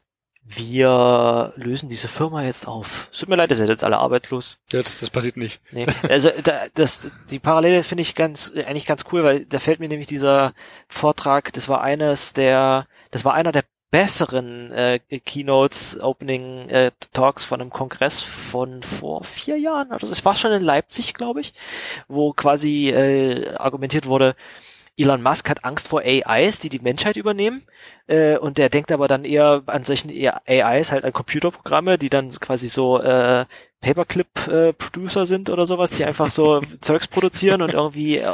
wir lösen diese Firma jetzt auf. Es tut mir leid, ihr seid jetzt alle arbeitslos. Ja, das, das passiert nicht. Nee. Also da, das, die Parallele finde ich ganz eigentlich ganz cool, weil da fällt mir nämlich dieser Vortrag, das war eines der, das war einer der besseren äh, Keynotes, Opening äh, Talks von einem Kongress von vor vier Jahren. Also es war schon in Leipzig, glaube ich, wo quasi äh, argumentiert wurde, Elon Musk hat Angst vor AIs, die die Menschheit übernehmen. Äh, und der denkt aber dann eher an solchen AIs, halt an Computerprogramme, die dann quasi so äh, Paperclip-Producer äh, sind oder sowas, die einfach so Zeugs produzieren und irgendwie äh,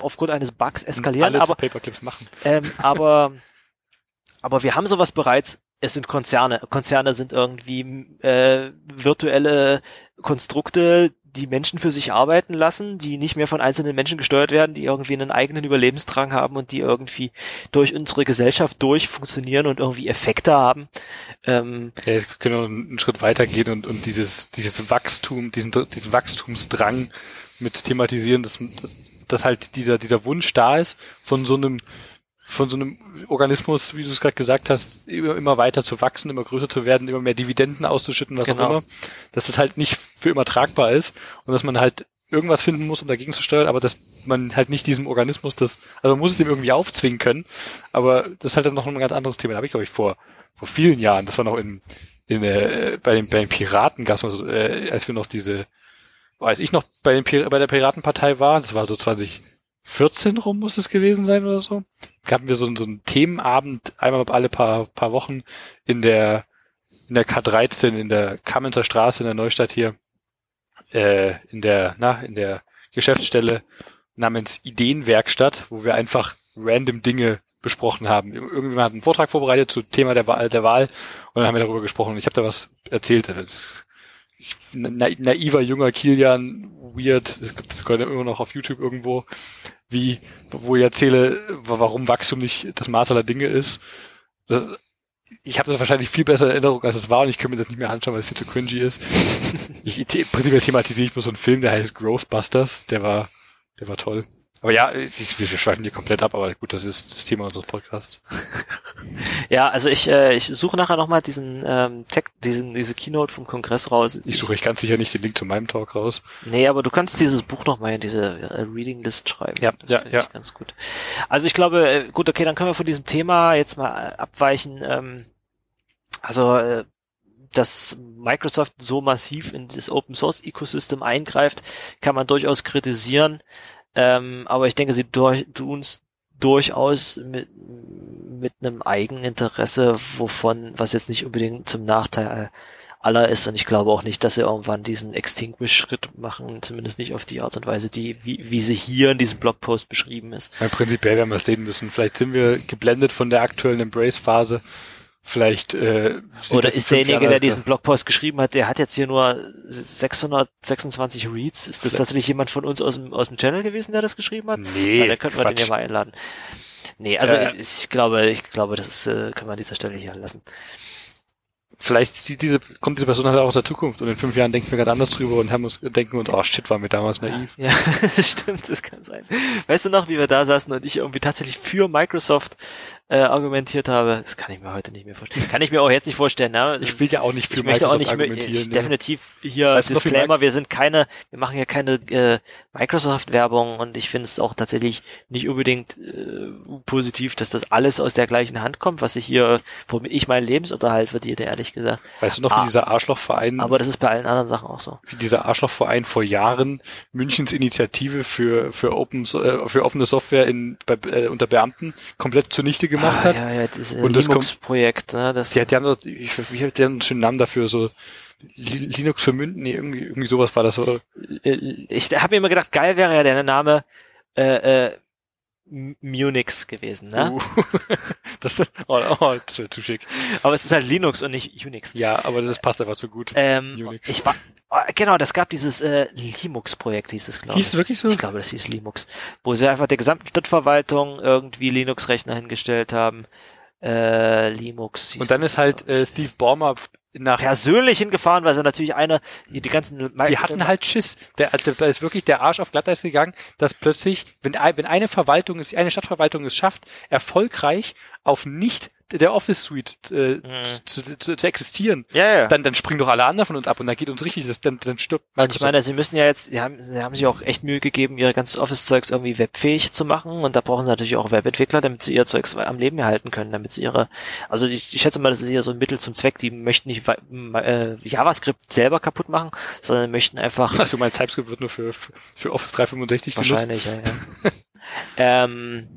aufgrund eines Bugs eskalieren. Alle aber Paperclips machen. Ähm, aber aber wir haben sowas bereits. Es sind Konzerne. Konzerne sind irgendwie äh, virtuelle Konstrukte, die Menschen für sich arbeiten lassen, die nicht mehr von einzelnen Menschen gesteuert werden, die irgendwie einen eigenen Überlebensdrang haben und die irgendwie durch unsere Gesellschaft durch funktionieren und irgendwie Effekte haben. Ähm, ja, wir können auch einen Schritt weitergehen und, und dieses, dieses Wachstum, diesen, diesen Wachstumsdrang mit thematisieren, dass, dass halt dieser, dieser Wunsch da ist von so einem von so einem Organismus, wie du es gerade gesagt hast, immer, immer weiter zu wachsen, immer größer zu werden, immer mehr Dividenden auszuschütten, was genau. auch immer, dass das halt nicht für immer tragbar ist und dass man halt irgendwas finden muss, um dagegen zu steuern, aber dass man halt nicht diesem Organismus das, also man muss es dem irgendwie aufzwingen können, aber das ist halt dann noch ein ganz anderes Thema. Da habe ich, glaube ich, vor, vor vielen Jahren, das war noch in, in äh, bei den, bei den Piraten gab es mal so, äh, als wir noch diese, weiß ich noch, bei, den, bei der Piratenpartei war, das war so 20, 14 rum muss es gewesen sein oder so. Hatten wir so, so einen Themenabend einmal alle paar, paar Wochen in der, in der K13, in der Kamenzer Straße in der Neustadt hier, äh, in der, na, in der Geschäftsstelle namens Ideenwerkstatt, wo wir einfach random Dinge besprochen haben. Irgendjemand hat einen Vortrag vorbereitet zu Thema der Wahl, der Wahl und dann haben wir darüber gesprochen und ich habe da was erzählt. Das, na, naiver junger Kilian, weird, das gibt es immer noch auf YouTube irgendwo, wie, wo ich erzähle, warum Wachstum nicht das Maß aller Dinge ist. Das, ich habe das wahrscheinlich viel besser in Erinnerung, als es war und ich kann mir das nicht mehr anschauen, weil es viel zu cringy ist. ich, prinzipiell thematisiere ich nur so einen Film, der heißt Growthbusters, der war, der war toll. Aber ja, wir schweifen hier komplett ab, aber gut, das ist das Thema unseres Podcasts. ja, also ich, äh, ich suche nachher nochmal diesen ähm, Tech, diesen, diese Keynote vom Kongress raus. Ich suche, ich ganz sicher nicht den Link zu meinem Talk raus. Nee, aber du kannst dieses Buch nochmal in diese äh, Reading List schreiben. Ja, das ja, ja. Ganz gut. Also ich glaube, äh, gut, okay, dann können wir von diesem Thema jetzt mal äh, abweichen. Ähm, also äh, dass Microsoft so massiv in das Open Source Ecosystem eingreift, kann man durchaus kritisieren. Ähm, aber ich denke, sie durch, tun es durchaus mit, mit einem Eigeninteresse, wovon, was jetzt nicht unbedingt zum Nachteil aller ist. Und ich glaube auch nicht, dass sie irgendwann diesen Extinguish-Schritt machen, zumindest nicht auf die Art und Weise, die, wie, wie sie hier in diesem Blogpost beschrieben ist. Ja, prinzipiell werden wir es sehen müssen. Vielleicht sind wir geblendet von der aktuellen Embrace-Phase Vielleicht äh, oder ist derjenige, der diesen Blogpost geschrieben hat, der hat jetzt hier nur 626 Reads. Ist das tatsächlich jemand von uns aus dem aus dem Channel gewesen, der das geschrieben hat? Nee, Weil, dann könnten wir den ja mal einladen. Nee, also äh, ich glaube, ich glaube, das ist, äh, können wir an dieser Stelle hier lassen vielleicht diese, kommt diese Person halt auch aus der Zukunft und in fünf Jahren denken wir ganz anders drüber und haben uns, denken uns, oh shit, waren wir damals naiv. Ja, das stimmt, das kann sein. Weißt du noch, wie wir da saßen und ich irgendwie tatsächlich für Microsoft äh, argumentiert habe? Das kann ich mir heute nicht mehr vorstellen. Kann ich mir auch jetzt nicht vorstellen. Ne? Ich will ja auch nicht für ich Microsoft auch nicht ich, ne? Definitiv hier weißt Disclaimer, wir sind keine, wir machen ja keine äh, Microsoft-Werbung und ich finde es auch tatsächlich nicht unbedingt äh, positiv, dass das alles aus der gleichen Hand kommt, was ich hier, womit ich meinen Lebensunterhalt verdiene, ehrlich ehrlich gesagt. Weißt du noch, wie ah, dieser Arschlochverein... Aber das ist bei allen anderen Sachen auch so. Wie dieser Arschlochverein vor Jahren Münchens Initiative für, für, Open, äh, für offene Software in, bei, äh, unter Beamten komplett zunichte gemacht ah, hat. Ja, ja, das Linux-Projekt. Ne, das die, die haben, ich, wie hat der einen schönen Namen dafür, so Linux für Münden, nee, irgendwie, irgendwie sowas war das. Oder? Ich habe mir immer gedacht, geil wäre ja der Name äh, äh, Munix gewesen, ne? Uh, das, oh, oh, das wäre zu schick. Aber es ist halt Linux und nicht Unix. Ja, aber das passt einfach zu gut. Ähm, Unix. Ich war, oh, genau, das gab dieses äh, Linux-Projekt, hieß es, glaube ich. Hieß es wirklich so? Ich glaube, das hieß Linux. Wo sie einfach der gesamten Stadtverwaltung irgendwie Linux-Rechner hingestellt haben. Äh, Linux. Und dann ist halt äh, Steve Ballmer nach persönlich hingefahren, weil sie natürlich eine, die, die ganzen... Wir hatten halt Schiss. Der, da ist wirklich der Arsch auf Glatteis gegangen, dass plötzlich, wenn, wenn eine Verwaltung es, eine Stadtverwaltung es schafft, erfolgreich auf nicht der Office Suite äh, mhm. zu, zu, zu, existieren, ja, ja. dann dann springen doch alle anderen von uns ab und dann geht uns richtig, das, dann dann stirbt. Und ich meine, sie müssen ja jetzt, sie haben, sie haben sich auch echt Mühe gegeben, ihre ganzen Office-Zeugs irgendwie webfähig zu machen und da brauchen sie natürlich auch Webentwickler, damit sie ihr Zeugs am Leben erhalten können, damit sie ihre, also ich, ich schätze mal, das ist eher so ein Mittel zum Zweck. Die möchten nicht äh, JavaScript selber kaputt machen, sondern möchten einfach. Also mein TypeScript wird nur für für, für Office 365 wahrscheinlich, genutzt. Wahrscheinlich, ja. ja. ähm,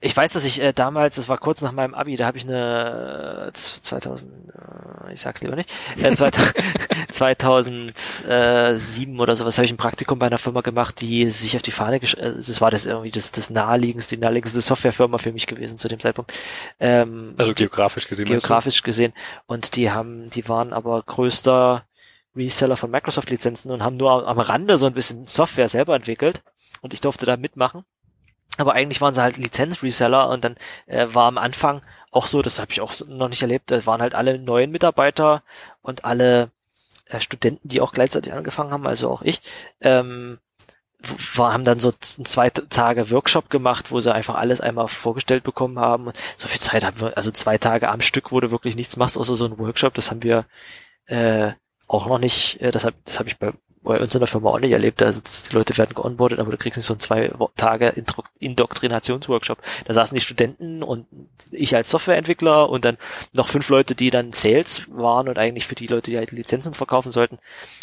ich weiß, dass ich äh, damals, das war kurz nach meinem Abi, da habe ich eine äh, 2000, äh, ich sag's lieber nicht, äh, 2007 oder sowas habe ich ein Praktikum bei einer Firma gemacht, die sich auf die Fahne, gesch äh, das war das irgendwie das, das naheliegendste, die naheliegendste Softwarefirma für mich gewesen zu dem Zeitpunkt. Ähm, also geografisch gesehen. Geografisch gesehen. Und die haben, die waren aber größter Reseller von Microsoft-Lizenzen und haben nur am Rande so ein bisschen Software selber entwickelt. Und ich durfte da mitmachen. Aber eigentlich waren sie halt Lizenzreseller und dann äh, war am Anfang auch so, das habe ich auch noch nicht erlebt, da waren halt alle neuen Mitarbeiter und alle äh, Studenten, die auch gleichzeitig angefangen haben, also auch ich, ähm, war, haben dann so zwei Tage Workshop gemacht, wo sie einfach alles einmal vorgestellt bekommen haben. So viel Zeit haben wir, also zwei Tage am Stück, wo du wirklich nichts machst, außer so ein Workshop, das haben wir äh, auch noch nicht, äh, das habe das hab ich bei bei uns in der Firma auch nicht erlebt. Also die Leute werden geonboardet, aber du kriegst nicht so einen zwei Tage Indoktrinationsworkshop. Da saßen die Studenten und ich als Softwareentwickler und dann noch fünf Leute, die dann Sales waren und eigentlich für die Leute, die halt Lizenzen verkaufen sollten,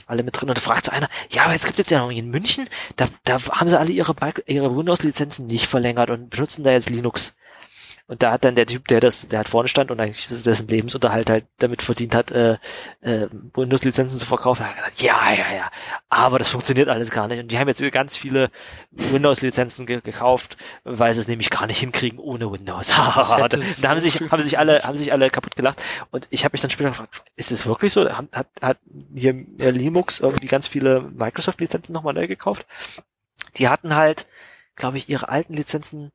alle mit drin. Und da fragt so einer, ja, aber jetzt gibt es ja noch in München, da, da haben sie alle ihre, ihre Windows-Lizenzen nicht verlängert und benutzen da jetzt Linux. Und da hat dann der Typ, der das, der hat vorne stand und eigentlich dessen Lebensunterhalt halt damit verdient hat, äh, äh, Windows-Lizenzen zu verkaufen, hat gesagt, ja, ja, ja, aber das funktioniert alles gar nicht. Und die haben jetzt ganz viele Windows-Lizenzen ge gekauft, weil sie es nämlich gar nicht hinkriegen ohne Windows. da haben sich, haben sich alle, haben sich alle kaputt gelacht. Und ich habe mich dann später gefragt, ist es wirklich so? Hat, hat, hat hier Linux irgendwie ganz viele Microsoft-Lizenzen nochmal neu gekauft? Die hatten halt, glaube ich, ihre alten Lizenzen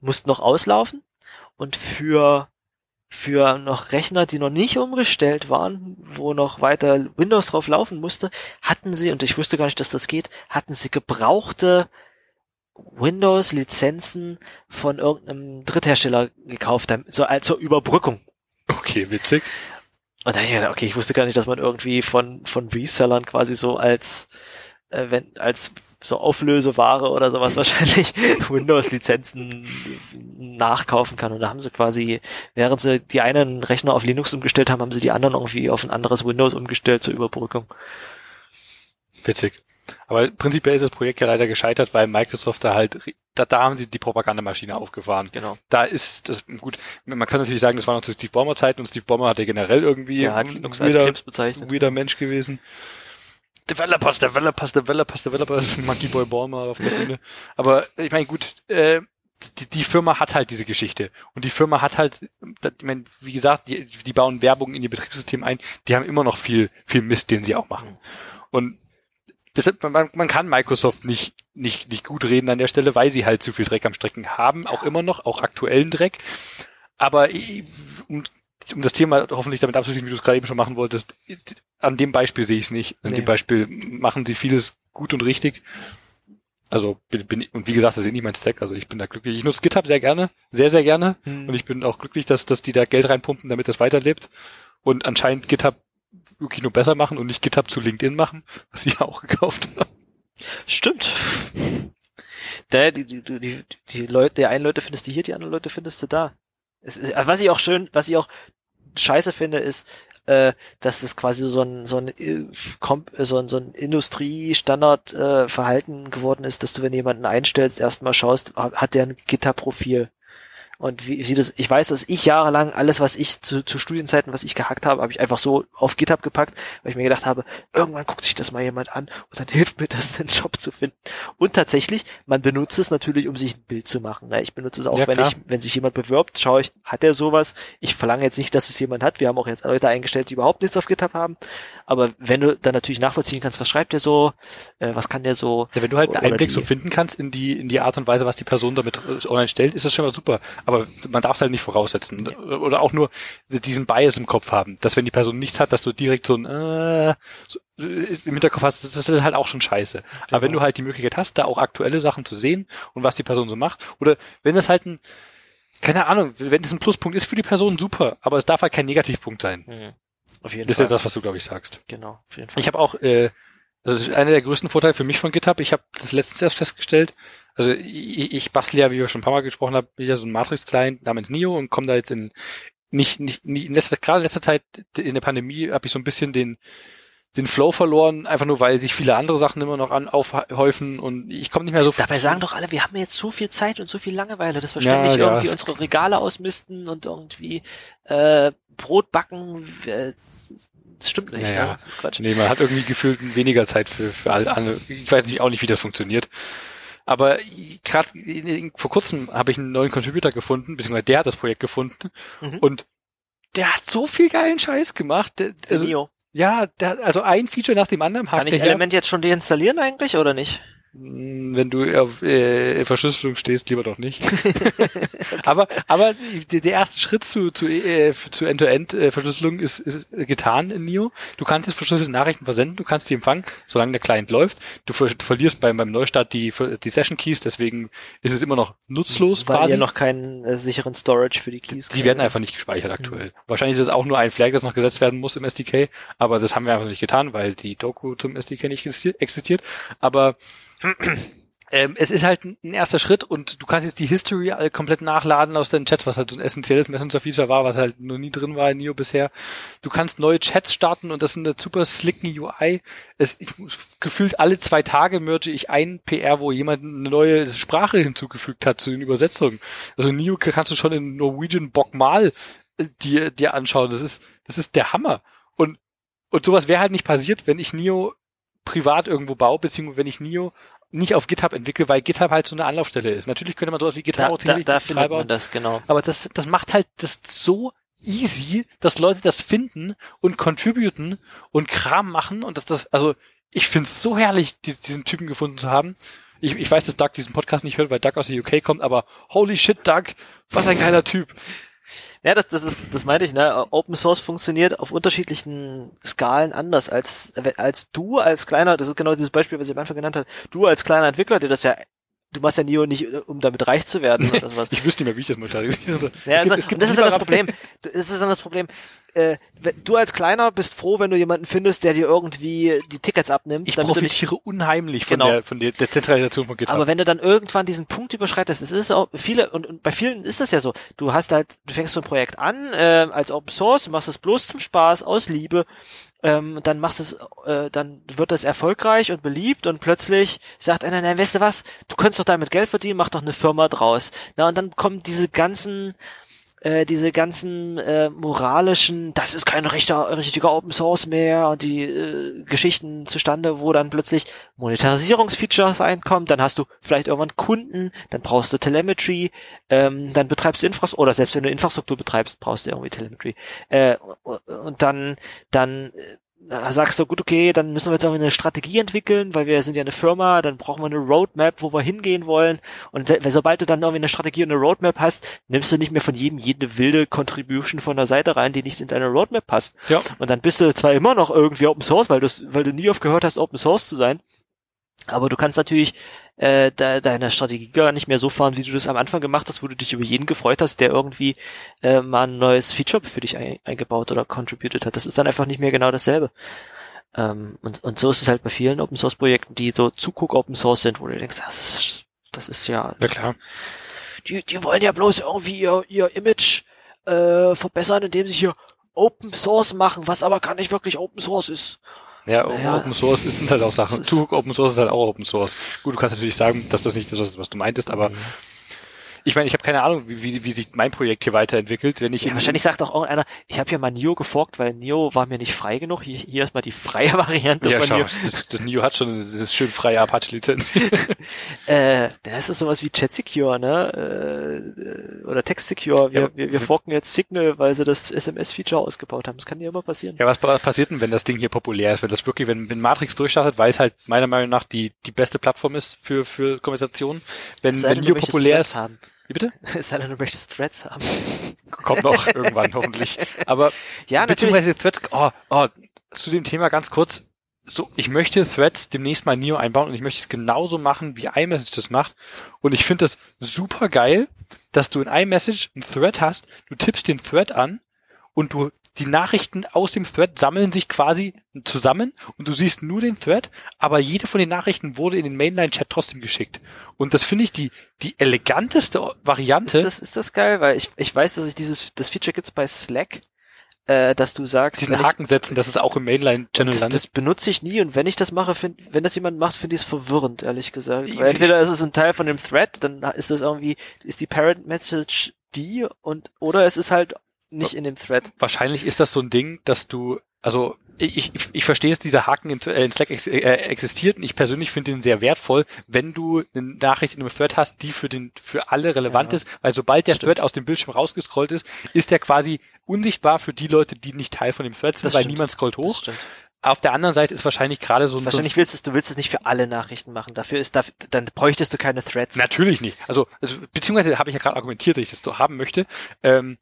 mussten noch auslaufen und für für noch Rechner, die noch nicht umgestellt waren, wo noch weiter Windows drauf laufen musste, hatten sie, und ich wusste gar nicht, dass das geht, hatten sie gebrauchte Windows-Lizenzen von irgendeinem Dritthersteller gekauft, so als zur Überbrückung. Okay, witzig. Und da ich mir gedacht, okay, ich wusste gar nicht, dass man irgendwie von, von Resellern quasi so als, äh, wenn, als so Auflöseware oder sowas wahrscheinlich Windows-Lizenzen nachkaufen kann. Und da haben sie quasi, während sie die einen Rechner auf Linux umgestellt haben, haben sie die anderen irgendwie auf ein anderes Windows umgestellt zur Überbrückung. Witzig. Aber prinzipiell ist das Projekt ja leider gescheitert, weil Microsoft da halt, da, da haben sie die Propagandamaschine aufgefahren. Genau. Da ist das, gut, man kann natürlich sagen, das war noch zu Steve Ballmer Zeiten und Steve Ballmer hatte generell irgendwie Der hat Linux als Krebs bezeichnet. Wieder Mensch gewesen. Developers, Developers, Developers, Developers, Monkey Boy Ballmer auf der Bühne. Aber ich meine, gut, äh, die, die Firma hat halt diese Geschichte. Und die Firma hat halt, ich meine, wie gesagt, die, die bauen Werbung in ihr Betriebssystem ein, die haben immer noch viel, viel Mist, den sie auch machen. Und deshalb, man, man kann Microsoft nicht, nicht, nicht gut reden an der Stelle, weil sie halt zu viel Dreck am Strecken haben, auch immer noch, auch aktuellen Dreck. Aber um, um das Thema hoffentlich damit abzuschließen, wie du es gerade eben schon machen wolltest, an dem Beispiel sehe ich es nicht. An nee. dem Beispiel machen sie vieles gut und richtig. Also bin, bin und wie gesagt, das ist nicht mein Stack, also ich bin da glücklich. Ich nutze GitHub sehr gerne, sehr, sehr gerne. Hm. Und ich bin auch glücklich, dass, dass die da Geld reinpumpen, damit das weiterlebt. Und anscheinend GitHub wirklich nur besser machen und nicht GitHub zu LinkedIn machen, was wir auch gekauft haben. Stimmt. Der, die, die, die, die Leute, der einen Leute findest du hier, die anderen Leute findest du da. Es, was ich auch schön, was ich auch scheiße finde, ist, äh, dass es quasi so ein so ein äh, so ein, so ein Industriestandard äh, geworden ist, dass du wenn jemanden einstellst erstmal schaust, hat der ein Gitterprofil und wie sieht es, ich weiß, dass ich jahrelang alles, was ich zu, zu Studienzeiten, was ich gehackt habe, habe ich einfach so auf GitHub gepackt, weil ich mir gedacht habe, irgendwann guckt sich das mal jemand an und dann hilft mir das, den Job zu finden. Und tatsächlich, man benutzt es natürlich, um sich ein Bild zu machen. Ne? Ich benutze es auch, ja, wenn ich, wenn sich jemand bewirbt, schaue ich, hat er sowas? Ich verlange jetzt nicht, dass es jemand hat. Wir haben auch jetzt Leute eingestellt, die überhaupt nichts auf GitHub haben. Aber wenn du dann natürlich nachvollziehen kannst, was schreibt der so, äh, was kann der so. Ja, wenn du halt einen Einblick die, so finden kannst in die, in die Art und Weise, was die Person damit äh, online stellt, ist das schon mal super. Aber man darf es halt nicht voraussetzen. Ja. Oder auch nur diesen Bias im Kopf haben, dass wenn die Person nichts hat, dass du direkt so ein äh, so, äh, im Hinterkopf hast, das ist halt auch schon scheiße. Genau. Aber wenn du halt die Möglichkeit hast, da auch aktuelle Sachen zu sehen und was die Person so macht, oder wenn das halt ein keine Ahnung, wenn es ein Pluspunkt ist für die Person, super, aber es darf halt kein Negativpunkt sein. Mhm. Auf jeden das Fall. ist ja das, was du, glaube ich, sagst. Genau, auf jeden Fall. Ich habe auch, äh, also einer der größten Vorteile für mich von GitHub, ich habe das letztens erst festgestellt, also ich, ich bastle ja, wie wir schon ein paar Mal gesprochen haben, wieder so ein Matrix-Client namens Neo und komme da jetzt in nicht, nicht, nicht in letzter, gerade in letzter Zeit in der Pandemie habe ich so ein bisschen den den Flow verloren, einfach nur weil sich viele andere Sachen immer noch an aufhäufen und ich komme nicht mehr so. Dabei sagen doch alle, wir haben jetzt so viel Zeit und so viel Langeweile, dass wir ständig ja, irgendwie ja. unsere Regale ausmisten und irgendwie äh, Brot backen. Äh, das stimmt nicht, ja, ne? Das ist Quatsch. Nee, man hat irgendwie gefühlt weniger Zeit für, für alle andere. Ich weiß nicht auch nicht, wie das funktioniert. Aber gerade vor kurzem habe ich einen neuen Contributor gefunden, beziehungsweise der hat das Projekt gefunden mhm. und der hat so viel geilen Scheiß gemacht. Also, ja, der, also ein Feature nach dem anderen. Kann ich Element jetzt schon deinstallieren eigentlich oder nicht? Hm, wenn du auf äh, Verschlüsselung stehst, lieber doch nicht. aber aber der erste Schritt zu zu äh, zu End-to-End-Verschlüsselung ist, ist getan in NIO. Du kannst jetzt verschlüsselte Nachrichten versenden, du kannst sie empfangen, solange der Client läuft. Du, ver du verlierst beim beim Neustart die die Session Keys, deswegen ist es immer noch nutzlos Weil quasi. Weil noch keinen äh, sicheren Storage für die Keys. Die, die werden einfach nicht gespeichert aktuell. Mhm. Wahrscheinlich ist es auch nur ein Flag, das noch gesetzt werden muss im SDK, aber das haben wir einfach nicht getan, weil die Doku zum SDK nicht existiert. Aber ähm, es ist halt ein erster Schritt und du kannst jetzt die History komplett nachladen aus deinen Chats, was halt so ein essentielles Messenger-Feature war, was halt noch nie drin war in Neo bisher. Du kannst neue Chats starten und das sind eine super slicken UI. Es, ich, gefühlt alle zwei Tage merge ich ein PR, wo jemand eine neue Sprache hinzugefügt hat zu den Übersetzungen. Also Neo kannst du schon in Norwegian Bock mal äh, dir, dir anschauen. Das ist, das ist der Hammer. Und, und sowas wäre halt nicht passiert, wenn ich Neo privat irgendwo baue, beziehungsweise wenn ich Neo nicht auf GitHub entwickle, weil GitHub halt so eine Anlaufstelle ist. Natürlich könnte man sowas wie GitHub da, da, da findet man das, genau. Aber das, das macht halt das so easy, dass Leute das finden und contributen und Kram machen und das, das also ich find's so herrlich, diesen Typen gefunden zu haben. Ich, ich weiß, dass Doug diesen Podcast nicht hört, weil Doug aus der UK kommt, aber holy shit, Doug, was ein geiler Typ. Ja, das, das ist, das meinte ich, ne? Open Source funktioniert auf unterschiedlichen Skalen anders als, als du als kleiner, das ist genau dieses Beispiel, was ich am Anfang genannt habe, du als kleiner Entwickler, der das ja du machst ja Neo nicht, um damit reich zu werden oder sowas. ich wüsste nicht mehr, wie ich das monetarisiere. Ja, es, es gibt, das ist dann das Problem. Das ist dann das Problem. Äh, du als Kleiner bist froh, wenn du jemanden findest, der dir irgendwie die Tickets abnimmt. Ich profitiere nicht, unheimlich von, genau. der, von der, der Zentralisation von GitHub. Aber wenn du dann irgendwann diesen Punkt überschreitest, es ist auch viele, und, und bei vielen ist das ja so, du hast halt, du fängst so ein Projekt an, äh, als Open Source, machst es bloß zum Spaß, aus Liebe, ähm, dann machst es, äh, dann wird das erfolgreich und beliebt und plötzlich sagt einer, na, weißt du was, du könntest doch damit Geld verdienen, mach doch eine Firma draus. Na, und dann kommen diese ganzen, äh, diese ganzen äh, moralischen, das ist kein rechter, richtiger Open Source mehr und die äh, Geschichten zustande, wo dann plötzlich Monetarisierungsfeatures einkommen, dann hast du vielleicht irgendwann Kunden, dann brauchst du Telemetry, ähm, dann betreibst du Infrastruktur, oder selbst wenn du Infrastruktur betreibst, brauchst du irgendwie Telemetry. Äh, und dann, dann äh, sagst du, gut, okay, dann müssen wir jetzt irgendwie eine Strategie entwickeln, weil wir sind ja eine Firma, dann brauchen wir eine Roadmap, wo wir hingehen wollen. Und sobald du dann irgendwie eine Strategie und eine Roadmap hast, nimmst du nicht mehr von jedem jede wilde Contribution von der Seite rein, die nicht in deine Roadmap passt. Ja. Und dann bist du zwar immer noch irgendwie Open Source, weil du, weil du nie aufgehört hast, Open Source zu sein, aber du kannst natürlich äh, de deine Strategie gar nicht mehr so fahren, wie du das am Anfang gemacht hast, wo du dich über jeden gefreut hast, der irgendwie äh, mal ein neues Feature für dich ein eingebaut oder contributed hat. Das ist dann einfach nicht mehr genau dasselbe. Ähm, und, und so ist es halt bei vielen Open Source Projekten, die so Zuguck Open Source sind, wo du denkst, das ist, das ist ja. Ja klar. Die, die wollen ja bloß irgendwie ihr, ihr Image äh, verbessern, indem sie hier Open Source machen, was aber gar nicht wirklich Open Source ist. Ja, naja, Open Source sind halt auch Sachen. Zug Open Source ist halt auch Open Source. Gut, du kannst natürlich sagen, dass das nicht das ist, was du meintest, aber ich meine, ich habe keine Ahnung, wie, wie, wie sich mein Projekt hier weiterentwickelt. Wenn ich ja, wahrscheinlich sagt auch irgendeiner, ich habe hier mal Nio geforkt, weil Nio war mir nicht frei genug. Hier, hier ist mal die freie Variante ja, von schau, Nio. Das, das Nio hat schon dieses schön freie Apache-Lizenz. äh, das ist sowas wie Chat Secure, ne? Äh, oder Text Secure. Wir, ja, wir, wir forken jetzt Signal, weil sie das SMS-Feature ausgebaut haben. Das kann ja immer passieren. Ja, was passiert denn, wenn das Ding hier populär ist? Wenn das wirklich, wenn, wenn Matrix durchstartet, weil es halt meiner Meinung nach die, die beste Plattform ist für, für Konversation. Wenn, wenn Nio populär ist. Haben. Wie bitte? Es sei denn, du möchtest Threads haben. Kommt noch irgendwann, hoffentlich. Aber, ja, beziehungsweise Threads, oh, oh, zu dem Thema ganz kurz. So, ich möchte Threads demnächst mal Neo einbauen und ich möchte es genauso machen, wie iMessage das macht. Und ich finde das super geil, dass du in iMessage einen Thread hast, du tippst den Thread an und du die Nachrichten aus dem Thread sammeln sich quasi zusammen und du siehst nur den Thread, aber jede von den Nachrichten wurde in den Mainline-Chat trotzdem geschickt. Und das finde ich die, die eleganteste Variante. Ist das, ist das geil? Weil ich, ich weiß, dass ich dieses, das Feature gibt's bei Slack, äh, dass du sagst, diesen Haken ich, setzen, dass es auch im Mainline-Channel landet. Das benutze ich nie und wenn ich das mache, find, wenn das jemand macht, finde ich es verwirrend, ehrlich gesagt. Weil entweder ist es ein Teil von dem Thread, dann ist das irgendwie, ist die Parent Message die und oder es ist halt nicht in dem Thread. Wahrscheinlich ist das so ein Ding, dass du, also ich, ich, ich verstehe es, dieser Haken in, äh, in Slack ex, äh, existiert und ich persönlich finde ihn sehr wertvoll, wenn du eine Nachricht in einem Thread hast, die für den für alle relevant ja, ist, weil sobald der stimmt. Thread aus dem Bildschirm rausgescrollt ist, ist der quasi unsichtbar für die Leute, die nicht Teil von dem Thread sind, das weil stimmt. niemand scrollt hoch. Auf der anderen Seite ist wahrscheinlich gerade so ein Wahrscheinlich willst du, du willst es nicht für alle Nachrichten machen. Dafür ist, dafür, dann bräuchtest du keine Threads. Natürlich nicht. Also, also beziehungsweise habe ich ja gerade argumentiert, dass ich das so haben möchte. Ähm,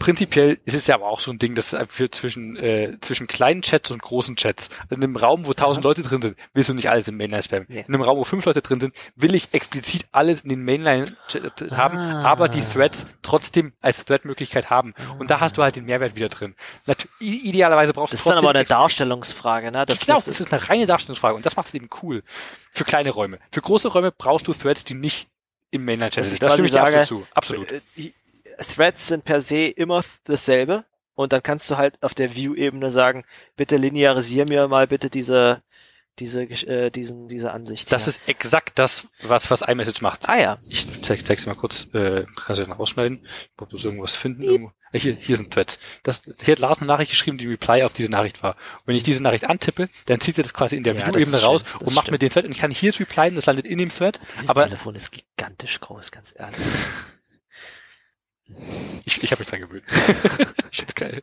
prinzipiell ist es ja aber auch so ein Ding, das für zwischen, äh, zwischen kleinen Chats und großen Chats. In einem Raum, wo tausend Leute drin sind, willst du nicht alles im Mainline spammen. Nee. In einem Raum, wo fünf Leute drin sind, will ich explizit alles in den Mainline ah. haben, aber die Threads trotzdem als Thread-Möglichkeit haben. Und da hast du halt den Mehrwert wieder drin. Natu idealerweise brauchst du Das ist dann aber eine Darstellungsfrage, ne? Das, genau, das, das ist eine reine Darstellungsfrage und das macht es eben cool. Für kleine Räume. Für große Räume brauchst du Threads, die nicht im Mainline-Channel sind. Das stimme ich sage, absolut zu. Absolut. Äh, Threads sind per se immer dasselbe. Und dann kannst du halt auf der View-Ebene sagen, bitte linearisier mir mal bitte diese, diese, äh, diesen, diese Ansicht. Das hier. ist exakt das, was, was iMessage macht. Ah ja. Ich zeig, zeig's dir mal kurz, äh, kannst du noch rausschneiden. Ich muss irgendwas finden. Irgendwo. Hier, hier sind Threads. Das, hier hat Lars eine Nachricht geschrieben, die Reply auf diese Nachricht war. Und wenn ich diese Nachricht antippe, dann zieht er das quasi in der ja, View-Ebene raus und macht mit dem Thread. Und ich kann hier replyen, das landet in dem Thread. Dieses aber Telefon ist gigantisch groß, ganz ehrlich. Ich, ich habe mich dran gewöhnt. ich find's geil.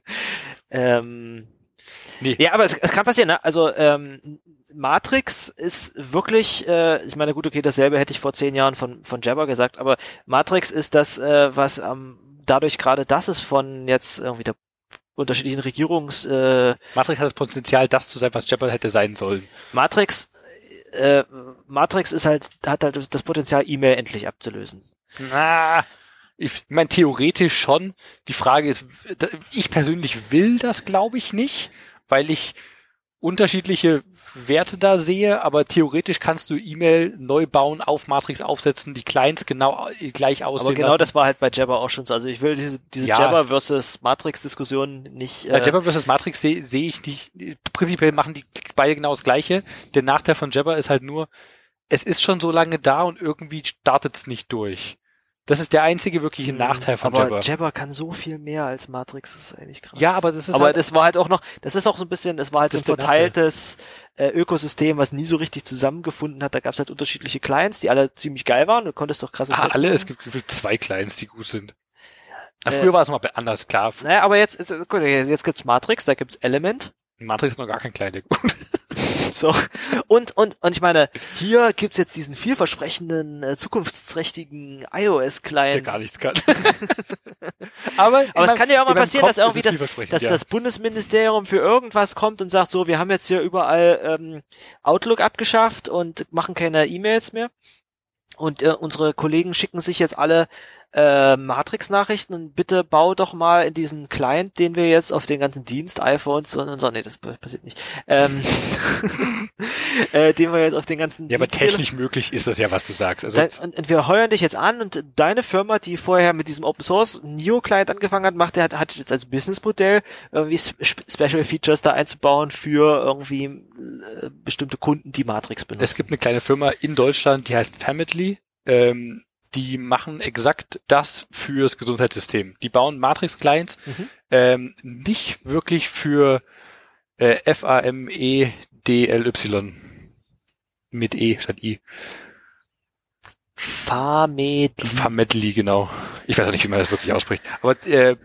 Ähm, nee. Ja, aber es, es kann passieren, ne? Also ähm, Matrix ist wirklich, äh, ich meine, gut, okay, dasselbe hätte ich vor zehn Jahren von, von Jabber gesagt, aber Matrix ist das, äh, was ähm, dadurch gerade das ist von jetzt irgendwie der unterschiedlichen Regierungs... Äh, Matrix hat das Potenzial, das zu sein, was Jabber hätte sein sollen. Matrix, äh, Matrix ist halt, hat halt das Potenzial, E-Mail endlich abzulösen. Ah, ich meine, theoretisch schon. Die Frage ist, ich persönlich will das, glaube ich, nicht, weil ich unterschiedliche Werte da sehe, aber theoretisch kannst du E-Mail neu bauen, auf Matrix aufsetzen, die Clients genau gleich aussehen. Aber genau lassen. das war halt bei Jabber auch schon so. Also ich will diese, diese ja. Jabber versus Matrix Diskussion nicht. Bei äh, Jabber versus Matrix sehe seh ich nicht. Prinzipiell machen die beide genau das Gleiche. Der Nachteil von Jabber ist halt nur, es ist schon so lange da und irgendwie startet es nicht durch. Das ist der einzige wirkliche mhm. Nachteil von aber Jabber. Jabber kann so viel mehr als Matrix, das ist eigentlich krass. Ja, aber das ist Aber halt das war halt auch noch, das ist auch so ein bisschen, das war halt das so ein verteiltes äh, Ökosystem, was nie so richtig zusammengefunden hat. Da gab es halt unterschiedliche Clients, die alle ziemlich geil waren. Du konntest doch krasse ah, alle, es gibt zwei Clients, die gut sind. Ach, äh, früher war es mal anders, klar. Naja, aber jetzt, jetzt, jetzt gibt's Matrix, da gibt's Element. Matrix ist noch gar kein Client, der gut. So. Und, und, und ich meine, hier gibt's jetzt diesen vielversprechenden, äh, zukunftsträchtigen iOS-Client. Der gar nichts kann. aber aber es kann ja auch mal passieren, dass irgendwie das, dass ja. das Bundesministerium für irgendwas kommt und sagt, so, wir haben jetzt hier überall ähm, Outlook abgeschafft und machen keine E-Mails mehr. Und äh, unsere Kollegen schicken sich jetzt alle äh, Matrix-Nachrichten und bitte bau doch mal in diesen Client, den wir jetzt auf den ganzen Dienst, iPhones und, und so, nee, das passiert nicht, ähm, äh, den wir jetzt auf den ganzen Ja, Dienst aber technisch möglich ist das ja, was du sagst. Also Dein, und, und, wir heuern dich jetzt an und deine Firma, die vorher mit diesem Open Source Neo Client angefangen hat, macht, der hat, hat jetzt als Businessmodell irgendwie Special Features da einzubauen für irgendwie äh, bestimmte Kunden, die Matrix benutzen. Es gibt eine kleine Firma in Deutschland, die heißt Family. Ähm, die machen exakt das fürs Gesundheitssystem. Die bauen Matrix-Clients mhm. ähm, nicht wirklich für äh, F-A-M-E-D-L-Y mit E statt I. Famedli. Famedli, genau. Ich weiß auch nicht, wie man das wirklich ausspricht. Aber äh,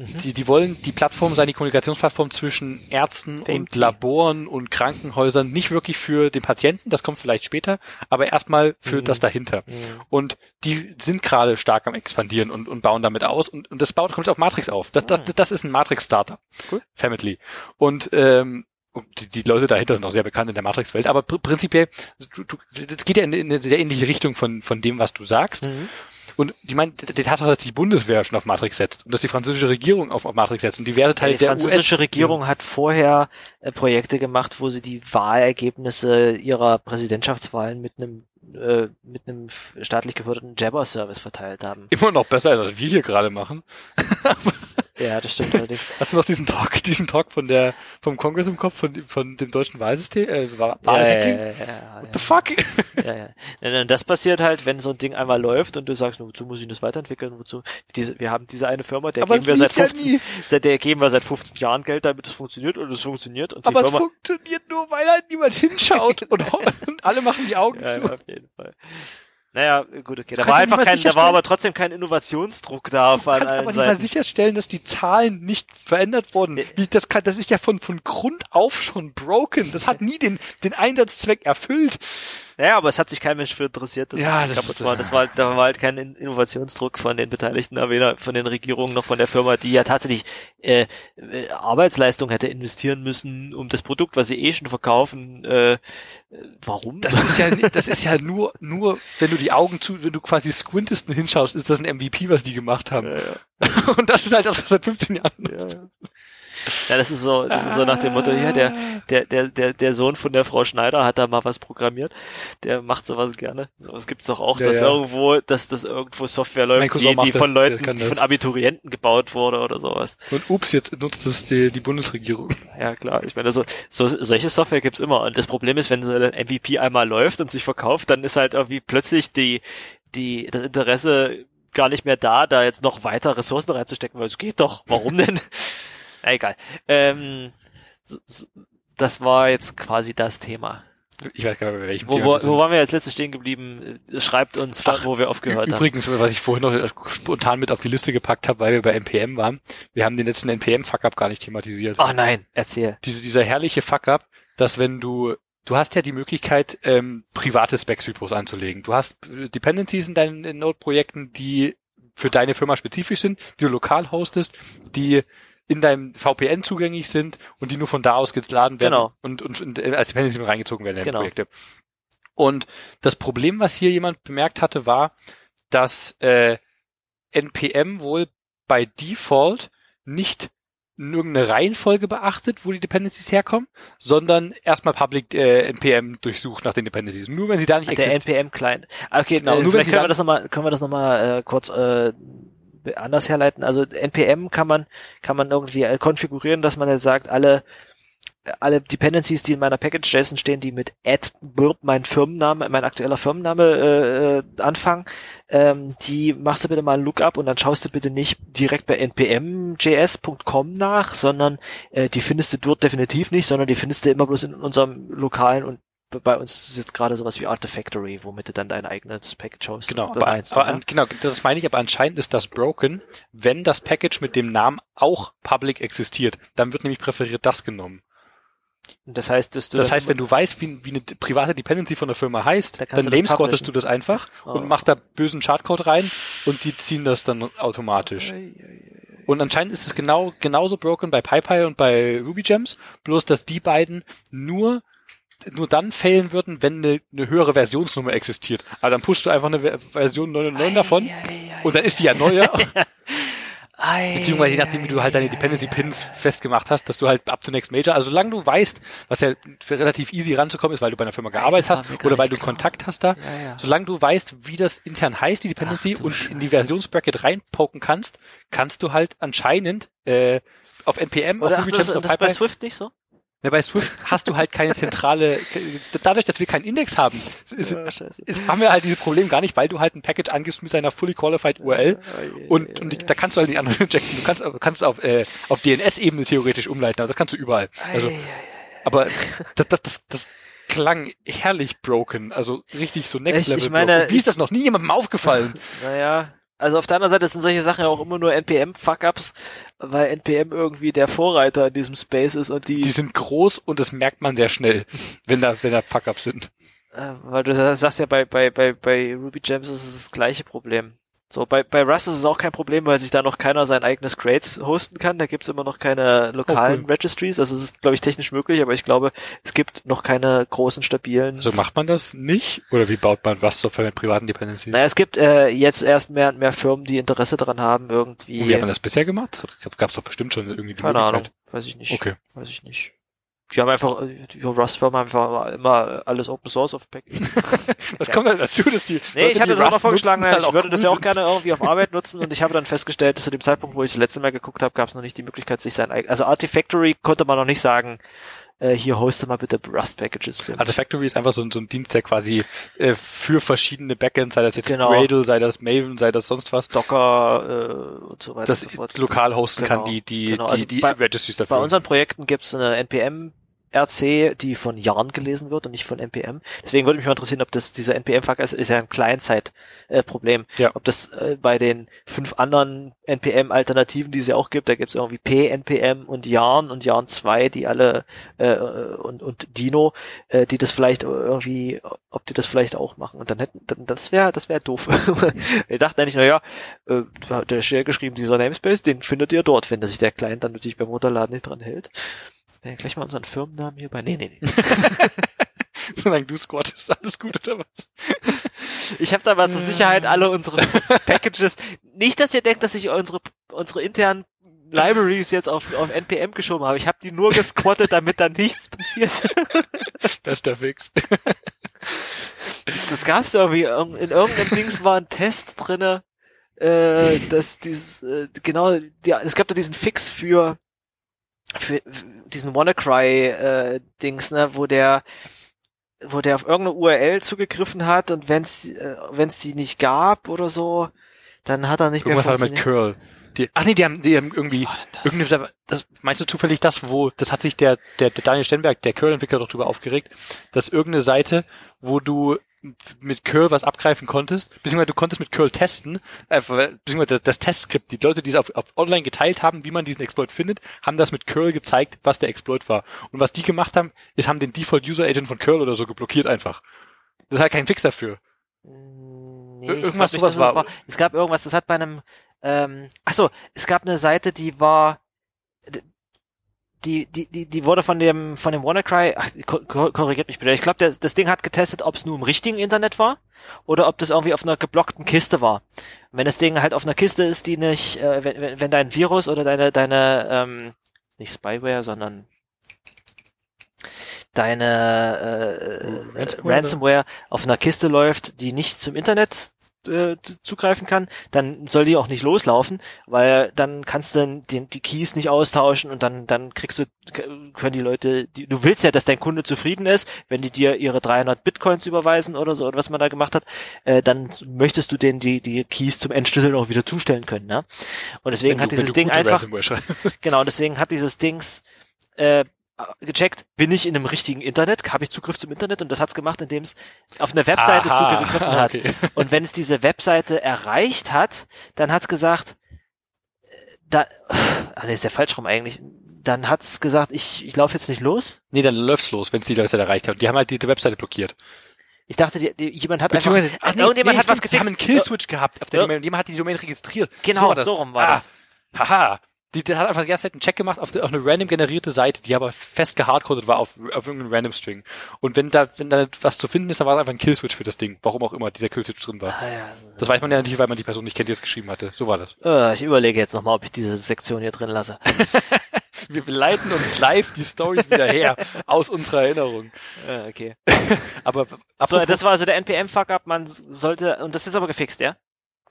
Mhm. Die, die wollen die Plattform sein, die Kommunikationsplattform zwischen Ärzten Family. und Laboren und Krankenhäusern nicht wirklich für den Patienten, das kommt vielleicht später, aber erstmal für mhm. das dahinter. Mhm. Und die sind gerade stark am expandieren und, und bauen damit aus und, und das baut kommt auf Matrix auf. Das, das, ah. das ist ein Matrix-Startup. Cool. Family. Und ähm, die, die Leute dahinter sind auch sehr bekannt in der Matrix-Welt, aber pr prinzipiell, du, du, das geht ja in, in eine sehr ähnliche Richtung von, von dem, was du sagst. Mhm. Und die meinen, die Tatsache, dass die Bundeswehr schon auf Matrix setzt und dass die französische Regierung auf, Matrix setzt und diverse Teile der US. Die französische Regierung hat vorher äh, Projekte gemacht, wo sie die Wahlergebnisse ihrer Präsidentschaftswahlen mit einem äh, mit einem staatlich geförderten Jabber-Service verteilt haben. Immer noch besser, als was wir hier gerade machen. Ja, das stimmt allerdings. Hast du noch diesen Talk, diesen Talk von der, vom Kongress im Kopf, von, von dem deutschen Wahlsystem, äh, Wahlhacking? Ja, ja, ja, ja, What the fuck? Ja, ja. Das passiert halt, wenn so ein Ding einmal läuft und du sagst, wozu muss ich das weiterentwickeln, wozu, diese, wir haben diese eine Firma, der Aber geben wir seit 15, ja seit der geben wir seit 15 Jahren Geld, damit es funktioniert und es funktioniert und die Aber Firma, es funktioniert nur, weil halt niemand hinschaut und, und alle machen die Augen zu. Ja, auf jeden Fall. Naja, gut, okay. Da war einfach kein, da war aber trotzdem kein Innovationsdruck da. Du kannst aber nicht mal sicherstellen, dass die Zahlen nicht verändert wurden. Wie, das, kann, das ist ja von, von Grund auf schon broken. Das hat nie den, den Einsatzzweck erfüllt. Naja, aber es hat sich kein Mensch für interessiert, dass ja, es das, kaputt war. Das war, da war halt kein Innovationsdruck von den Beteiligten, weder von den Regierungen noch von der Firma, die ja tatsächlich äh, Arbeitsleistung hätte investieren müssen, um das Produkt, was sie eh schon verkaufen. Äh, warum? Das ist ja, das ist ja nur, nur, wenn du die Augen zu, wenn du quasi squintest und hinschaust, ist das ein MVP, was die gemacht haben. Ja, ja. Und das ist halt das, was seit 15 Jahren ist. Ja, ja, das ist so, das ist so nach dem Motto, ja, der, der, der, der, der Sohn von der Frau Schneider hat da mal was programmiert. Der macht sowas gerne. Sowas gibt's doch auch, ja, dass ja. irgendwo, dass das irgendwo Software läuft, die, die von das, Leuten, die von Abiturienten gebaut wurde oder sowas. Und ups, jetzt nutzt es die, die Bundesregierung. Ja, klar. Ich meine, so, so, solche Software gibt's immer. Und das Problem ist, wenn so ein MVP einmal läuft und sich verkauft, dann ist halt irgendwie plötzlich die, die, das Interesse gar nicht mehr da, da jetzt noch weiter Ressourcen reinzustecken, weil es geht doch. Warum denn? Na, egal. Ähm, das war jetzt quasi das Thema. Ich weiß gar nicht, bei welchem wo, Wo, wo waren wir als letztes stehen geblieben? Schreibt uns, Ach, wo wir aufgehört übrigens, haben. Übrigens, was ich vorhin noch spontan mit auf die Liste gepackt habe, weil wir bei NPM waren. Wir haben den letzten NPM-Fuck-Up gar nicht thematisiert. Oh nein, erzähl. Diese, dieser herrliche Fuck-Up, dass wenn du Du hast ja die Möglichkeit, ähm, private Specs-Repos anzulegen. Du hast Dependencies in deinen Node-Projekten, die für deine Firma spezifisch sind, die du lokal hostest, die in deinem VPN zugänglich sind und die nur von da aus geladen werden genau. und, und, und als Dependency mit reingezogen werden in genau. Projekte. Und das Problem, was hier jemand bemerkt hatte, war, dass äh, NPM wohl bei Default nicht irgendeine Reihenfolge beachtet, wo die Dependencies herkommen, sondern erstmal Public äh, NPM durchsucht nach den Dependencies. Nur wenn sie da nicht existieren. Der NPM Client. Okay, genau. Äh, nur wenn können wir das nochmal, können wir das nochmal äh, kurz äh, anders herleiten. Also NPM kann man, kann man irgendwie äh, konfigurieren, dass man jetzt sagt, alle, alle Dependencies, die in meiner Package.json stehen, die mit add mein Firmenname, mein aktueller Firmenname äh, anfangen, ähm, die machst du bitte mal ein Lookup und dann schaust du bitte nicht direkt bei npmjs.com nach, sondern äh, die findest du dort definitiv nicht, sondern die findest du immer bloß in unserem lokalen und bei uns ist es jetzt gerade sowas wie Artifactory, womit du dann dein eigenes Package hast. Genau, das aber, meinst, aber an, genau, das meine ich, aber anscheinend ist das broken, wenn das Package mit dem Namen auch public existiert. Dann wird nämlich präferiert das genommen. Das heißt, dass du das heißt, wenn du weißt, wie, wie eine private Dependency von der Firma heißt, da dann namescottest du das einfach oh. und machst da bösen Chartcode rein und die ziehen das dann automatisch. Und anscheinend ist es genau genauso broken bei PyPy und bei RubyGems, bloß dass die beiden nur nur dann failen würden, wenn eine, eine höhere Versionsnummer existiert. Aber dann pushst du einfach eine Version 99 davon ei, ei, ei, und dann ist die ja neuer. Beziehungsweise je nachdem, wie du halt deine Dependency Pins festgemacht hast, dass du halt up to next major, also solange du weißt, was ja relativ easy ranzukommen ist, weil du bei einer Firma gearbeitet hast oder weil du klar. Kontakt hast da, ja, ja. solange du weißt, wie das intern heißt, die Dependency Ach, und Scheiße. in die Versionsbracket reinpoken kannst, kannst du halt anscheinend äh, auf NPM, oder auf ach, das, das, das bei Swift nicht so? Ja, bei Swift hast du halt keine zentrale, dadurch, dass wir keinen Index haben, ist, ja, ist, haben wir halt dieses Problem gar nicht, weil du halt ein Package angibst mit seiner fully qualified URL und, und da kannst du halt die anderen injecten. Du kannst, kannst auf, äh, auf DNS-Ebene theoretisch umleiten, aber das kannst du überall. Also, aber das, das, das, das klang herrlich broken, also richtig so next level. Ich meine, Wie ist das noch nie jemandem aufgefallen? Naja, also auf der anderen Seite sind solche Sachen ja auch immer nur NPM-Fuck-Ups, weil NPM irgendwie der Vorreiter in diesem Space ist und die. Die sind groß und das merkt man sehr schnell, wenn da, wenn da Fuck-Ups sind. Äh, weil du sagst ja bei, bei, bei, bei Ruby Gems ist es das gleiche Problem. So, bei, bei Rust ist es auch kein Problem, weil sich da noch keiner sein eigenes Crates hosten kann. Da gibt's immer noch keine lokalen okay. Registries. Also es ist, glaube ich, technisch möglich, aber ich glaube, es gibt noch keine großen, stabilen. Also macht man das nicht? Oder wie baut man Rust-Software mit privaten Dependencies? Naja, es gibt äh, jetzt erst mehr und mehr Firmen, die Interesse daran haben, irgendwie. Und wie hat man das bisher gemacht? Gab's doch bestimmt schon irgendwie die Keine Ahnung, weiß ich nicht. Okay. Weiß ich nicht. Die haben einfach, die Rust-Firma einfach immer alles Open Source auf Pack. das kommt halt dazu, dass die. Nee, Leute, ich hatte das auch mal vorgeschlagen, halt ich würde das ja auch gerne irgendwie auf Arbeit nutzen und ich habe dann festgestellt, dass zu dem Zeitpunkt, wo ich das letzte Mal geguckt habe, gab es noch nicht die Möglichkeit, sich sein. Also Artifactory konnte man noch nicht sagen, äh, hier hoste mal bitte Rust-Packages. Artifactory ist einfach so, so ein Dienst, der quasi äh, für verschiedene Backends, sei das jetzt genau. Gradle, sei das Maven, sei das sonst was. Docker äh, und so weiter. Das so lokal hosten genau. kann, die, die, genau. die, also die bei, Registries dafür. Bei unseren Projekten gibt's eine NPM RC, die von Yarn gelesen wird und nicht von NPM. Deswegen würde mich mal interessieren, ob das dieser NPM-Fuck ist, ist ja ein Client-Side-Problem. Äh, ja. Ob das äh, bei den fünf anderen NPM-Alternativen, die es ja auch gibt, da gibt es irgendwie P-NPM und Yarn und Yarn 2, die alle äh, und, und Dino, äh, die das vielleicht irgendwie, ob die das vielleicht auch machen. Und dann hätten, dann, das wäre, das wäre doof. ich dachte eigentlich, naja, äh, der Share geschrieben, dieser Namespace, den findet ihr dort, wenn sich der Client dann natürlich beim Runterladen nicht dran hält. Ja, gleich mal unseren Firmennamen hier bei. Nee, nee, nee. Solange du squattest, alles gut oder was? Ich habe da mal zur Sicherheit alle unsere Packages. Nicht, dass ihr denkt, dass ich unsere unsere internen Libraries jetzt auf, auf NPM geschoben habe. Ich habe die nur gesquattet, damit da nichts passiert. Bester Fix. Das, das gab's irgendwie. In irgendeinem Dings war ein Test drinne, äh, dass dieses äh, genau, ja, es gab da diesen Fix für für diesen WannaCry-Dings, äh, ne, wo der wo der auf irgendeine URL zugegriffen hat und wenn es äh, wenn's die nicht gab oder so, dann hat er nicht Irgendwas mehr funktioniert. mit Curl. Die, ach nee, die haben, die haben irgendwie, das? das, meinst du zufällig das, wo, das hat sich der, der, der Daniel Stenberg, der Curl-Entwickler doch drüber aufgeregt, dass irgendeine Seite, wo du mit Curl was abgreifen konntest, beziehungsweise du konntest mit Curl testen, äh, beziehungsweise das Testskript, die Leute, die es auf, auf online geteilt haben, wie man diesen Exploit findet, haben das mit Curl gezeigt, was der Exploit war. Und was die gemacht haben, ist, haben den Default User Agent von Curl oder so geblockiert einfach. Das ist halt kein Fix dafür. Nee, irgendwas sowas war. war. Es gab irgendwas, das hat bei einem, ähm, ach so, es gab eine Seite, die war, die, die, die, die wurde von dem, von dem WannaCry, ach, korrigiert mich bitte, ich glaube, das Ding hat getestet, ob es nur im richtigen Internet war oder ob das irgendwie auf einer geblockten Kiste war. Und wenn das Ding halt auf einer Kiste ist, die nicht, äh, wenn, wenn dein Virus oder deine, deine, ähm, nicht Spyware, sondern deine äh, Ransomware, Ransomware auf einer Kiste läuft, die nicht zum Internet äh, zugreifen kann, dann soll die auch nicht loslaufen, weil dann kannst du den, die Keys nicht austauschen und dann dann kriegst du können die Leute, die, du willst ja, dass dein Kunde zufrieden ist, wenn die dir ihre 300 Bitcoins überweisen oder so oder was man da gemacht hat, äh, dann möchtest du denen die die Keys zum Endschlüssel auch wieder zustellen können, ne? Und deswegen du, hat dieses Ding einfach genau, deswegen hat dieses Dings äh, gecheckt, bin ich in einem richtigen Internet, habe ich Zugriff zum Internet und das hat's gemacht, indem es auf eine Webseite Aha, zugegriffen hat. Okay. Und wenn es diese Webseite erreicht hat, dann hat's gesagt, äh, da, ah, nee, ist ja falsch rum eigentlich. Dann hat's gesagt, ich, ich laufe jetzt nicht los. Nee, dann läuft's los, wenn es die Webseite erreicht hat. Die haben halt die Webseite blockiert. Ich dachte, die, die, jemand hat einfach, ach, nee, irgendjemand nee, hat was gefixt. Die haben einen Killswitch gehabt auf der Domain und jemand hat die Domain registriert. Genau, so, so rum war ah, das. Haha. Die, der hat einfach die ganze Zeit einen Check gemacht auf, die, auf eine random generierte Seite, die aber fest gehardcoded war auf, auf irgendeinem random String. Und wenn da, wenn da was zu finden ist, dann war es einfach ein Killswitch für das Ding. Warum auch immer dieser Killswitch drin war. Ah, ja. Das weiß man ja nicht, weil man die Person nicht kennt, die es geschrieben hatte. So war das. Uh, ich überlege jetzt nochmal, ob ich diese Sektion hier drin lasse. Wir leiten uns live die Stories wieder her aus unserer Erinnerung. Uh, okay. aber so, das war also der NPM-Fuck-Up. Man sollte, und das ist aber gefixt, ja?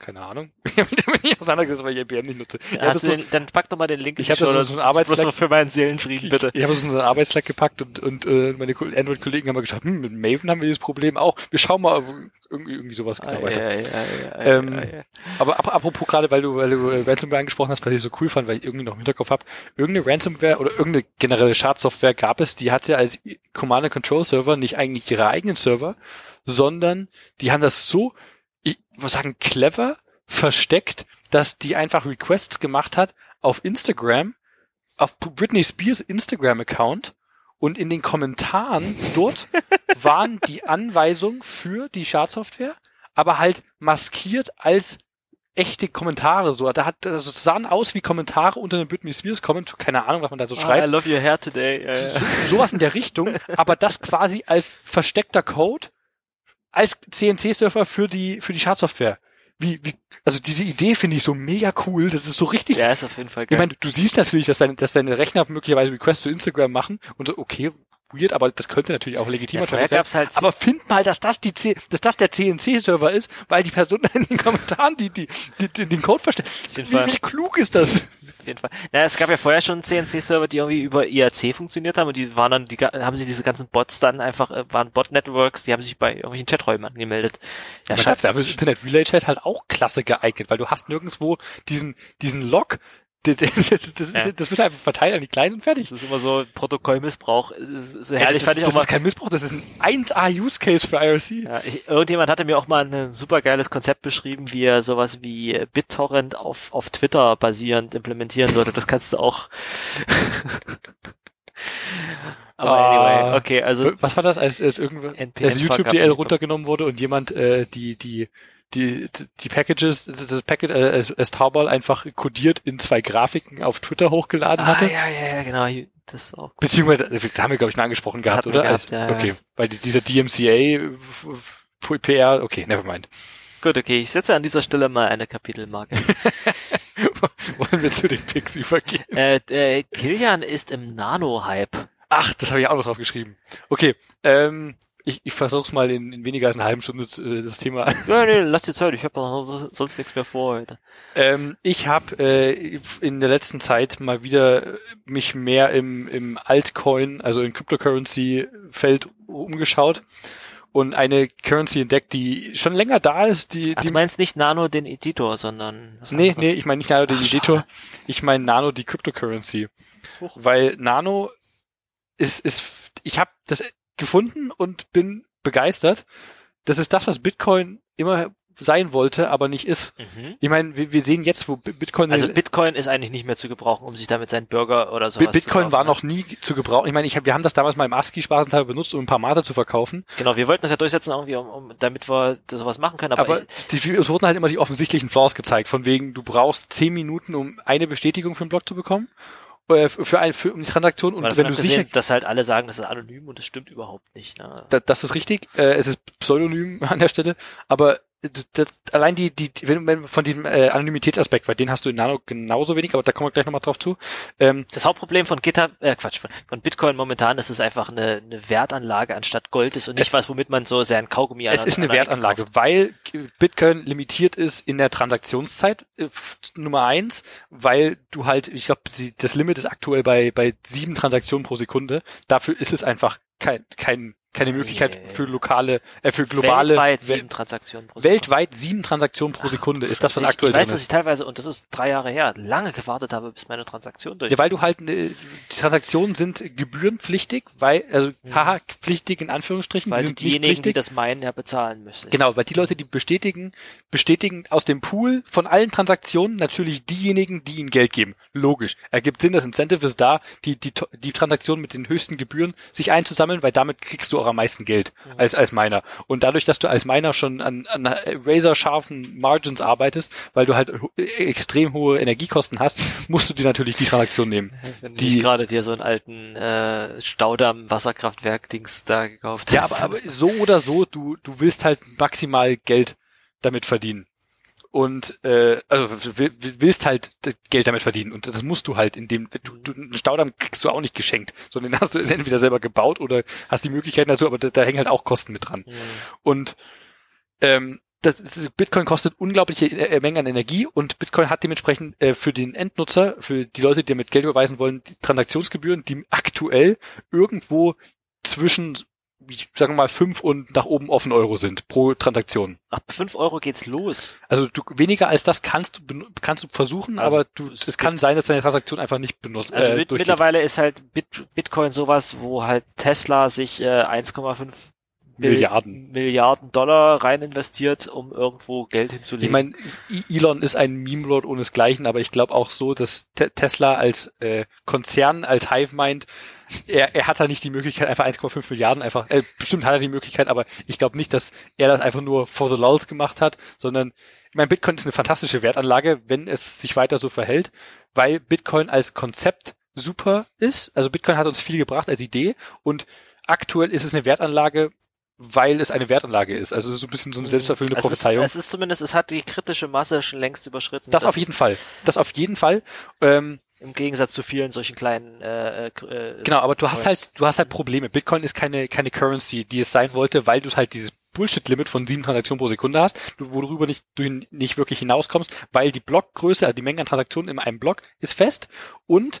Keine Ahnung. ich habe mich nicht auseinandergesetzt, weil ich NPM nicht nutze. Ja, den, dann pack doch mal den Link. Ich habe das, das so für meinen Seelenfrieden, bitte. Ich, ich habe das in unseren Arbeitsslack gepackt und, und äh, meine Android-Kollegen haben mal gesagt, hm, mit Maven haben wir dieses Problem auch. Wir schauen mal irgendwie, irgendwie sowas genau ah, weiter. Ja, ja, ja, ähm, aber ap apropos gerade, weil du, weil du äh, Ransomware angesprochen hast, was ich so cool fand, weil ich irgendwie noch im Hinterkopf habe, irgendeine Ransomware oder irgendeine generelle Schadsoftware gab es, die hatte als Command-and-Control-Server nicht eigentlich ihre eigenen Server, sondern die haben das so, muss sagen, clever versteckt, dass die einfach Requests gemacht hat auf Instagram, auf Britney Spears Instagram-Account und in den Kommentaren dort waren die Anweisungen für die Schadsoftware, aber halt maskiert als echte Kommentare so. Da hat also sahen aus wie Kommentare unter einem Britney Spears Comment, keine Ahnung, was man da so ah, schreibt. I love your hair today. Ja, ja. So, sowas in der Richtung, aber das quasi als versteckter Code als CNC-Surfer für die für die Schadsoftware wie, wie, also diese Idee finde ich so mega cool. Das ist so richtig. Ja, ist auf jeden Fall geil. Ich meine, du siehst natürlich, dass, deine, dass deine Rechner möglicherweise Requests zu Instagram machen und so, okay, weird, aber das könnte natürlich auch legitimer ja, sein. Halt aber find mal, dass das die C dass das der CNC-Server ist, weil die Person in den Kommentaren die, die, die, die den Code versteht. Wie, wie klug ist das? Auf jeden Fall. Na, es gab ja vorher schon CNC-Server, die irgendwie über IRC funktioniert haben und die waren dann, die haben sich diese ganzen Bots dann einfach, äh, waren Bot-Networks, die haben sich bei irgendwelchen Chaträumen angemeldet. Ja, schafft. Dafür ist Internet Relay Chat halt auch klasse geeignet, weil du hast nirgendwo diesen, diesen Log, Das, ist, ja. das wird einfach verteilt an die Kleinen und fertig. Das ist immer so Protokollmissbrauch. Das ist so herrlich. Ja, das, das ist kein Missbrauch, das ist ein 1A-Use-Case für IRC. Ja, ich, irgendjemand hatte mir auch mal ein super geiles Konzept beschrieben, wie er sowas wie BitTorrent auf, auf Twitter basierend implementieren würde. Das kannst du auch. Aber anyway, okay, also. Was war das, als, als irgendwas, als YouTube-DL runtergenommen wurde und jemand äh, die, die die, die Packages, das Packet äh, als, als Taubal einfach kodiert in zwei Grafiken auf Twitter hochgeladen hatte. Ah, ja, ja, ja, genau. Das ist auch Beziehungsweise, da haben wir, glaube ich, mal angesprochen gehabt, oder? Gehabt, als, ja, okay. Ja. Weil dieser DMCA PR, okay, never mind. Gut, okay, ich setze an dieser Stelle mal eine Kapitelmarke. Wollen wir zu den Picks übergehen? Äh, äh, Kilian ist im Nano-Hype. Ach, das habe ich auch noch drauf geschrieben. Okay, ähm, ich, ich versuch's mal in, in weniger als einer halben Stunde äh, das Thema. Ja, nee, lass dir Zeit, ich habe sonst nichts mehr vor heute. Ähm, ich habe äh, in der letzten Zeit mal wieder mich mehr im, im Altcoin, also im Cryptocurrency-Feld umgeschaut und eine Currency entdeckt, die schon länger da ist. Die, Ach, die du meinst nicht Nano den Editor, sondern... Nee, nee, ich meine nicht Nano den Ach, Editor, schade. ich meine Nano die Cryptocurrency. Huch. Weil Nano ist, ist ich habe das gefunden und bin begeistert. Das ist das, was Bitcoin immer sein wollte, aber nicht ist. Mhm. Ich meine, wir, wir, sehen jetzt, wo Bitcoin... Also Bitcoin ist eigentlich nicht mehr zu gebrauchen, um sich damit seinen Burger oder sowas Bitcoin zu war noch nie zu gebrauchen. Ich meine, ich hab, wir haben das damals mal im ASCII-Spaßenteil benutzt, um ein paar Mate zu verkaufen. Genau, wir wollten das ja durchsetzen, irgendwie, um, um, damit wir sowas machen können. Aber, aber ich, die, uns wurden halt immer die offensichtlichen Flaws gezeigt, von wegen, du brauchst zehn Minuten, um eine Bestätigung für einen Block zu bekommen für, ein, für eine Transaktion und wenn du sicher, dass halt alle sagen, das ist anonym und das stimmt überhaupt nicht. Ne? Da, das ist richtig, äh, es ist pseudonym an der Stelle, aber das, allein die, die, wenn, wenn von diesem äh, Anonymitätsaspekt, weil den hast du in Nano genauso wenig, aber da kommen wir gleich nochmal drauf zu. Ähm, das Hauptproblem von GitHub, äh, Quatsch, von, von Bitcoin momentan ist es einfach eine, eine Wertanlage anstatt Gold ist und nicht was, womit man so sehr ein Kaugummi Es ist eine Wertanlage, kauft. weil Bitcoin limitiert ist in der Transaktionszeit, äh, Nummer eins, weil du halt, ich glaube, das Limit ist aktuell bei, bei sieben Transaktionen pro Sekunde. Dafür ist es einfach kein, kein keine Möglichkeit für lokale, äh, für globale weltweit sieben Transaktionen pro Sekunde. Weltweit sieben Transaktionen pro Sekunde ist das, was ich, aktuell ich weiß, dass ich teilweise und das ist drei Jahre her lange gewartet habe, bis meine Transaktion durch. Ja, weil du halt äh, die Transaktionen sind gebührenpflichtig, weil also mhm. haha pflichtig in Anführungsstrichen, weil die sind diejenigen, die das meinen, ja bezahlen müssen. Genau, weil die Leute, die bestätigen, bestätigen aus dem Pool von allen Transaktionen natürlich diejenigen, die ihnen Geld geben. Logisch, ergibt Sinn, das Incentive ist da, die die die Transaktionen mit den höchsten Gebühren sich einzusammeln, weil damit kriegst du auch am meisten Geld mhm. als, als Miner. Und dadurch, dass du als Miner schon an, an razor-scharfen Margins arbeitest, weil du halt extrem hohe Energiekosten hast, musst du dir natürlich die Transaktion nehmen. Wenn die gerade dir so einen alten äh, Staudamm-Wasserkraftwerk-Dings da gekauft hast. Ja, aber, aber so oder so, du, du willst halt maximal Geld damit verdienen und äh, also willst halt Geld damit verdienen und das musst du halt in dem du, du einen Staudamm kriegst du auch nicht geschenkt, sondern den hast du entweder selber gebaut oder hast die Möglichkeiten dazu, aber da, da hängen halt auch Kosten mit dran. Mhm. Und ähm, das, das Bitcoin kostet unglaubliche äh, Mengen an Energie und Bitcoin hat dementsprechend äh, für den Endnutzer, für die Leute, die damit Geld überweisen wollen, die Transaktionsgebühren, die aktuell irgendwo zwischen ich sage mal, fünf und nach oben offen Euro sind pro Transaktion. Ach, fünf Euro geht's los. Also du weniger als das kannst du kannst du versuchen, also, aber du es kann sein, dass deine Transaktion einfach nicht benutzt. Also äh, mit, mittlerweile ist halt Bit, Bitcoin sowas, wo halt Tesla sich äh, 1,5 Milliarden. Milliarden Dollar rein investiert, um irgendwo Geld hinzulegen. Ich meine, Elon ist ein Meme-Lord ohnesgleichen, aber ich glaube auch so, dass Tesla als äh, Konzern, als Hive-Mind er, er hat da nicht die Möglichkeit, einfach 1,5 Milliarden einfach, äh, bestimmt hat er die Möglichkeit, aber ich glaube nicht, dass er das einfach nur for the lulz gemacht hat, sondern ich meine, Bitcoin ist eine fantastische Wertanlage, wenn es sich weiter so verhält, weil Bitcoin als Konzept super ist. Also Bitcoin hat uns viel gebracht als Idee und aktuell ist es eine Wertanlage, weil es eine Wertanlage ist. Also so ein bisschen so eine mhm. selbsterfüllende es Prophezeiung. Ist, es ist zumindest, es hat die kritische Masse schon längst überschritten. Das, das auf jeden Fall. Das auf jeden Fall. Ähm, im Gegensatz zu vielen solchen kleinen äh, äh, Genau, aber du hast halt, du hast halt Probleme. Bitcoin ist keine, keine Currency, die es sein wollte, weil du halt dieses Bullshit-Limit von sieben Transaktionen pro Sekunde hast, worüber nicht, du nicht wirklich hinauskommst, weil die Blockgröße, also die Menge an Transaktionen in einem Block ist fest und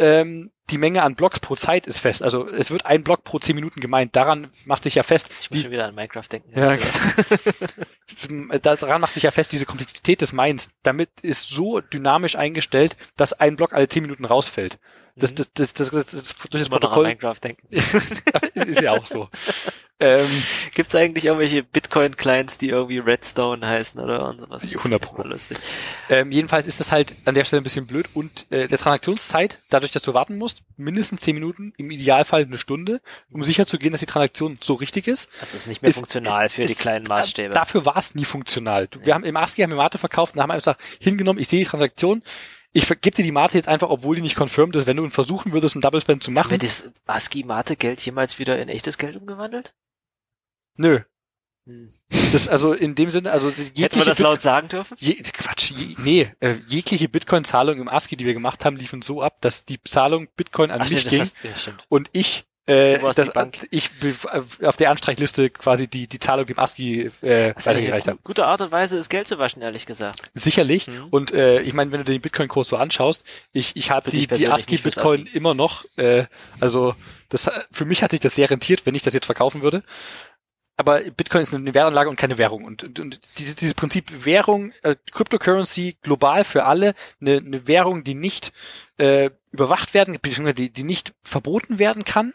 ähm, die Menge an Blocks pro Zeit ist fest. Also es wird ein Block pro zehn Minuten gemeint. Daran macht sich ja fest. Ich muss schon wieder an Minecraft denken. Ja, daran macht sich ja fest diese Komplexität des Minds. Damit ist so dynamisch eingestellt, dass ein Block alle zehn Minuten rausfällt. Das, das, das, das, das, das, durch das Protokoll. Minecraft denken. ist ja auch so. Ähm, Gibt es eigentlich irgendwelche Bitcoin-Clients, die irgendwie Redstone heißen oder was? 100 Pro. Lustig. Ähm, jedenfalls ist das halt an der Stelle ein bisschen blöd und äh, der Transaktionszeit, dadurch, dass du warten musst, mindestens 10 Minuten, im Idealfall eine Stunde, um sicher zu gehen, dass die Transaktion so richtig ist. Also ist nicht mehr ist, funktional ist, für ist, die kleinen Maßstäbe. Dafür war es nie funktional. Wir haben im ASCII haben wir Mate verkauft und haben einfach hingenommen, ich sehe die Transaktion, ich gebe dir die Mate jetzt einfach, obwohl die nicht confirmed ist, wenn du versuchen würdest, einen Double Spend zu machen. Wird das ASCII-Mate-Geld jemals wieder in echtes Geld umgewandelt? Nö. Hm. Das also in dem Sinne, also jegliche Hätten wir das laut sagen dürfen? Je, Quatsch, je, nee, äh, jegliche Bitcoin-Zahlung im ASCII, die wir gemacht haben, liefen so ab, dass die Zahlung Bitcoin an Ach, mich stimmt, ging das, ja, und ich äh, das, ich auf der Anstreichliste quasi die die Zahlung dem ASCII äh, weitergereicht habe. Gute Art und Weise ist Geld zu waschen, ehrlich gesagt. Sicherlich. Mhm. Und äh, ich meine, wenn du den Bitcoin-Kurs so anschaust, ich ich habe die die ASCII Bitcoin ASCII. immer noch. Äh, also das für mich hat sich das sehr rentiert, wenn ich das jetzt verkaufen würde aber Bitcoin ist eine Wertanlage und keine Währung. Und, und, und dieses, dieses Prinzip Währung, äh, Cryptocurrency global für alle, eine, eine Währung, die nicht äh, überwacht werden, die, die nicht verboten werden kann,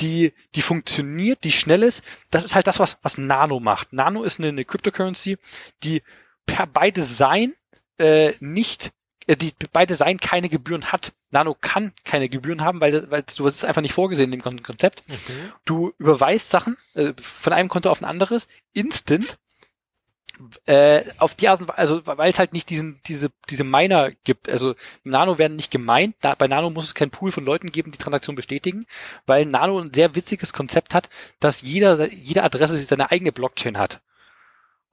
die, die funktioniert, die schnell ist, das ist halt das, was, was Nano macht. Nano ist eine, eine Cryptocurrency, die per by Design äh, nicht die beide Design keine Gebühren hat. Nano kann keine Gebühren haben, weil, weil du es ist einfach nicht vorgesehen in dem Konzept. Mhm. Du überweist Sachen äh, von einem Konto auf ein anderes instant äh, auf die Art also weil es halt nicht diesen diese diese Miner gibt. Also Nano werden nicht gemeint. Na, bei Nano muss es keinen Pool von Leuten geben, die Transaktion bestätigen, weil Nano ein sehr witziges Konzept hat, dass jeder jede Adresse seine eigene Blockchain hat.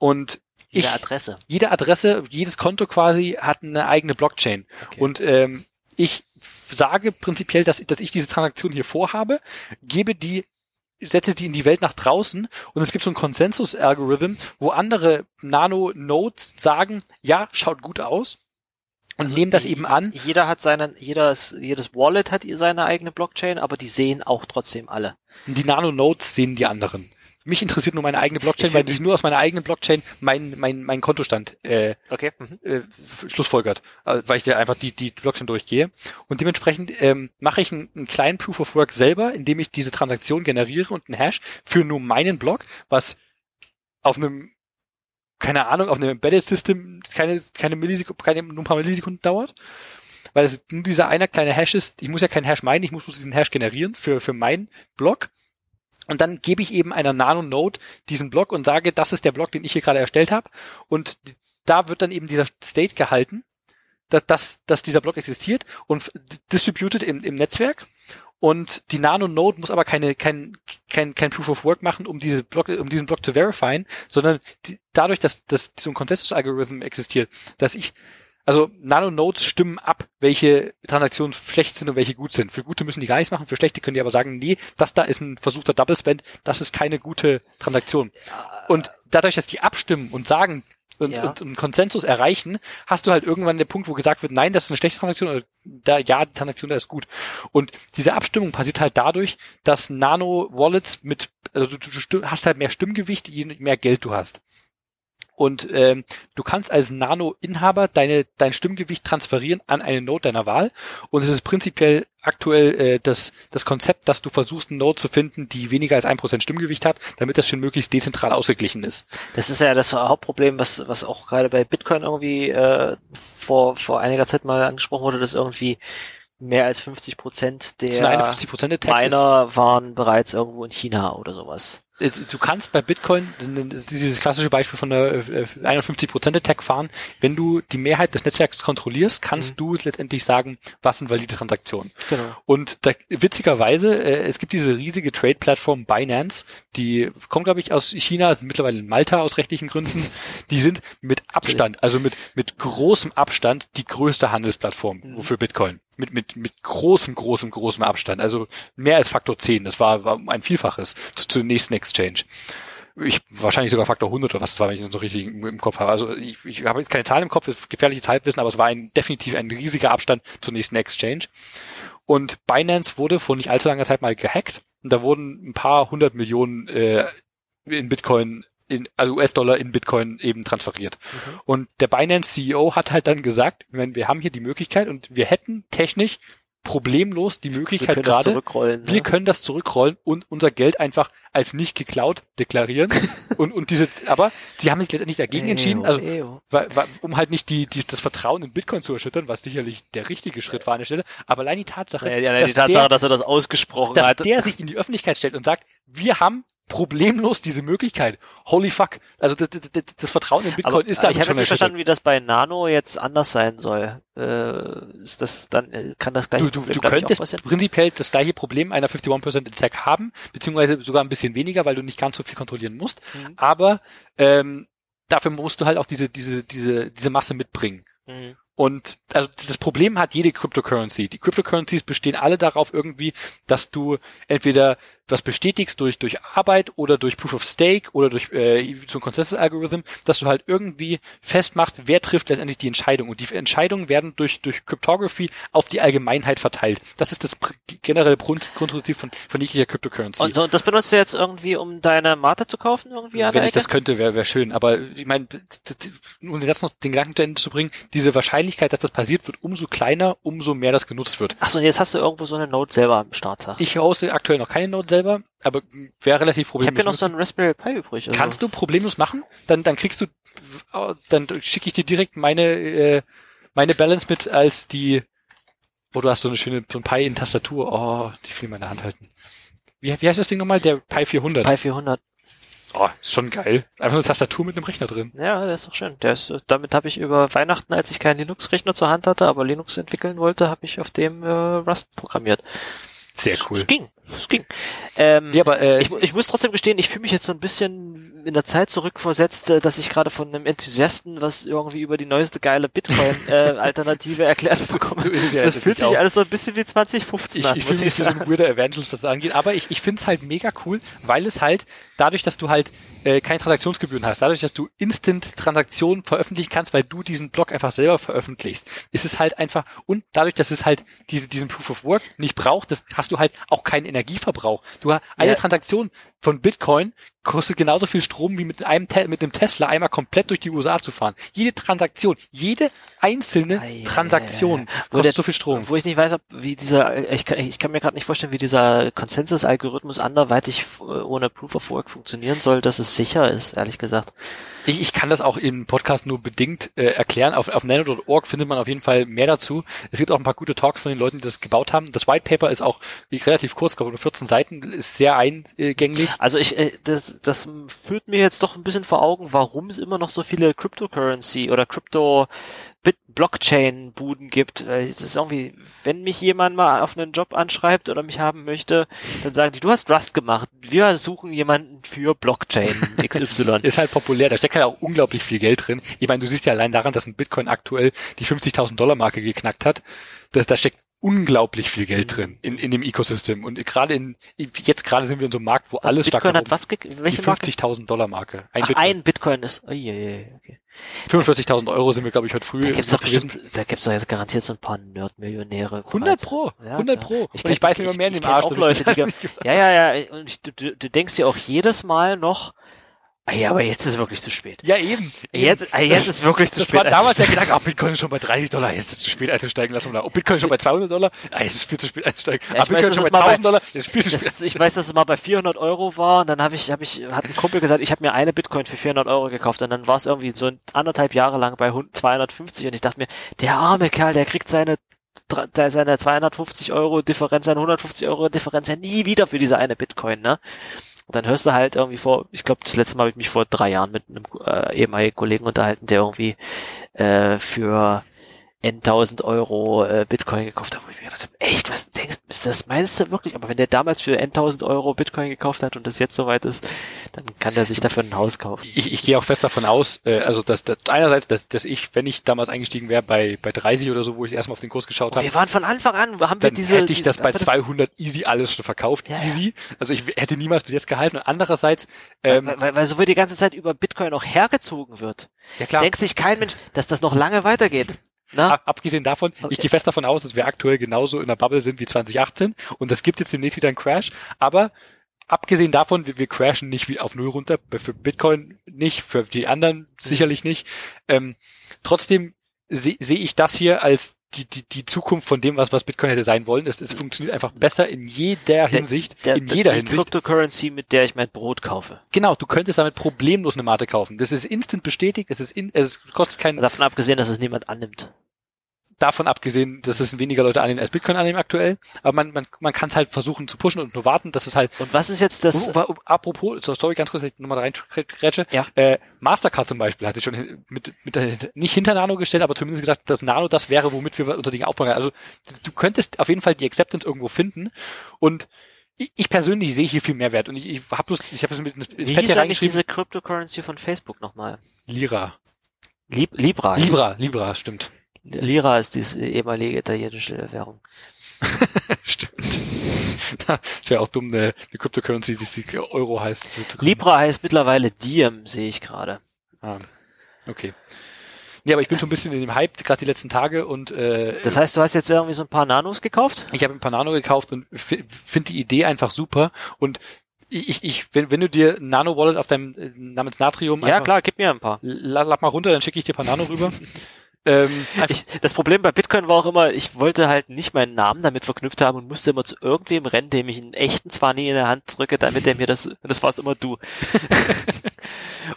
Und jede ich, Adresse. Jede Adresse, jedes Konto quasi hat eine eigene Blockchain. Okay. Und ähm, ich sage prinzipiell, dass, dass ich diese Transaktion hier vorhabe, gebe die setze die in die Welt nach draußen und es gibt so einen Konsensus-Algorithm, wo andere Nano-Nodes sagen, ja, schaut gut aus und also nehmen das eben an. Jeder hat seinen, jedes, jedes Wallet hat seine eigene Blockchain, aber die sehen auch trotzdem alle. Die Nano-Nodes sehen die anderen. Mich interessiert nur meine eigene Blockchain, weil ich nur aus meiner eigenen Blockchain mein, mein, mein Kontostand äh, okay. Mhm. äh, schlussfolgert, äh, weil ich da einfach die, die Blockchain durchgehe. Und dementsprechend ähm, mache ich einen, einen kleinen Proof of Work selber, indem ich diese Transaktion generiere und einen Hash für nur meinen Block, was auf einem keine Ahnung, auf einem Embedded System keine, keine Millisekunden, keine, nur ein paar Millisekunden dauert. Weil es nur dieser einer kleine Hash ist. Ich muss ja keinen Hash meinen, ich muss, muss diesen Hash generieren für, für meinen Block. Und dann gebe ich eben einer Nano-Node diesen Block und sage, das ist der Block, den ich hier gerade erstellt habe. Und da wird dann eben dieser State gehalten, dass, dass, dass dieser Block existiert und distributed im, im Netzwerk. Und die Nano-Node muss aber keine, kein, kein, kein Proof of Work machen, um diese Block, um diesen Block zu verifieren, sondern die, dadurch, dass, dass so ein Consensus-Algorithm existiert, dass ich also Nano-Nodes stimmen ab, welche Transaktionen schlecht sind und welche gut sind. Für gute müssen die gar nichts machen, für schlechte können die aber sagen, nee, das da ist ein versuchter Double Spend, das ist keine gute Transaktion. Und dadurch, dass die abstimmen und sagen und, ja. und, und Konsensus erreichen, hast du halt irgendwann den Punkt, wo gesagt wird, nein, das ist eine schlechte Transaktion oder da, ja, die Transaktion da ist gut. Und diese Abstimmung passiert halt dadurch, dass Nano-Wallets mit, also du, du hast halt mehr Stimmgewicht, je mehr Geld du hast. Und ähm, du kannst als Nano-Inhaber deine dein Stimmgewicht transferieren an eine Node deiner Wahl. Und es ist prinzipiell aktuell äh, das, das Konzept, dass du versuchst, eine Node zu finden, die weniger als ein Prozent Stimmgewicht hat, damit das schon möglichst dezentral ausgeglichen ist. Das ist ja das Hauptproblem, was, was auch gerade bei Bitcoin irgendwie äh, vor, vor einiger Zeit mal angesprochen wurde, dass irgendwie mehr als 50 Prozent der 51 Miner waren bereits irgendwo in China oder sowas. Äh, du kannst bei Bitcoin dieses klassische Beispiel von der 51% Attack fahren. Wenn du die Mehrheit des Netzwerks kontrollierst, kannst mhm. du letztendlich sagen, was sind valide Transaktionen. Genau. Und da, witzigerweise, äh, es gibt diese riesige Trade-Plattform Binance, die kommt, glaube ich, aus China, sind mittlerweile in Malta aus rechtlichen Gründen. Die sind mit Abstand, also mit, mit großem Abstand die größte Handelsplattform mhm. für Bitcoin mit, mit, mit großem, großem, großem Abstand. Also mehr als Faktor 10. Das war, war ein Vielfaches zu, zur nächsten Exchange. Ich, wahrscheinlich sogar Faktor 100 oder was, war, wenn ich das so richtig im, im Kopf habe. Also ich, ich habe jetzt keine Zahlen im Kopf, gefährliches Halbwissen, aber es war ein, definitiv ein riesiger Abstand zur nächsten Exchange. Und Binance wurde vor nicht allzu langer Zeit mal gehackt und da wurden ein paar hundert Millionen äh, in Bitcoin in also US-Dollar in Bitcoin eben transferiert. Mhm. Und der Binance CEO hat halt dann gesagt, ich meine, wir haben hier die Möglichkeit und wir hätten technisch problemlos die Möglichkeit wir gerade, ne? wir können das zurückrollen und unser Geld einfach als nicht geklaut deklarieren und und diese, aber sie haben sich letztendlich dagegen entschieden, also um halt nicht die, die das Vertrauen in Bitcoin zu erschüttern, was sicherlich der richtige Schritt war an der Stelle, aber allein die Tatsache, ja, ja, die Tatsache, der, dass er das ausgesprochen dass hat, dass der sich in die Öffentlichkeit stellt und sagt, wir haben problemlos diese Möglichkeit. Holy fuck. Also das, das, das Vertrauen in Bitcoin aber, ist da Ich habe jetzt nicht verstanden, wie das bei Nano jetzt anders sein soll. Äh, ist das dann äh, kann das gleiche Du, du, du könntest prinzipiell das gleiche Problem einer 51% Attack haben, beziehungsweise sogar ein bisschen weniger, weil du nicht ganz so viel kontrollieren musst. Mhm. Aber ähm, dafür musst du halt auch diese diese diese diese Masse mitbringen. Mhm. Und also das Problem hat jede Cryptocurrency. Die Cryptocurrencies bestehen alle darauf irgendwie, dass du entweder was bestätigst durch, durch Arbeit oder durch Proof of Stake oder durch äh, so ein Consensus Algorithm, dass du halt irgendwie festmachst, wer trifft letztendlich die Entscheidung. Und die Entscheidungen werden durch, durch Cryptography auf die Allgemeinheit verteilt. Das ist das generelle Grund, Grundprinzip von, von jeglicher Cryptocurrency. Und so, das benutzt du jetzt irgendwie, um deine Mate zu kaufen? irgendwie Wenn ich das könnte, wäre wär schön. Aber ich meine, um den Satz noch den Gedanken zu Ende zu bringen, diese Wahrscheinlichkeit, dass das passiert, wird umso kleiner, umso mehr das genutzt wird. Achso, und jetzt hast du irgendwo so eine Node selber am Start, sagst Ich hoste aktuell noch keine Node selber, aber wäre relativ problemlos. Ich habe ja noch so ein Raspberry Pi übrig. Also. Kannst du problemlos machen? Dann, dann kriegst du, dann schicke ich dir direkt meine, äh, meine Balance mit als die, wo oh, du hast so eine schöne so ein Pi in Tastatur. Oh, die will in meiner Hand halten. Wie, wie heißt das Ding nochmal? Der Pi 400. Pi 400. Oh, ist schon geil. Einfach eine Tastatur mit einem Rechner drin. Ja, der ist doch schön. Der ist, damit habe ich über Weihnachten, als ich keinen Linux-Rechner zur Hand hatte, aber Linux entwickeln wollte, habe ich auf dem äh, Rust programmiert. Sehr cool. Es ging. Es ging. Ähm, ja, aber äh, ich, ich muss trotzdem gestehen, ich fühle mich jetzt so ein bisschen in der Zeit zurückversetzt, äh, dass ich gerade von einem Enthusiasten was irgendwie über die neueste geile Bitcoin-Alternative äh, erklärt bekomme. So ist es ja das fühlt sich auch. alles so ein bisschen wie 2015 ich, an. Ich fühle mich so ein weirder Evangelist, was das angeht. Aber ich, ich finde es halt mega cool, weil es halt dadurch, dass du halt äh, keine Transaktionsgebühren hast, dadurch, dass du Instant-Transaktionen veröffentlichen kannst, weil du diesen Blog einfach selber veröffentlichst, ist es halt einfach, und dadurch, dass es halt diese, diesen Proof of Work nicht braucht, das hast du halt auch keinen Energieverbrauch. Du hast eine ja. Transaktion von Bitcoin kostet genauso viel Strom wie mit einem mit dem Tesla einmal komplett durch die USA zu fahren. Jede Transaktion, jede einzelne ah, Transaktion kostet der, so viel Strom. Wo ich nicht weiß, ob wie dieser ich kann, ich kann mir gerade nicht vorstellen, wie dieser Konsensus-Algorithmus anderweitig ohne Proof of Work funktionieren soll, dass es sicher ist, ehrlich gesagt. Ich, ich kann das auch im Podcast nur bedingt äh, erklären. Auf, auf nano.org findet man auf jeden Fall mehr dazu. Es gibt auch ein paar gute Talks von den Leuten, die das gebaut haben. Das White Paper ist auch relativ kurz, glaube nur 14 Seiten, ist sehr eingängig. Also ich, äh, das, das führt mir jetzt doch ein bisschen vor Augen, warum es immer noch so viele Cryptocurrency oder Crypto Blockchain-Buden gibt. Es ist irgendwie, wenn mich jemand mal auf einen Job anschreibt oder mich haben möchte, dann sagen die, du hast Rust gemacht. Wir suchen jemanden für Blockchain XY. ist halt populär. Da steckt halt auch unglaublich viel Geld drin. Ich meine, du siehst ja allein daran, dass ein Bitcoin aktuell die 50.000 Dollar Marke geknackt hat. Das, da steckt unglaublich viel Geld drin in, in dem Ecosystem. Und gerade in, jetzt gerade sind wir in so einem Markt, wo was alles Bitcoin stark hat was, welche die 50.000 Dollar Marke. Ein, Ach, Bitcoin. ein Bitcoin ist, oh, yeah, okay. 45.000 Euro sind wir, glaube ich, heute früh. Da gibt's doch bestimmt, da gibt's doch jetzt garantiert so ein paar Nerd-Millionäre. 100 pro, ja, 100 pro. Ich, und ich beiß mir immer mehr in den Arsch. Leute, die, ja, ja, ja. Und ich, du, du denkst dir auch jedes Mal noch, Ja, aber jetzt ist es wirklich zu spät. Ja, eben. Jetzt, ah, jetzt ist wirklich zu das spät. Das war damals ja gedacht, ah, Bitcoin ist schon bei 30 Dollar, jetzt ist es zu spät einzusteigen, lass mal da. Oh, Bitcoin ist schon bei 200 Dollar, ah, jetzt ist es viel zu spät einzusteigen. Ja, ah, Bitcoin ist schon bei 1000 Dollar, jetzt ist viel zu spät das, Ich weiß, dass es mal bei 400 Euro war und dann habe ich, habe ich, hat ein Kumpel gesagt, ich habe mir eine Bitcoin für 400 Euro gekauft und dann war es irgendwie so anderthalb Jahre lang bei 250 und ich dachte mir, der arme Kerl, der kriegt seine seine 250 Euro Differenz, seine 150 Euro Differenz ja nie wieder für diese eine Bitcoin, ne? Und dann hörst du halt irgendwie vor, ich glaube, das letzte Mal habe ich mich vor drei Jahren mit einem äh, ehemaligen Kollegen unterhalten, der irgendwie äh, für N 1000 Euro äh, Bitcoin gekauft hat, wo ich mir gedacht habe, echt, was denkst du, ist das meinst du wirklich? Aber wenn der damals für N 1000 Euro Bitcoin gekauft hat und das jetzt soweit ist, dann kann der sich dafür ein Haus kaufen. Ich, ich gehe auch fest davon aus, äh, also dass, dass einerseits, dass, dass ich, wenn ich damals eingestiegen wäre bei bei 30 oder so, wo ich erstmal auf den Kurs geschaut habe, wir waren von Anfang an, haben wir diese, hätte ich das bei 200 easy alles schon verkauft, ja, easy. Also ich hätte niemals bis jetzt gehalten. Und andererseits, ähm, weil, weil, weil so wird die ganze Zeit über Bitcoin auch hergezogen wird. Ja klar. Denkt sich kein Mensch, dass das noch lange weitergeht. Na? Abgesehen davon, ich gehe fest davon aus, dass wir aktuell genauso in der Bubble sind wie 2018 und es gibt jetzt demnächst wieder einen Crash, aber abgesehen davon, wir, wir crashen nicht wie auf Null runter, für Bitcoin nicht, für die anderen mhm. sicherlich nicht. Ähm, trotzdem sehe seh ich das hier als die, die, die Zukunft von dem, was, was Bitcoin hätte sein wollen. Es, es funktioniert einfach besser in jeder Hinsicht. Der, in jeder die Hinsicht. Cryptocurrency, mit der ich mein Brot kaufe. Genau, du könntest damit problemlos eine Mate kaufen. Das ist instant bestätigt, es ist in, es kostet keinen. Davon abgesehen, dass es niemand annimmt davon abgesehen, dass es weniger Leute annehmen als Bitcoin annehmen aktuell, aber man, man, man kann es halt versuchen zu pushen und nur warten, dass es halt. Und was ist jetzt das? Uh, apropos, sorry, ganz kurz, ich nochmal rein reinkrätsche. Ja. Äh, Mastercard zum Beispiel hat sich schon mit, mit nicht hinter Nano gestellt, aber zumindest gesagt, dass Nano das wäre, womit wir unter Dinge aufbauen. Also du könntest auf jeden Fall die Acceptance irgendwo finden und ich persönlich sehe hier viel Mehrwert und ich, ich habe bloß, ich habe es mit ins Wie hieß eigentlich diese Cryptocurrency von Facebook nochmal? Lira. Lib Libra. Libra, Libra, stimmt. Lira ist die ehemalige italienische Währung. Stimmt. Das wäre auch dumm, eine, eine Cryptocurrency, die Euro heißt. Libra heißt mittlerweile Diem, sehe ich gerade. Ah, okay. Nee, aber ich bin schon ein bisschen in dem Hype, gerade die letzten Tage und äh, Das heißt, du hast jetzt irgendwie so ein paar Nanos gekauft? Ich habe ein paar Nano gekauft und finde die Idee einfach super und ich, ich, wenn, wenn du dir Nano Wallet auf deinem äh, namens Natrium Ja, klar, gib mir ein paar. Lad mal runter, dann schicke ich dir ein paar Nano rüber. Ähm, ich, das Problem bei Bitcoin war auch immer, ich wollte halt nicht meinen Namen damit verknüpft haben und musste immer zu irgendwem rennen, dem ich einen echten zwar nie in der Hand drücke, damit der mir das, das warst immer du.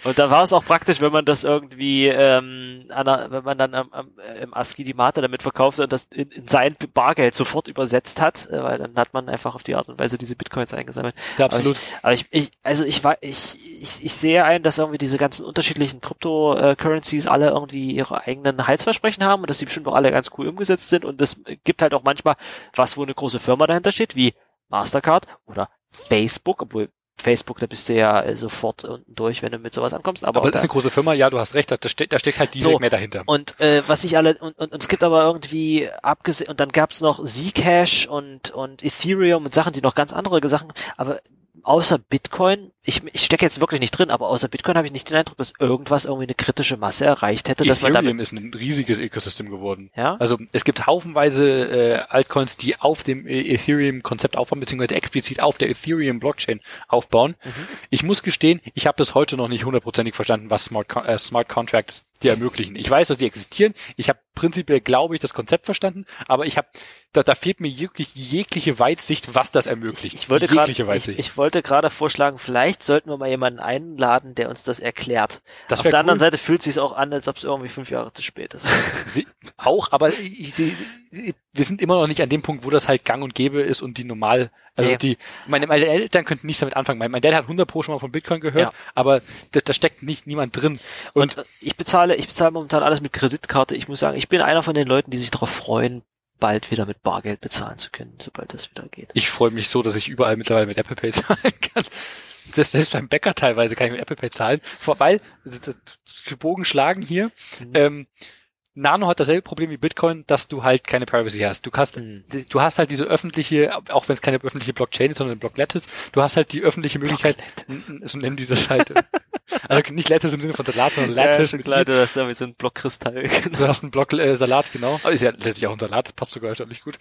und da war es auch praktisch, wenn man das irgendwie, ähm, an, wenn man dann am, am, im ASCII die Mate damit verkauft und das in, in sein Bargeld sofort übersetzt hat, äh, weil dann hat man einfach auf die Art und Weise diese Bitcoins eingesammelt. Ja, absolut. Aber ich, aber ich, ich also ich war, ich, ich, ich sehe ein, dass irgendwie diese ganzen unterschiedlichen Crypto-Currencies alle irgendwie ihre eigenen Gehaltsversprechen haben und dass die bestimmt auch alle ganz cool umgesetzt sind und es gibt halt auch manchmal was, wo eine große Firma dahinter steht, wie Mastercard oder Facebook, obwohl Facebook, da bist du ja äh, sofort unten durch, wenn du mit sowas ankommst. Aber, aber das ist eine große Firma, ja, du hast recht, da steht, da steht halt direkt so, mehr dahinter. Und äh, was ich alle und, und, und es gibt aber irgendwie abgesehen und dann gab's noch Zcash und und Ethereum und Sachen, die noch ganz andere Sachen, aber außer Bitcoin, ich, ich stecke jetzt wirklich nicht drin, aber außer Bitcoin habe ich nicht den Eindruck, dass irgendwas irgendwie eine kritische Masse erreicht hätte. Ethereum dass man damit ist ein riesiges Ökosystem geworden. Ja? Also es gibt haufenweise äh, Altcoins, die auf dem e- Ethereum-Konzept aufbauen, beziehungsweise explizit auf der Ethereum-Blockchain aufbauen. Mhm. Ich muss gestehen, ich habe bis heute noch nicht hundertprozentig verstanden, was Smart, äh, Smart Contracts die ermöglichen. Ich weiß, dass die existieren. Ich habe prinzipiell, glaube ich, das Konzept verstanden, aber ich habe, da, da fehlt mir wirklich jegliche Weitsicht, was das ermöglicht. Ich, ich wollte gerade, ich, ich, wollte gerade vorschlagen, vielleicht sollten wir mal jemanden einladen, der uns das erklärt. Das Auf der cool. anderen Seite fühlt es sich auch an, als ob es irgendwie fünf Jahre zu spät ist. Sie, auch, aber ich, sehe wir sind immer noch nicht an dem Punkt, wo das halt gang und gäbe ist und die normal, also nee. die, meine, meine Eltern könnten nichts damit anfangen. Mein, mein Dad hat 100 Pro schon mal von Bitcoin gehört, ja. aber da, da steckt nicht niemand drin. Und, und, ich bezahle, ich bezahle momentan alles mit Kreditkarte. Ich muss sagen, ich bin einer von den Leuten, die sich darauf freuen, bald wieder mit Bargeld bezahlen zu können, sobald das wieder geht. Ich freue mich so, dass ich überall mittlerweile mit Apple Pay zahlen kann. Das, selbst beim Bäcker teilweise kann ich mit Apple Pay zahlen, weil Bogen schlagen hier. Mhm. Ähm, Nano hat dasselbe Problem wie Bitcoin, dass du halt keine Privacy hast. Du hast, mhm. du hast halt diese öffentliche, auch wenn es keine öffentliche Blockchain ist, sondern eine Blocklettis, du hast halt die öffentliche Möglichkeit, so nennen diese Seite. also nicht Lattice im Sinne von Salat, sondern Lattice. Ja, klar, du hast ja wie so ein Blockkristall. Genau. Du hast einen Block äh, Salat, genau. Aber ist ja letztlich auch ein Salat, passt sogar erstaunlich gut.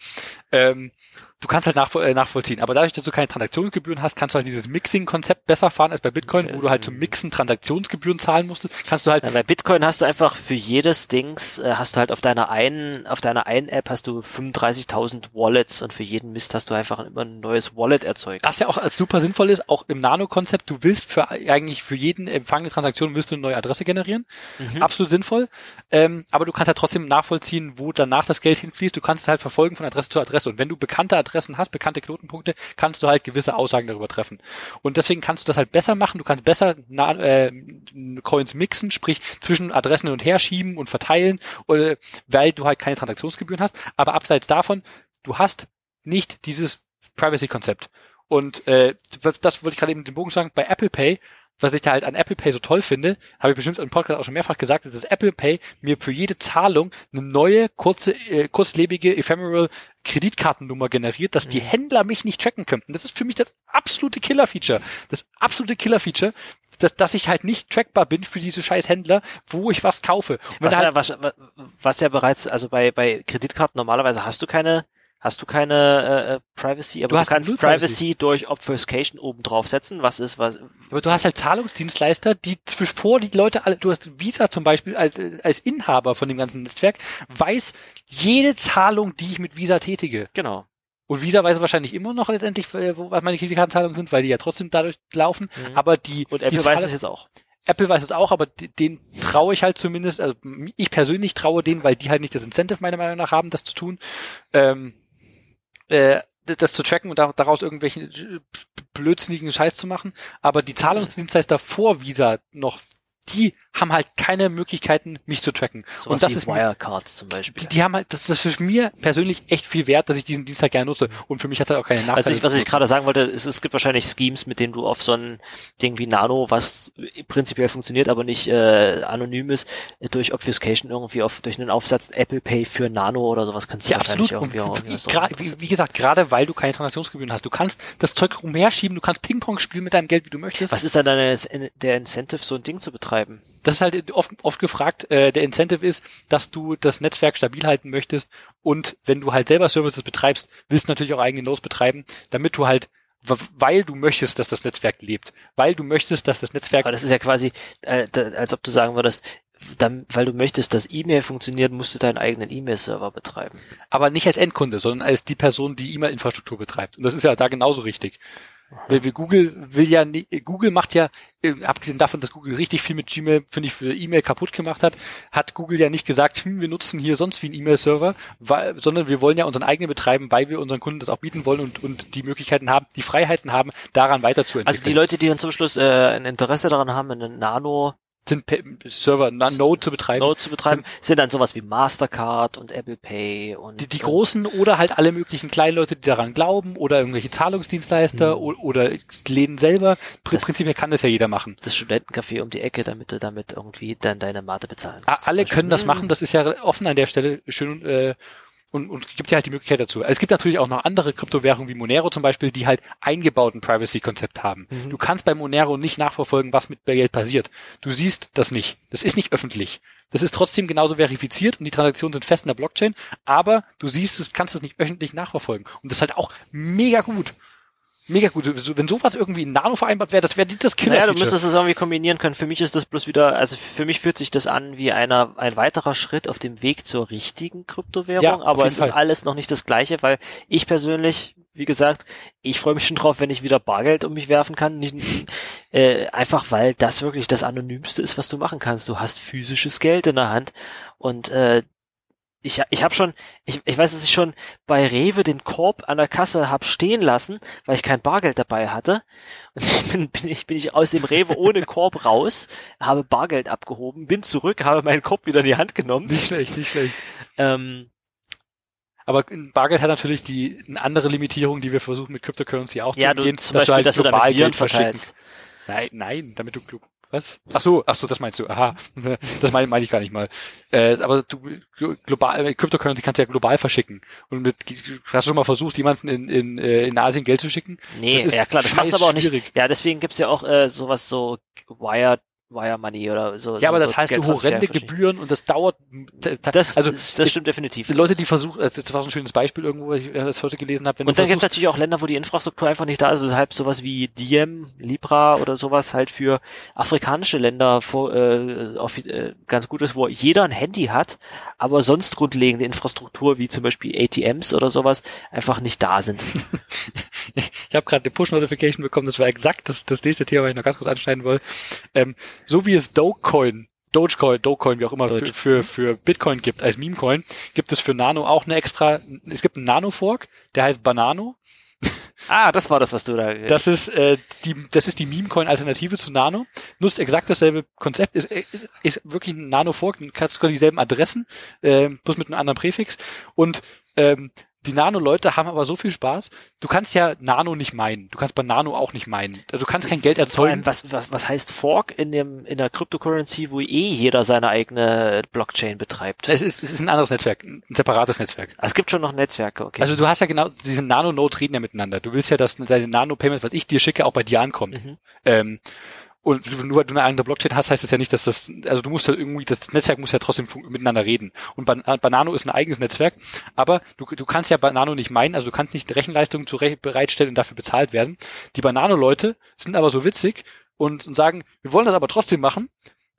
Ähm, du kannst halt nachvoll, äh, nachvollziehen. Aber dadurch, dass du keine Transaktionsgebühren hast, kannst du halt dieses Mixing-Konzept besser fahren als bei Bitcoin, wo du halt zum Mixen Transaktionsgebühren zahlen musstest. Kannst du halt. Ja, bei Bitcoin hast du einfach für jedes Dings, äh, hast du halt auf deiner einen, auf deiner einen App hast du 35.000 Wallets und für jeden Mist hast du einfach immer ein neues Wallet erzeugt. Was ja auch super sinnvoll ist, auch im Nano-Konzept, du willst für eigentlich für jeden empfangene Transaktion willst du eine neue Adresse generieren. Mhm. Absolut sinnvoll. Ähm, aber du kannst halt trotzdem nachvollziehen, wo danach das Geld hinfließt. Du kannst es halt verfolgen von Adresse zu Adresse. Und wenn du bekannte Adressen hast, bekannte Knotenpunkte, kannst du halt gewisse Aussagen darüber treffen. Und deswegen kannst du das halt besser machen. Du kannst besser äh, Coins mixen, sprich zwischen Adressen und her schieben und verteilen, oder, weil du halt keine Transaktionsgebühren hast. Aber abseits davon, du hast nicht dieses Privacy-Konzept. Und äh, das wollte ich gerade eben den Bogen sagen, bei Apple Pay was ich da halt an Apple Pay so toll finde, habe ich bestimmt im Podcast auch schon mehrfach gesagt, dass Apple Pay mir für jede Zahlung eine neue, kurze, äh, kurzlebige Ephemeral Kreditkartennummer generiert, dass die mhm. Händler mich nicht tracken könnten. Das ist für mich das absolute Killer-Feature. Das absolute Killer-Feature, dass, dass ich halt nicht trackbar bin für diese scheiß Händler, wo ich was kaufe. Was, halt ja, was, was ja bereits, also bei, bei Kreditkarten normalerweise hast du keine hast du keine äh, äh Privacy, aber du, du kannst Privacy. Durch Obfuscation oben drauf setzen. Was ist was? Aber du hast halt Zahlungsdienstleister, die vor die Leute alle, du hast Visa zum Beispiel als, als Inhaber von dem ganzen Netzwerk, weiß jede Zahlung, die ich mit Visa tätige. Genau. Und Visa weiß wahrscheinlich immer noch letztendlich, äh, wo was meine Kreditkartenzahlungen sind, weil die ja trotzdem dadurch laufen. Mhm. Aber die und Apple die weiß es jetzt auch. Apple weiß es auch, aber den traue ich halt zumindest, also ich persönlich traue denen, weil die halt nicht das Incentive meiner Meinung nach haben, das zu tun. Ähm, äh, das zu tracken und daraus irgendwelchen blödsinnigen Scheiß zu machen. Aber die Zahlungsdienstleister vor Visa noch die haben halt keine Möglichkeiten, mich zu tracken. So und das ist Wirecards zum Beispiel. Die, die, haben halt, das, das ist für mir persönlich echt viel wert, dass ich diesen Dienst halt gerne nutze. Und für mich hat es halt auch keine Nachteile. Also ich, was ich gerade sagen wollte, ist, es gibt wahrscheinlich Schemes, mit denen du auf so ein Ding wie Nano, was prinzipiell funktioniert, aber nicht äh, anonym ist, durch Obfuscation irgendwie auf durch einen Aufsatz Apple Pay für Nano oder sowas kannst du ja, wahrscheinlich absolut. irgendwie und, auch, wie, wie, wie gesagt, gerade weil du keine Transaktionsgebühren hast, du kannst das Zeug rumherschieben, du kannst Ping-Pong spielen mit deinem Geld, wie du möchtest. Was ist dann deine, der Incentive, so ein Ding zu betreiben? Das ist halt oft, oft gefragt. Äh, der Incentive ist, dass du das Netzwerk stabil halten möchtest und wenn du halt selber Services betreibst, willst du natürlich auch eigene Nodes betreiben, damit du halt weil du möchtest, dass das Netzwerk lebt, weil du möchtest, dass das Netzwerk. Aber das ist ja quasi, äh, als ob du sagen würdest, dann, weil du möchtest, dass E-Mail funktioniert, musst du deinen eigenen E-Mail-Server betreiben. Aber nicht als Endkunde, sondern als die Person, die E-Mail-Infrastruktur betreibt. Und das ist ja da genauso richtig. Weil wir Google will ja Google macht ja, äh, abgesehen davon, dass Google richtig viel mit Gmail, finde ich, für E-Mail kaputt gemacht hat, hat Google ja nicht gesagt, hm, wir nutzen hier sonst wie einen E-Mail-Server, sondern wir wollen ja unseren eigenen betreiben, weil wir unseren Kunden das auch bieten wollen und, und die Möglichkeiten haben, die Freiheiten haben, daran weiterzuentwickeln. Also die Leute, die dann zum Schluss äh, ein Interesse daran haben, einen Nano sind Server, Node zu betreiben. Node zu betreiben, sind, sind dann sowas wie Mastercard und Apple Pay und. Die, die großen oder halt alle möglichen kleinen Leute, die daran glauben oder irgendwelche Zahlungsdienstleister mhm. oder, Läden selber. Das, Prinzipiell kann das ja jeder machen. Das Studentencafé um die Ecke, damit du damit irgendwie dann deine Mate bezahlen kannst. Alle können das machen, das ist ja offen an der Stelle schön äh, und, und gibt ja halt die Möglichkeit dazu. Es gibt natürlich auch noch andere Kryptowährungen wie Monero zum Beispiel, die halt eingebauten Privacy-Konzept haben. Mhm. Du kannst bei Monero nicht nachverfolgen, was mit Geld passiert. Du siehst das nicht. Das ist nicht öffentlich. Das ist trotzdem genauso verifiziert und die Transaktionen sind fest in der Blockchain, aber du siehst es, kannst es nicht öffentlich nachverfolgen. Und das ist halt auch mega gut. Mega gut. Wenn sowas irgendwie in Nano vereinbart wäre, das wäre das Killer. Naja, du müsstest es irgendwie kombinieren können. Für mich ist das bloß wieder, also für mich fühlt sich das an wie einer, ein weiterer Schritt auf dem Weg zur richtigen Kryptowährung, ja, aber es Fall. ist alles noch nicht das gleiche, weil ich persönlich, wie gesagt, ich freue mich schon drauf, wenn ich wieder Bargeld um mich werfen kann. Nicht, äh, einfach weil das wirklich das Anonymste ist, was du machen kannst. Du hast physisches Geld in der Hand und äh, ich, ich habe schon, ich, ich weiß, dass ich schon bei Rewe den Korb an der Kasse hab stehen lassen, weil ich kein Bargeld dabei hatte. Und ich bin, bin, ich, bin ich aus dem Rewe ohne Korb raus, habe Bargeld abgehoben, bin zurück, habe meinen Korb wieder in die Hand genommen. Nicht schlecht, nicht schlecht. Ähm, aber Bargeld hat natürlich die eine andere Limitierung, die wir versuchen mit Cryptocurrency auch ja, zu umgehen, dass Beispiel, du halt dass du Geld verschickst. Nein, nein, damit du was? Ach so, ach so, das meinst du. Aha, das meine mein ich gar nicht mal. Äh, aber du global, äh, Cryptocurrency kannst du ja global verschicken. Und mit, hast du schon mal versucht, jemanden in, in, äh, in Asien Geld zu schicken? Nee, ja klar, das machst du aber auch nicht. Ja, deswegen gibt's ja auch äh, sowas so Wired Wire Money oder so. Ja, so, aber das so heißt, du horrende Gebühren und das dauert. Das, also das, stimmt definitiv. Leute, die versuchen, also das war so ein schönes Beispiel irgendwo, was ich das heute gelesen habe. und dann gibt es natürlich auch Länder, wo die Infrastruktur einfach nicht da ist, weshalb sowas wie Diem, Libra oder sowas halt für afrikanische Länder vor, äh, auf, äh, ganz gut ist, wo jeder ein Handy hat, aber sonst grundlegende Infrastruktur wie zum Beispiel ATMs oder sowas einfach nicht da sind. ich habe gerade eine Push-Notification bekommen, das war exakt das, das nächste Thema, was ich noch ganz kurz anschneiden will. Ähm, so wie es Dogecoin Dogecoin, Dogecoin, wie auch immer, für, für, für Bitcoin gibt, als Meme-Coin, gibt es für Nano auch eine extra, es gibt einen Nano-Fork, der heißt Banano. Ah, das war das, was du da. Das ist äh, die, das ist die Meme-Coin-Alternative zu Nano. Nutzt exakt dasselbe Konzept, ist, ist wirklich ein Nano-Fork, kannst sogar dieselben Adressen, äh, bloß mit einem anderen Präfix. Und ähm, Die Nano-Leute haben aber so viel Spaß. Du kannst ja Nano nicht meinen. Du kannst bei Nano auch nicht meinen. Also du kannst kein Geld erzeugen. was, was, was heißt Fork in dem, in der Cryptocurrency, wo eh jeder seine eigene Blockchain betreibt? Es ist, es ist ein anderes Netzwerk, ein separates Netzwerk. Es gibt schon noch Netzwerke, okay. Also du hast ja genau, diese Nano-Nodes reden ja miteinander. Du willst ja, dass deine Nano-Payment, was ich dir schicke, auch bei dir ankommt. Mhm. Ähm, und nur weil du eine andere Blockchain hast, heißt das ja nicht, dass das, also du musst ja irgendwie, das Netzwerk muss ja trotzdem miteinander reden. Und Banano ist ein eigenes Netzwerk, aber du, du kannst ja Banano nicht meinen, also du kannst nicht Rechenleistungen zu bereitstellen und dafür bezahlt werden. Die Banano-Leute sind aber so witzig und, und sagen, wir wollen das aber trotzdem machen.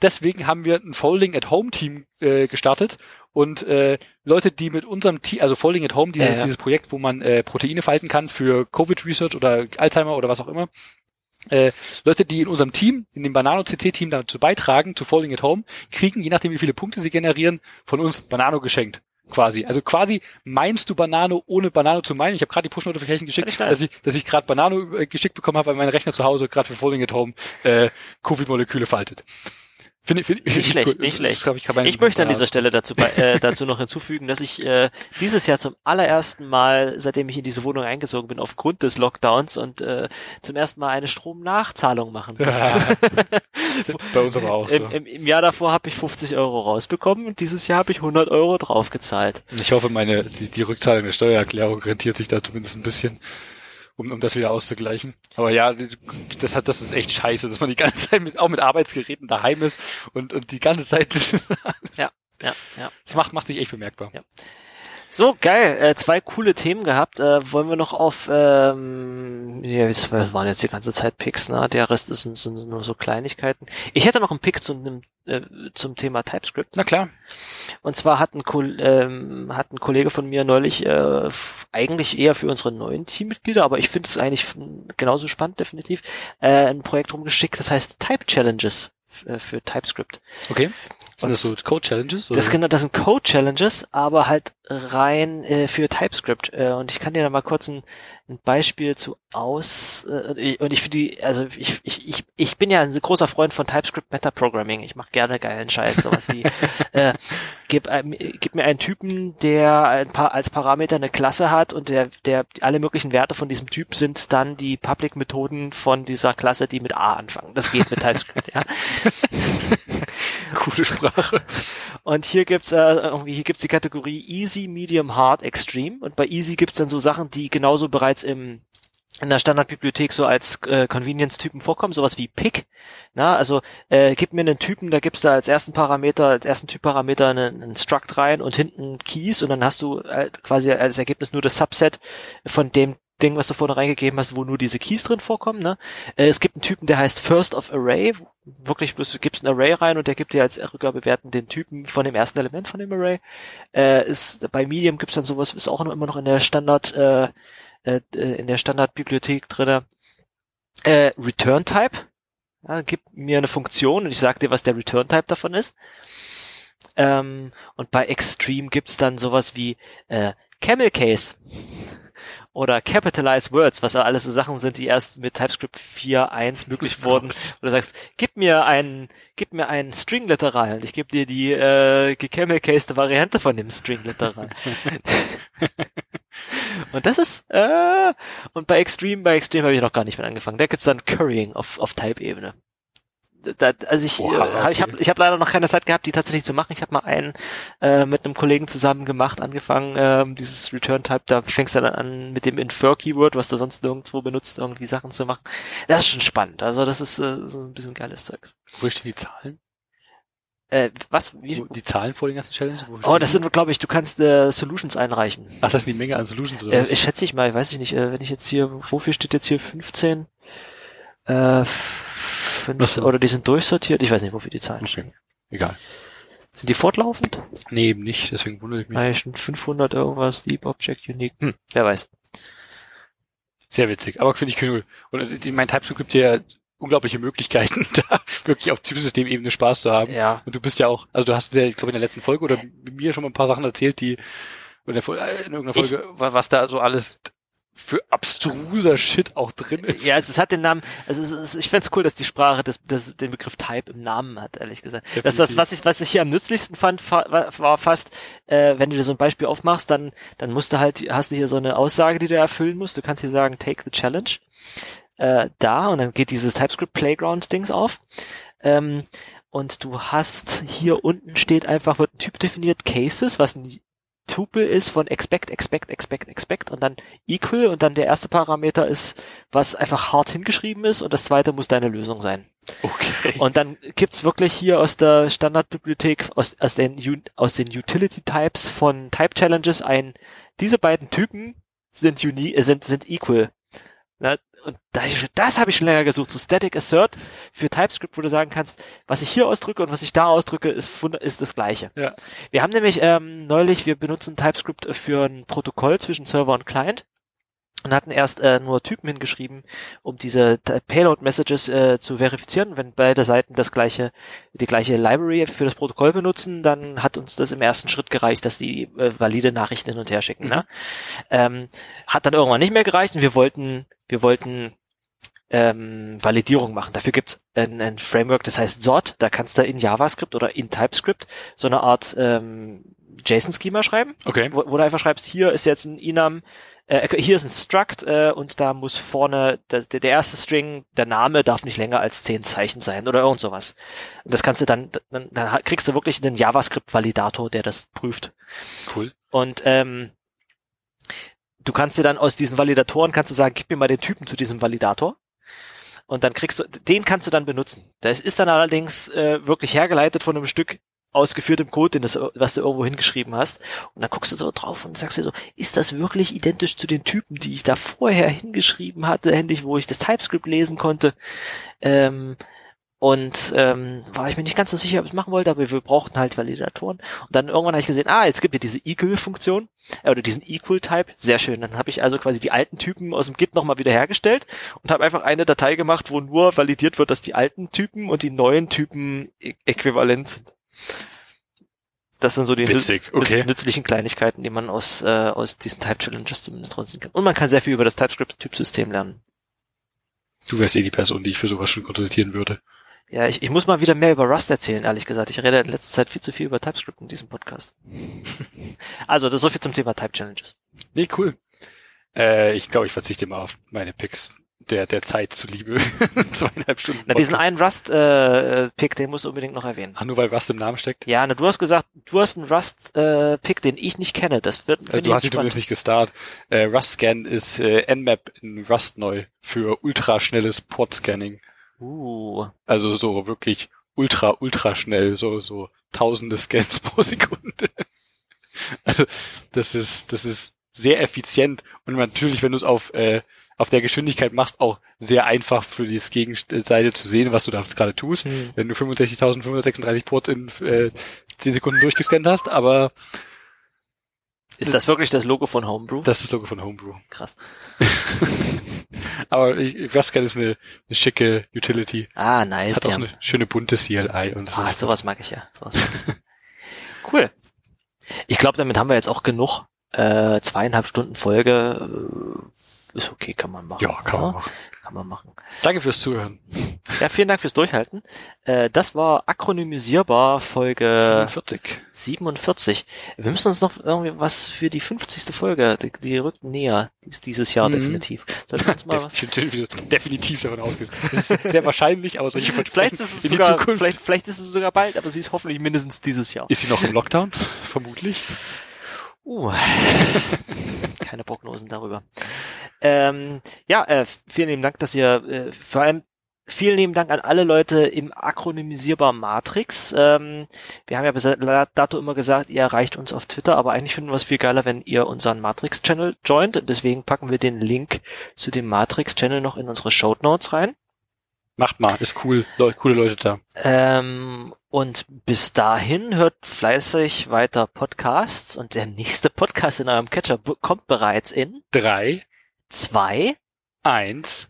Deswegen haben wir ein Folding at Home Team äh, gestartet und äh, Leute, die mit unserem Team, also Folding at Home, dieses, ja, ja. dieses Projekt, wo man äh, Proteine falten kann für Covid Research oder Alzheimer oder was auch immer, äh, Leute, die in unserem Team, in dem Banano CC Team dazu beitragen, zu Falling at Home, kriegen, je nachdem wie viele Punkte sie generieren, von uns Banano geschenkt. Quasi. Also quasi meinst du Banano, ohne Banano zu meinen. Ich habe gerade die Push-Notification geschickt, dass ich, dass ich gerade Banano äh, geschickt bekommen habe, weil mein Rechner zu Hause gerade für Falling at Home äh, Covid-Moleküle faltet. Finde find, find nicht schlecht, cool. nicht schlecht. Ich, ich, ich möchte an dieser Stelle dazu, bei, äh, dazu noch hinzufügen, dass ich äh, dieses Jahr zum allerersten Mal, seitdem ich in diese Wohnung eingezogen bin, aufgrund des Lockdowns und äh, zum ersten Mal eine Stromnachzahlung machen musste. bei uns aber auch so. Im, im, im Jahr davor habe ich 50 Euro rausbekommen und dieses Jahr habe ich 100 Euro draufgezahlt. Ich hoffe, meine die, die Rückzahlung der Steuererklärung rentiert sich da zumindest ein bisschen um, um das wieder auszugleichen. Aber ja, das hat, das ist echt scheiße, dass man die ganze Zeit mit, auch mit Arbeitsgeräten daheim ist und, und die ganze Zeit. ja, ja, ja. Das macht, macht sich echt bemerkbar. Ja. So, geil. Äh, zwei coole Themen gehabt. Äh, wollen wir noch auf, ähm, ja, das waren jetzt die ganze Zeit Picks, ne? Der Rest ist, sind nur so Kleinigkeiten. Ich hätte noch einen Pick zu einem, äh, zum Thema TypeScript. Na klar. Und zwar hat ein, ähm, hat ein Kollege von mir neulich äh, eigentlich eher für unsere neuen Teammitglieder, aber ich finde es eigentlich genauso spannend, definitiv, äh, ein Projekt rumgeschickt, das heißt Type Challenges äh, für TypeScript. Okay. Sind das so Code-Challenges? Das, genau, das sind Code-Challenges, aber halt rein äh, für TypeScript. Äh, und ich kann dir da mal kurz ein, ein Beispiel zu aus. Äh, und ich finde die, also ich, ich, ich, ich bin ja ein großer Freund von TypeScript Meta-Programming. Ich mache gerne geilen Scheiß, sowas wie äh, gib, äh, gib mir einen Typen, der ein paar als Parameter eine Klasse hat und der, der alle möglichen Werte von diesem Typ sind dann die Public-Methoden von dieser Klasse, die mit A anfangen. Das geht mit TypeScript, ja. Coole Sprache. Und hier gibt's äh, irgendwie hier gibt's die Kategorie Easy, Medium, Hard, Extreme. Und bei Easy gibt's dann so Sachen, die genauso bereits im in der Standardbibliothek so als äh, Convenience-Typen vorkommen, sowas wie Pick. Na, also äh, gib mir einen Typen, da gibst du als ersten Parameter, als ersten Typparameter einen, einen Struct rein und hinten Keys und dann hast du äh, quasi als Ergebnis nur das Subset von dem Ding, was du vorne reingegeben hast, wo nur diese Keys drin vorkommen. Ne? Äh, es gibt einen Typen, der heißt First of Array. Wirklich, du gibst ein Array rein und der gibt dir als Rückgabewerten den Typen von dem ersten Element von dem Array. Äh, ist, bei Medium gibt's dann sowas, ist auch immer noch in der Standard, äh, äh, in der Standardbibliothek drinne. Äh, Return Type. Ja, gib mir eine Funktion und ich sag dir, was der Return Type davon ist. Ähm, und bei Extreme gibt's dann sowas wie äh, Camel Case oder Capitalize Words, was ja alles so Sachen sind, die erst mit TypeScript 4.1 möglich wurden. Oder sagst, gib mir einen, gib mir einen String-Literal und ich gebe dir die äh, gecamel-cased Variante von dem String-Literal. und das ist, äh, und bei Extreme, bei Extreme habe ich noch gar nicht mit angefangen. Da gibt's dann Currying auf, auf Type-Ebene da, also ich, okay. Äh, hab, ich habe ich hab leider noch keine Zeit gehabt, die tatsächlich zu machen. Ich habe mal einen äh, mit einem Kollegen zusammen gemacht, angefangen, ähm, dieses Return Type, da fängst du dann an mit dem Infer Keyword, was du sonst nirgendwo benutzt, irgendwie Sachen zu machen. Das ist schon spannend. Also das ist, äh, das ist ein bisschen geiles Zeugs. Wo stehen die Zahlen? Äh, was? Wie? Die Zahlen vor den ganzen Challenges? Oh, das sind, glaube ich, du kannst äh, Solutions einreichen. Ach, das ist die Menge an Solutions oder äh, was? Ich schätze ich mal, weiß ich nicht, äh, wenn ich jetzt hier, wofür steht jetzt hier 15? Äh, fünf, so. oder die sind durchsortiert. Ich weiß nicht, wofür die Zahlen okay. stehen. Egal. Sind die fortlaufend? Nee, eben nicht, deswegen wundere ich mich. Nein, 500 irgendwas, Deep Object Unique. Hm, wer weiß. Sehr witzig, aber finde ich cool. Und äh, mein TypeScript gibt dir unglaubliche Möglichkeiten, da wirklich auf Typensystemebene Spaß zu haben. Ja. Und du bist ja auch, also du hast ja, ich glaube in der letzten Folge oder mir schon mal ein paar Sachen erzählt, die in, der, in irgendeiner Folge, ich, was da so alles für abstruser Shit auch drin ist. Ja, es, es hat den Namen, also es ist, ich find's cool, dass die Sprache das, das, den Begriff Type im Namen hat, ehrlich gesagt. Definitiv. Das, das, was ich, was ich hier am nützlichsten fand, war, war fast, äh, wenn du dir so ein Beispiel aufmachst, dann, dann musst du halt, hast du hier so eine Aussage, die du erfüllen musst. Du kannst hier sagen, take the challenge. Äh, da, und dann geht dieses TypeScript Playground Dings auf. Ähm, und du hast hier unten steht einfach, wird ein Typ definiert, Cases, was ein Tuple ist von expect, expect, expect, expect und dann equal und dann der erste Parameter ist, was einfach hart hingeschrieben ist und das zweite muss deine Lösung sein. Okay. Und dann gibt's wirklich hier aus der Standardbibliothek, aus, aus, den, aus den Utility Types von Type Challenges ein, diese beiden Typen sind, uni, sind, sind equal. Na, und da ich, das habe ich schon länger gesucht, so Static Assert für TypeScript, wo du sagen kannst, was ich hier ausdrücke und was ich da ausdrücke, ist, ist das gleiche. Ja. Wir haben nämlich ähm, neulich, wir benutzen TypeScript für ein Protokoll zwischen Server und Client und hatten erst äh, nur Typen hingeschrieben, um diese Payload-Messages äh, zu verifizieren. Wenn beide Seiten das gleiche, die gleiche Library für das Protokoll benutzen, dann hat uns das im ersten Schritt gereicht, dass die äh, valide Nachrichten hin und her schicken. Ne? Mhm. Ne? Ähm, hat dann irgendwann nicht mehr gereicht und wir wollten, wir wollten ähm, Validierung machen. Dafür gibt's ein, ein Framework, das heißt Sort. Da kannst du in JavaScript oder in TypeScript so eine Art ähm, JSON-Schema schreiben, okay. wo, wo du einfach schreibst, hier ist jetzt ein Enum, äh, hier ist ein Struct äh, und da muss vorne der, der erste String, der Name darf nicht länger als zehn Zeichen sein oder irgend sowas. Und das kannst du dann, dann, dann kriegst du wirklich einen JavaScript-Validator, der das prüft. Cool. Und ähm, du kannst dir dann aus diesen Validatoren kannst du sagen, gib mir mal den Typen zu diesem Validator. Und dann kriegst du, den kannst du dann benutzen. Das ist dann allerdings äh, wirklich hergeleitet von einem Stück ausgeführtem Code, den das, was du irgendwo hingeschrieben hast. Und dann guckst du so drauf und sagst dir so, ist das wirklich identisch zu den Typen, die ich da vorher hingeschrieben hatte, endlich, wo ich das TypeScript lesen konnte? Ähm, und ähm, war ich mir nicht ganz so sicher, ob ich es machen wollte, aber wir brauchten halt Validatoren. Und dann irgendwann habe ich gesehen, ah, es gibt ja diese Equal-Funktion äh, oder diesen Equal-Type. Sehr schön. Dann habe ich also quasi die alten Typen aus dem Git nochmal wieder hergestellt und habe einfach eine Datei gemacht, wo nur validiert wird, dass die alten Typen und die neuen Typen äquivalent sind. Das sind so die Witzig. Okay. nützlichen Kleinigkeiten, die man aus, äh, aus diesen Type Challenges zumindest rausziehen kann. Und man kann sehr viel über das TypeScript-Typsystem lernen. Du wärst eh die Person, die ich für sowas schon konsultieren würde. Ja, ich, ich muss mal wieder mehr über Rust erzählen, ehrlich gesagt. Ich rede in letzter Zeit viel zu viel über TypeScript in diesem Podcast. also, das ist so viel zum Thema Type Challenges. Nee, cool. Äh, ich glaube, ich verzichte mal auf meine Picks der, der Zeit zuliebe. Zweieinhalb Stunden. Na, diesen einen Rust-Pick, äh, den musst du unbedingt noch erwähnen. Ah, nur weil Rust im Namen steckt? Ja, na, du hast gesagt, du hast einen Rust-Pick, äh, den ich nicht kenne. Das wird äh, Du hast ihn nicht gestartet. Äh, Rust-Scan ist äh, Nmap in Rust neu für ultraschnelles Port-Scanning. Uh. Also so wirklich ultra, ultra schnell, so, so tausende Scans pro Sekunde. also, das ist, das ist sehr effizient und natürlich, wenn du es auf äh, auf der Geschwindigkeit machst, auch sehr einfach für die Gegenseite zu sehen, was du da gerade tust, mhm. wenn du 65.536 Ports in äh, 10 Sekunden durchgescannt hast, aber ist das wirklich das Logo von Homebrew? Das ist das Logo von Homebrew. Krass. aber ich, Rascal ist eine, eine schicke Utility. Ah, nice. Hat auch eine schöne bunte CLI und ah, sowas mag ich ja. Sowas mag ich. cool. Ich glaube, damit haben wir jetzt auch genug äh, zweieinhalb Stunden Folge. Äh, ist okay, kann man machen. Ja, kann man machen. Kann man machen. Danke fürs Zuhören. Ja, vielen Dank fürs Durchhalten. Äh, das war akronymisierbar Folge 47. 47. Wir müssen uns noch irgendwie was für die 50. Folge, die, die rückt näher. Die ist dieses Jahr mhm. definitiv. Sollten wir uns mal was? definitiv davon ausgehen. Das ist sehr wahrscheinlich, aber solche vielleicht ist es sogar, vielleicht, vielleicht ist es sogar bald, aber sie ist hoffentlich mindestens dieses Jahr. Ist sie noch im Lockdown? Vermutlich. Uh, keine Prognosen darüber. Ähm, ja, äh, vielen lieben Dank, dass ihr äh, vor allem Vielen lieben Dank an alle Leute im akronymisierbaren Matrix. Ähm, wir haben ja bis dato immer gesagt, ihr erreicht uns auf Twitter, aber eigentlich finden wir es viel geiler, wenn ihr unseren Matrix-Channel joint. Deswegen packen wir den Link zu dem Matrix-Channel noch in unsere Show Notes rein. Macht mal, ist cool, Le coole Leute da. Ähm, und bis dahin hört fleißig weiter Podcasts und der nächste Podcast in eurem Catcher kommt bereits in drei, zwei, eins.